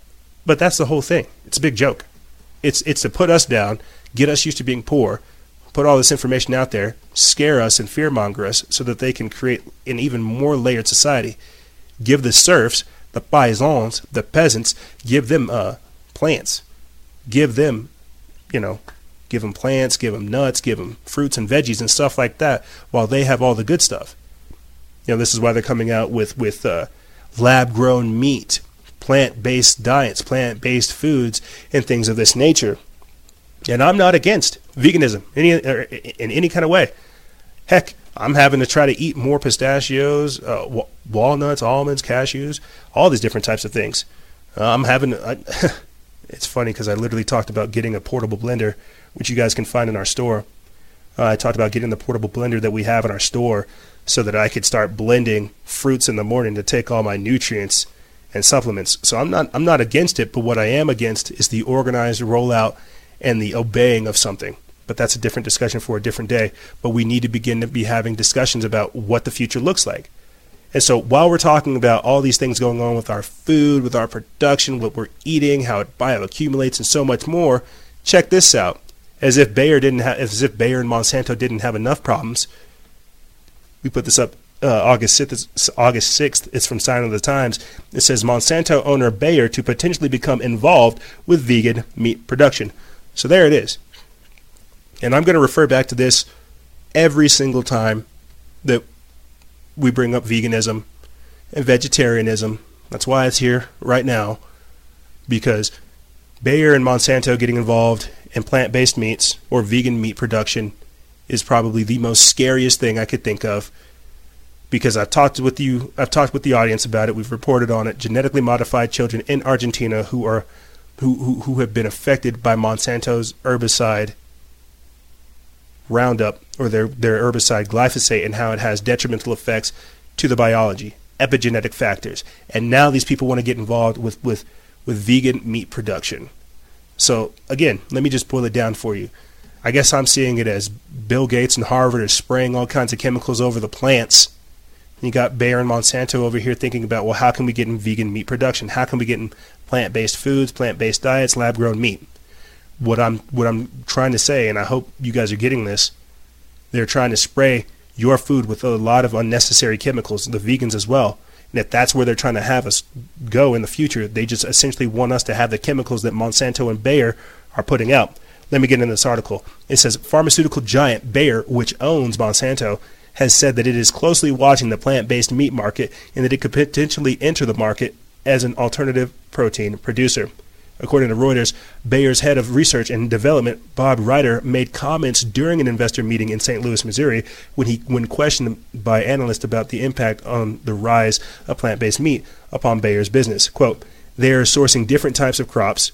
but that's the whole thing. It's a big joke. It's it's to put us down, get us used to being poor, put all this information out there, scare us and fearmonger us so that they can create an even more layered society. Give the serfs, the paysans, the peasants, give them uh, plants. Give them, you know, give them plants, give them nuts, give them fruits and veggies and stuff like that while they have all the good stuff. You know, this is why they're coming out with, with uh, lab grown meat plant based diets, plant based foods, and things of this nature. And I'm not against veganism any, in any kind of way. Heck, I'm having to try to eat more pistachios, uh, walnuts, almonds, cashews, all these different types of things. Uh, I'm having. I, it's funny because I literally talked about getting a portable blender, which you guys can find in our store. Uh, I talked about getting the portable blender that we have in our store so that I could start blending fruits in the morning to take all my nutrients and supplements. So I'm not I'm not against it, but what I am against is the organized rollout and the obeying of something. But that's a different discussion for a different day. But we need to begin to be having discussions about what the future looks like. And so while we're talking about all these things going on with our food, with our production, what we're eating, how it bioaccumulates, and so much more, check this out. As if Bayer didn't have, as if Bayer and Monsanto didn't have enough problems. We put this up uh, August 6th, August 6th. It's from Sign of the Times. It says Monsanto owner Bayer to potentially become involved with vegan meat production. So there it is. And I'm going to refer back to this every single time that we bring up veganism and vegetarianism. That's why it's here right now, because Bayer and Monsanto getting involved in plant based meats or vegan meat production is probably the most scariest thing I could think of because I've talked with you, I've talked with the audience about it. We've reported on it. Genetically modified children in Argentina who are who who, who have been affected by Monsanto's herbicide Roundup or their their herbicide glyphosate and how it has detrimental effects to the biology, epigenetic factors. And now these people want to get involved with with with vegan meat production. So again, let me just boil it down for you. I guess I'm seeing it as Bill Gates and Harvard are spraying all kinds of chemicals over the plants you got Bayer and Monsanto over here thinking about, well, how can we get in vegan meat production? How can we get in plant-based foods, plant-based diets, lab-grown meat? What I'm what I'm trying to say, and I hope you guys are getting this, they're trying to spray your food with a lot of unnecessary chemicals, the vegans as well. If that's where they're trying to have us go in the future, they just essentially want us to have the chemicals that Monsanto and Bayer are putting out. Let me get into this article. It says pharmaceutical giant Bayer, which owns Monsanto, has said that it is closely watching the plant based meat market and that it could potentially enter the market as an alternative protein producer. According to Reuters, Bayer's head of research and development, Bob Reiter, made comments during an investor meeting in St. Louis, Missouri, when he when questioned by analysts about the impact on the rise of plant-based meat upon Bayer's business. Quote, they are sourcing different types of crops,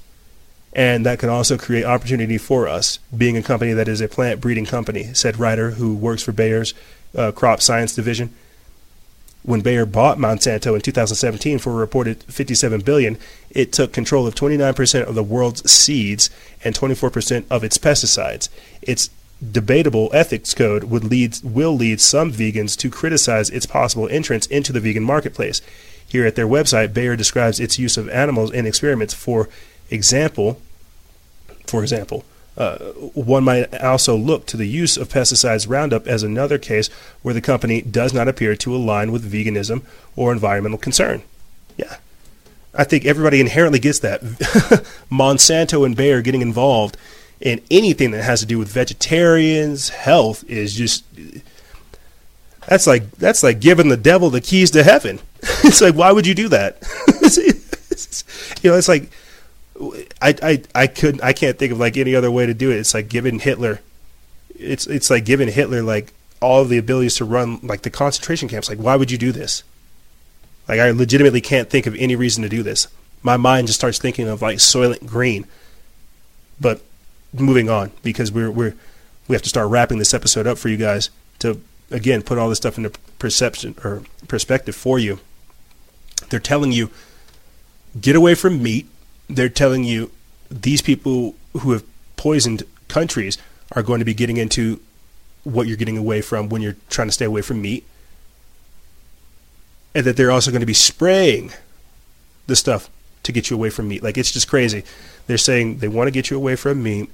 and that can also create opportunity for us, being a company that is a plant breeding company, said Reiter, who works for Bayer's uh, crop science division. When Bayer bought Monsanto in 2017 for a reported 57 billion, it took control of 29% of the world's seeds and 24% of its pesticides. Its debatable ethics code would lead will lead some vegans to criticize its possible entrance into the vegan marketplace. Here at their website, Bayer describes its use of animals in experiments. For example, for example, uh, one might also look to the use of pesticides Roundup as another case where the company does not appear to align with veganism or environmental concern. Yeah. I think everybody inherently gets that. Monsanto and Bayer getting involved in anything that has to do with vegetarians' health is just that's like that's like giving the devil the keys to heaven. it's like why would you do that? you know, it's like I, I, I could I can't think of like any other way to do it. It's like giving Hitler, it's it's like giving Hitler like all the abilities to run like the concentration camps. Like why would you do this? Like I legitimately can't think of any reason to do this. My mind just starts thinking of like Soylent Green. But moving on because we're we're we have to start wrapping this episode up for you guys to again put all this stuff into perception or perspective for you. They're telling you get away from meat they're telling you these people who have poisoned countries are going to be getting into what you're getting away from when you're trying to stay away from meat. And that they're also going to be spraying the stuff to get you away from meat. Like it's just crazy. They're saying they want to get you away from meat,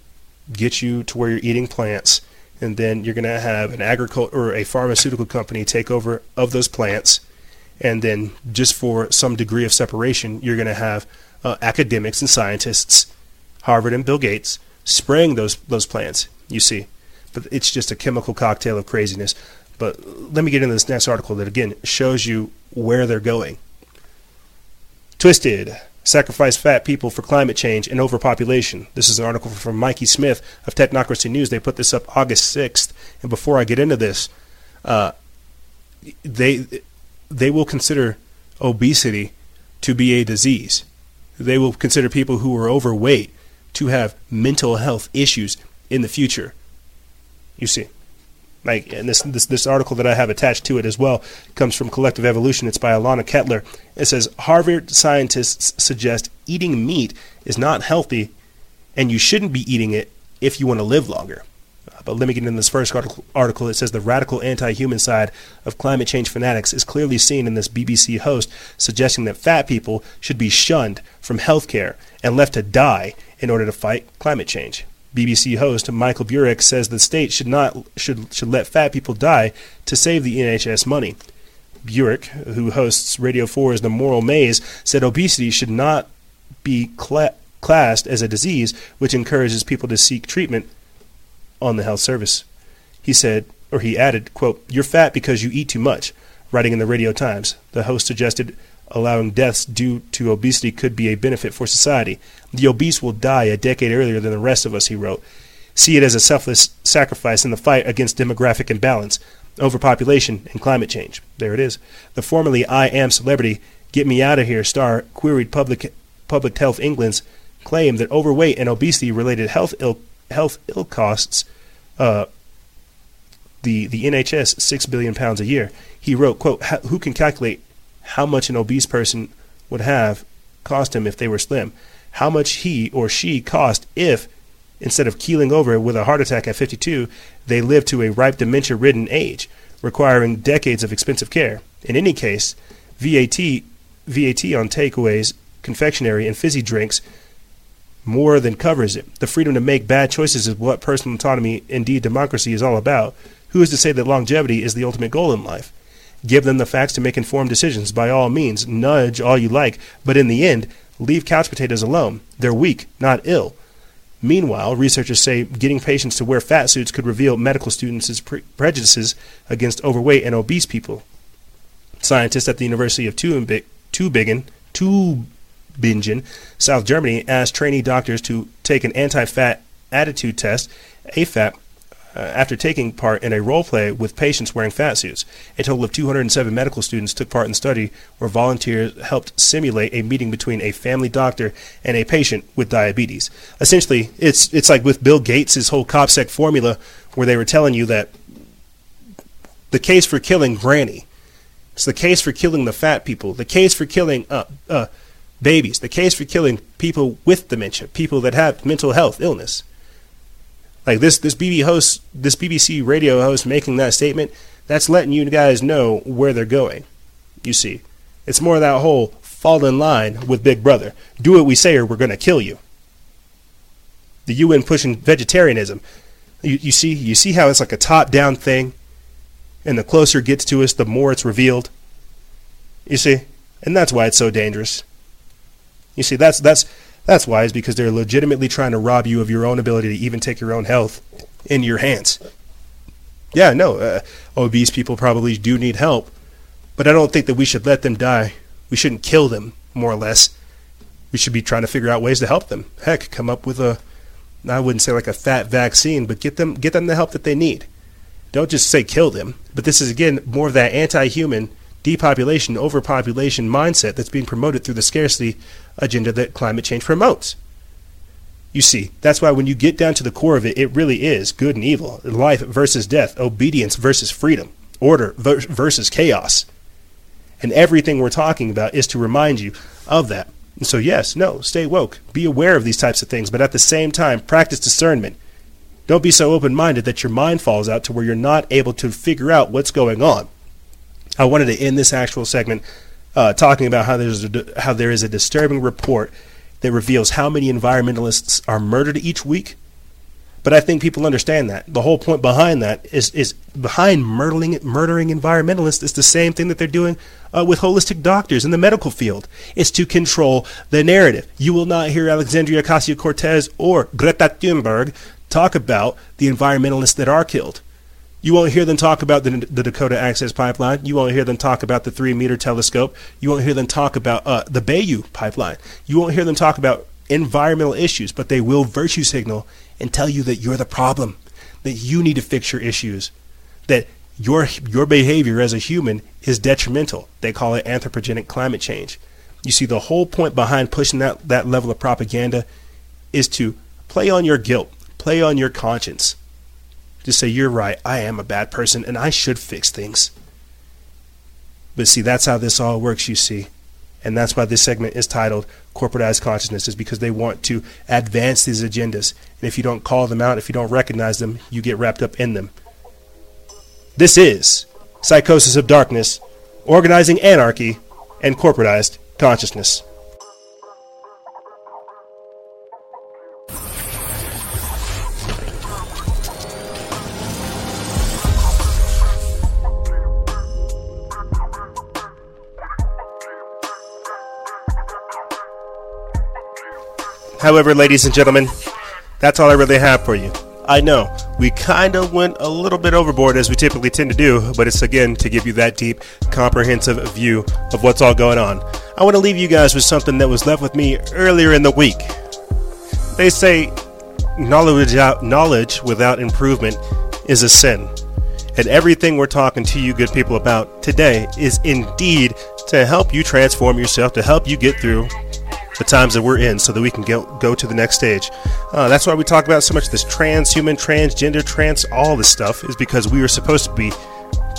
get you to where you're eating plants, and then you're going to have an agriculture or a pharmaceutical company take over of those plants, and then just for some degree of separation, you're going to have uh, academics and scientists, Harvard and Bill Gates, spraying those those plants. You see, but it's just a chemical cocktail of craziness. But let me get into this next article that again shows you where they're going. Twisted. Sacrifice fat people for climate change and overpopulation. This is an article from Mikey Smith of Technocracy News. They put this up August 6th. And before I get into this, uh, they they will consider obesity to be a disease. They will consider people who are overweight to have mental health issues in the future. You see. Like, and this, this this article that I have attached to it as well comes from Collective Evolution. It's by Alanna Ketler. It says Harvard scientists suggest eating meat is not healthy, and you shouldn't be eating it if you want to live longer. But let me get into this first article. It says the radical anti-human side of climate change fanatics is clearly seen in this BBC host suggesting that fat people should be shunned from healthcare and left to die in order to fight climate change. BBC host Michael Buerk says the state should not should should let fat people die to save the NHS money. Buerk, who hosts Radio 4's The Moral Maze, said obesity should not be cla- classed as a disease which encourages people to seek treatment on the health service. He said, or he added, quote, You're fat because you eat too much. Writing in the Radio Times, the host suggested allowing deaths due to obesity could be a benefit for society. The obese will die a decade earlier than the rest of us, he wrote. See it as a selfless sacrifice in the fight against demographic imbalance, overpopulation, and climate change. There it is. The formerly I'm a Celebrity, Get Me Out of Here star queried Public, Public Health England's claim that overweight and obesity related health ill, health ill costs uh, the, the NHS six billion pounds a year. He wrote, quote, who can calculate how much an obese person would have cost him if they were slim, how much he or she cost if, instead of keeling over with a heart attack at 52, they lived to a ripe dementia ridden age, requiring decades of expensive care. In any case, VAT, VAT on takeaways, confectionery, and fizzy drinks more than covers it. The freedom to make bad choices is what personal autonomy, indeed democracy, is all about. Who is to say that longevity is the ultimate goal in life? Give them the facts to make informed decisions. By all means, nudge all you like, but in the end, leave couch potatoes alone. They're weak, not ill. Meanwhile, researchers say getting patients to wear fat suits could reveal medical students' pre- prejudices against overweight and obese people. Scientists at the University of Tübingen, Tübingen, South Germany, asked trainee doctors to take an anti-fat attitude test, AFAT, uh, after taking part in a role play with patients wearing fat suits. A total of 207 medical students took part in the study where volunteers helped simulate a meeting between a family doctor and a patient with diabetes. Essentially, it's it's like with Bill Gates' whole COPSEC formula where they were telling you that the case for killing granny, it's the case for killing the fat people, the case for killing uh, uh, babies, the case for killing people with dementia, people that have mental health illness. Like this this BB host, this BBC radio host making that statement, that's letting you guys know where they're going. You see, it's more of that whole fall in line with Big Brother. Do what we say, or we're going to kill you. The UN pushing vegetarianism. You, you see, you see how it's like a top-down thing, and the closer it gets to us, the more it's revealed. You see, and that's why it's so dangerous. You see, that's that's that's is because they're legitimately trying to rob you of your own ability to even take your own health in your hands. Yeah, no, uh, obese people probably do need help, but I don't think that we should let them die. We shouldn't kill them, more or less. We should be trying to figure out ways to help them. Heck, come up with a, I wouldn't say like a fat vaccine, but get them get them the help that they need. Don't just say kill them. But this is again more of that anti-human depopulation, overpopulation mindset that's being promoted through the scarcity agenda that climate change promotes. You see, that's why when you get down to the core of it, it really is good and evil, life versus death, obedience versus freedom, order versus chaos. And everything we're talking about is to remind you of that. And so, yes, no, stay woke. Be aware of these types of things, but at the same time, practice discernment. Don't be so open minded that your mind falls out to where you're not able to figure out what's going on. I wanted to end this actual segment uh, talking about how there's a, how there is a disturbing report that reveals how many environmentalists are murdered each week. But I think people understand that the whole point behind that is is behind murdering murdering environmentalists is the same thing that they're doing uh, with holistic doctors in the medical field. It's to control the narrative. You will not hear Alexandria Ocasio Cortez or Greta Thunberg talk about the environmentalists that are killed. You won't hear them talk about the, the Dakota Access Pipeline. You won't hear them talk about the Thirty Meter Telescope. You won't hear them talk about uh, the Bayou Pipeline. You won't hear them talk about environmental issues, but they will virtue signal and tell you that you're the problem, that you need to fix your issues, that your your behavior as a human is detrimental. They call it anthropogenic climate change. You see, the whole point behind pushing that, that level of propaganda is to play on your guilt, play on your conscience. Just say, you're right, I am a bad person and I should fix things. But see, that's how this all works, you see. And that's why this segment is titled Corporatized Consciousness, is because they want to advance these agendas. And if you don't call them out, if you don't recognize them, you get wrapped up in them. This is Psychosis of Darkness, Organizing Anarchy, and Corporatized Consciousness. However, ladies and gentlemen, that's all I really have for you. I know we kind of went a little bit overboard as we typically tend to do, but it's again to give you that deep, comprehensive view of what's all going on. I want to leave you guys with something that was left with me earlier in the week. They say knowledge without, knowledge without improvement is a sin. And everything we're talking to you good people about today is indeed to help you transform yourself, to help you get through the times that we're in so that we can go, go to the next stage. Uh, that's why we talk about so much this transhuman, transgender, trans, all this stuff is because we are supposed to be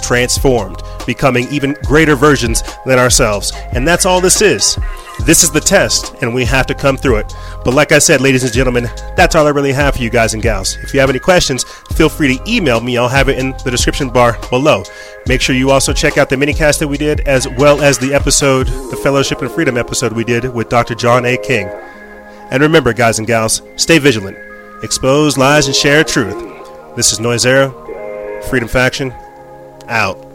transformed, becoming even greater versions than ourselves. And that's all this is. This is the test, and we have to come through it. But like I said, ladies and gentlemen, that's all I really have for you guys and gals. If you have any questions, feel free to email me. I'll have it in the description bar below. Make sure you also check out the minicast that we did, as well as the episode, the Fellowship and Freedom episode we did with Dr. John A. King. And remember, guys and gals, stay vigilant, expose lies, and share truth. This is Noisera, Freedom Faction, out.